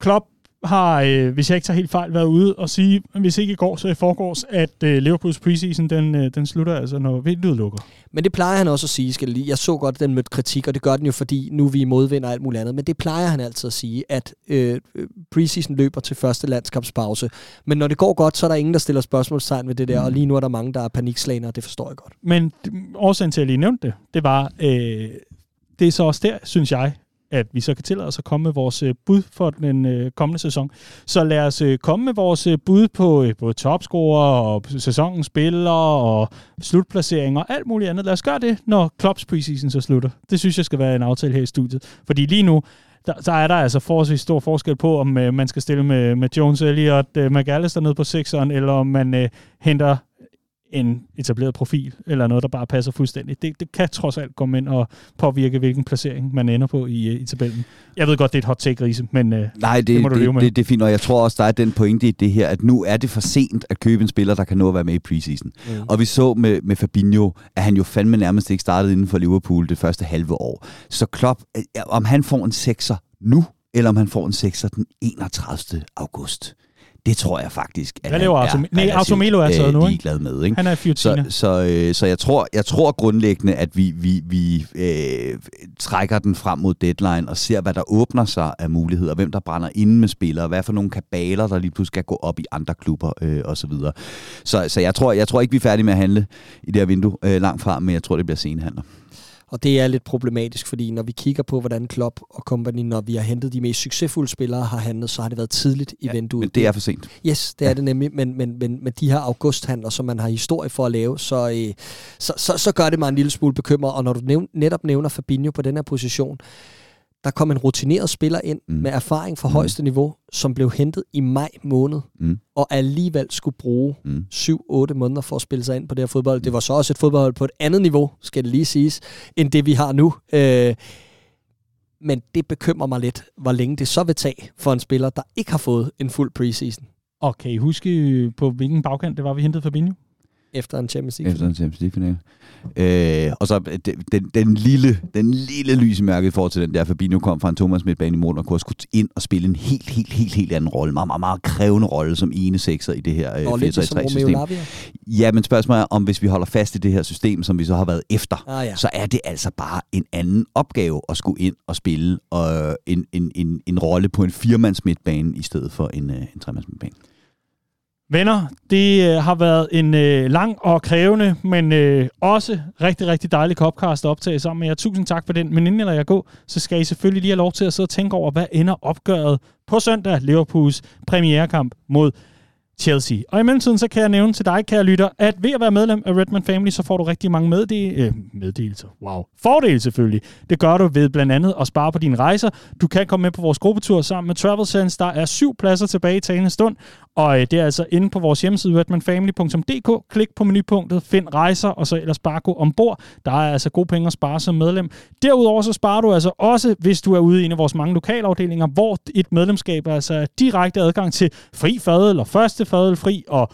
Klopp har, øh, hvis jeg ikke tager helt fejl, været ude og sige, hvis ikke i går, så i forgårs, at øh, Liverpools preseason, den, øh, den slutter altså, når vinduet lukker. Men det plejer han også at sige, skal lige. Jeg så godt, at den mødte kritik, og det gør den jo, fordi nu vi er modvinder alt muligt andet. Men det plejer han altid at sige, at øh, preseason løber til første landskabspause. Men når det går godt, så er der ingen, der stiller spørgsmålstegn ved det der, mm. og lige nu er der mange, der er panikslaner, og det forstår jeg godt. Men årsagen til, at jeg lige nævnte det, det var, øh, det er så også der, synes jeg, at vi så kan tillade os at komme med vores øh, bud for den øh, kommende sæson. Så lad os øh, komme med vores øh, bud på øh, både topscorer og sæsonens spillere og slutplaceringer og alt muligt andet. Lad os gøre det, når Klopps preseason så slutter. Det synes jeg skal være en aftale her i studiet. Fordi lige nu, der, der er der altså forholdsvis stor forskel på, om øh, man skal stille med, med Jones Elliott, øh, McAllister ned på sekseren, eller om man øh, henter en etableret profil, eller noget, der bare passer fuldstændig. Det, det kan trods alt komme ind og påvirke, hvilken placering man ender på i, i tabellen. Jeg ved godt, det er et hot take, Riese, men øh, Nej, det, det må du det, leve med. Det, det er fint, og jeg tror også, der er den pointe i det her, at nu er det for sent at købe en spiller, der kan nå at være med i preseason. Mm. Og vi så med, med Fabinho, at han jo fandme nærmest ikke startede inden for Liverpool det første halve år. Så Klopp, øh, om han får en sekser nu, eller om han får en sekser den 31. august, det tror jeg faktisk, at Hvad laver han er, Nej, Automelo er så nu, ikke? glad med. Ikke? Han er 14. Så, så, øh, så jeg, tror, jeg tror grundlæggende, at vi, vi, vi øh, trækker den frem mod deadline og ser, hvad der åbner sig af muligheder, hvem der brænder inde med spillere, hvad for nogle kabaler, der lige pludselig skal gå op i andre klubber øh, osv. Så, så, så jeg, tror, jeg tror ikke, vi er færdige med at handle i det her vindue øh, langt frem, men jeg tror, det bliver senhandler. Og det er lidt problematisk, fordi når vi kigger på, hvordan Klopp og company, når vi har hentet de mest succesfulde spillere, har handlet, så har det været tidligt i ja, vinduet. men det er for sent. Yes, det ja. er det nemlig. Men, men, men med de her augusthandler, som man har historie for at lave, så, øh, så, så, så gør det mig en lille smule bekymret. Og når du nævn, netop nævner Fabinho på den her position, der kom en rutineret spiller ind mm. med erfaring fra mm. højeste niveau, som blev hentet i maj måned, mm. og alligevel skulle bruge mm. 7-8 måneder for at spille sig ind på det her fodbold. Det var så også et fodbold på et andet niveau, skal det lige siges, end det vi har nu. Øh, men det bekymrer mig lidt, hvor længe det så vil tage for en spiller, der ikke har fået en fuld preseason. Og kan I huske, på hvilken bagkant det var, vi hentede Fabinho? Efter en Champions League. Efter en Champions League-finale. Øh, og så den, den, den, lille, den lille lys i forhold til den der, Fabinho kom fra en Thomas midtbane i mål og kunne skulle ind og spille en helt, helt, helt, helt anden rolle. Meget, meget, meget krævende rolle som ene sekser i det her øh, 4-3-3-system. Ja, men spørgsmålet er, om hvis vi holder fast i det her system, som vi så har været efter, ah, ja. så er det altså bare en anden opgave at skulle ind og spille øh, en, en, en, en rolle på en firmands midtbane i stedet for en, øh, en tremands midtbane. Venner, det øh, har været en øh, lang og krævende, men øh, også rigtig, rigtig dejlig copcast at optage sammen med jer. Tusind tak for den. Men inden jeg lader jer gå, så skal I selvfølgelig lige have lov til at sidde og tænke over, hvad ender opgøret på søndag Liverpools premierekamp mod Chelsea. Og i mellemtiden så kan jeg nævne til dig, kære lytter, at ved at være medlem af Redman Family, så får du rigtig mange meddel- øh, meddelelser. Wow. Fordele selvfølgelig. Det gør du ved blandt andet at spare på dine rejser. Du kan komme med på vores gruppetur sammen med Travel Sense. Der er syv pladser tilbage i talende stund, og øh, det er altså inde på vores hjemmeside, redmanfamily.dk. Klik på menupunktet, find rejser, og så ellers bare gå ombord. Der er altså gode penge at spare som medlem. Derudover så sparer du altså også, hvis du er ude i en af vores mange lokalafdelinger, hvor et medlemskab altså direkte adgang til fri fad eller første fri og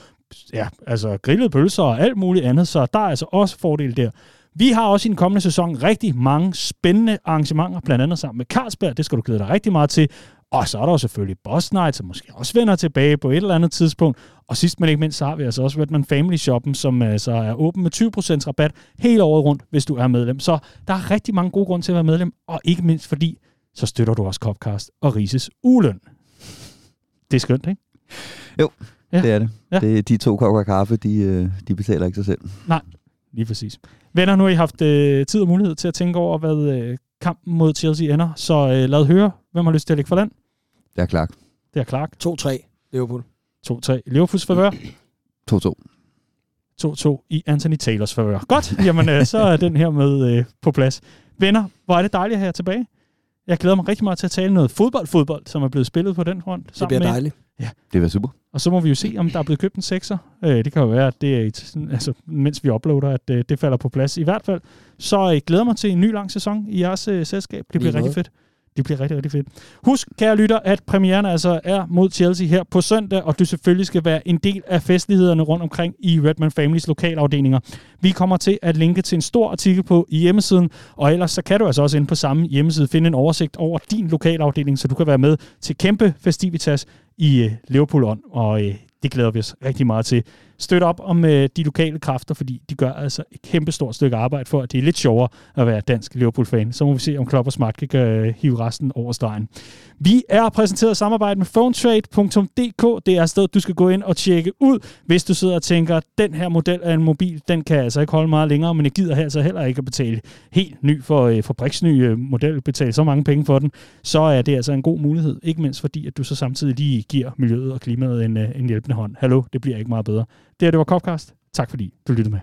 ja, altså grillede pølser og alt muligt andet, så der er altså også fordele der. Vi har også i den kommende sæson rigtig mange spændende arrangementer, blandt andet sammen med Carlsberg. Det skal du glæde dig rigtig meget til. Og så er der jo selvfølgelig Boss Night, som måske også vender tilbage på et eller andet tidspunkt. Og sidst men ikke mindst, så har vi altså også Redman Family Shoppen, som altså er åben med 20% rabat hele året rundt, hvis du er medlem. Så der er rigtig mange gode grunde til at være medlem, og ikke mindst fordi, så støtter du også Copcast og Rises uløn. Det er skønt, ikke? Jo, ja. det er det. Ja. det de to kopper kaffe, de, øh, de betaler ikke sig selv. Nej, lige præcis. Venner, nu har I haft øh, tid og mulighed til at tænke over, hvad øh, kampen mod Chelsea ender. Så øh, lad høre, hvem har lyst til at lægge for land? Det er Clark. Det er Clark. 2-3, Liverpool. 2-3. Liverpools favør? 2-2. 2-2 i Anthony Taylors favør. Godt, jamen øh, så er den her med øh, på plads. Venner, hvor er det dejligt at have jer tilbage. Jeg glæder mig rigtig meget til at tale noget fodbold-fodbold, som er blevet spillet på den front. Det bliver med. dejligt. Ja. Det bliver super. Og så må vi jo se, om der er blevet købt en sekser. Øh, det kan jo være, at det er, et, altså, mens vi uploader, at øh, det falder på plads. I hvert fald, så jeg glæder mig til en ny lang sæson i jeres øh, selskab. Det bliver rigtig fedt. Det bliver rigtig, rigtig fedt. Husk, kære lytter, at premieren altså er mod Chelsea her på søndag, og du selvfølgelig skal være en del af festlighederne rundt omkring i Redman Families lokalafdelinger. Vi kommer til at linke til en stor artikel på i hjemmesiden, og ellers så kan du altså også ind på samme hjemmeside finde en oversigt over din lokalafdeling, så du kan være med til kæmpe festivitas i øh, Liverpool on, og øh, det glæder vi os rigtig meget til støtte op om øh, de lokale kræfter, fordi de gør altså et kæmpe stort stykke arbejde for, at det er lidt sjovere at være dansk Liverpool-fan. Så må vi se, om Klopp og Smart kan øh, hive resten over stregen. Vi er præsenteret samarbejde med phonetrade.dk. Det er et sted, du skal gå ind og tjekke ud, hvis du sidder og tænker, at den her model af en mobil, den kan altså ikke holde meget længere, men jeg gider altså heller ikke at betale helt ny for øh, fabriksny øh, model, betale så mange penge for den. Så er det altså en god mulighed, ikke mindst fordi, at du så samtidig lige giver miljøet og klimaet en, øh, en hjælpende hånd. Hallo, det bliver ikke meget bedre. Det her, det var Copcast. Tak fordi du lyttede med.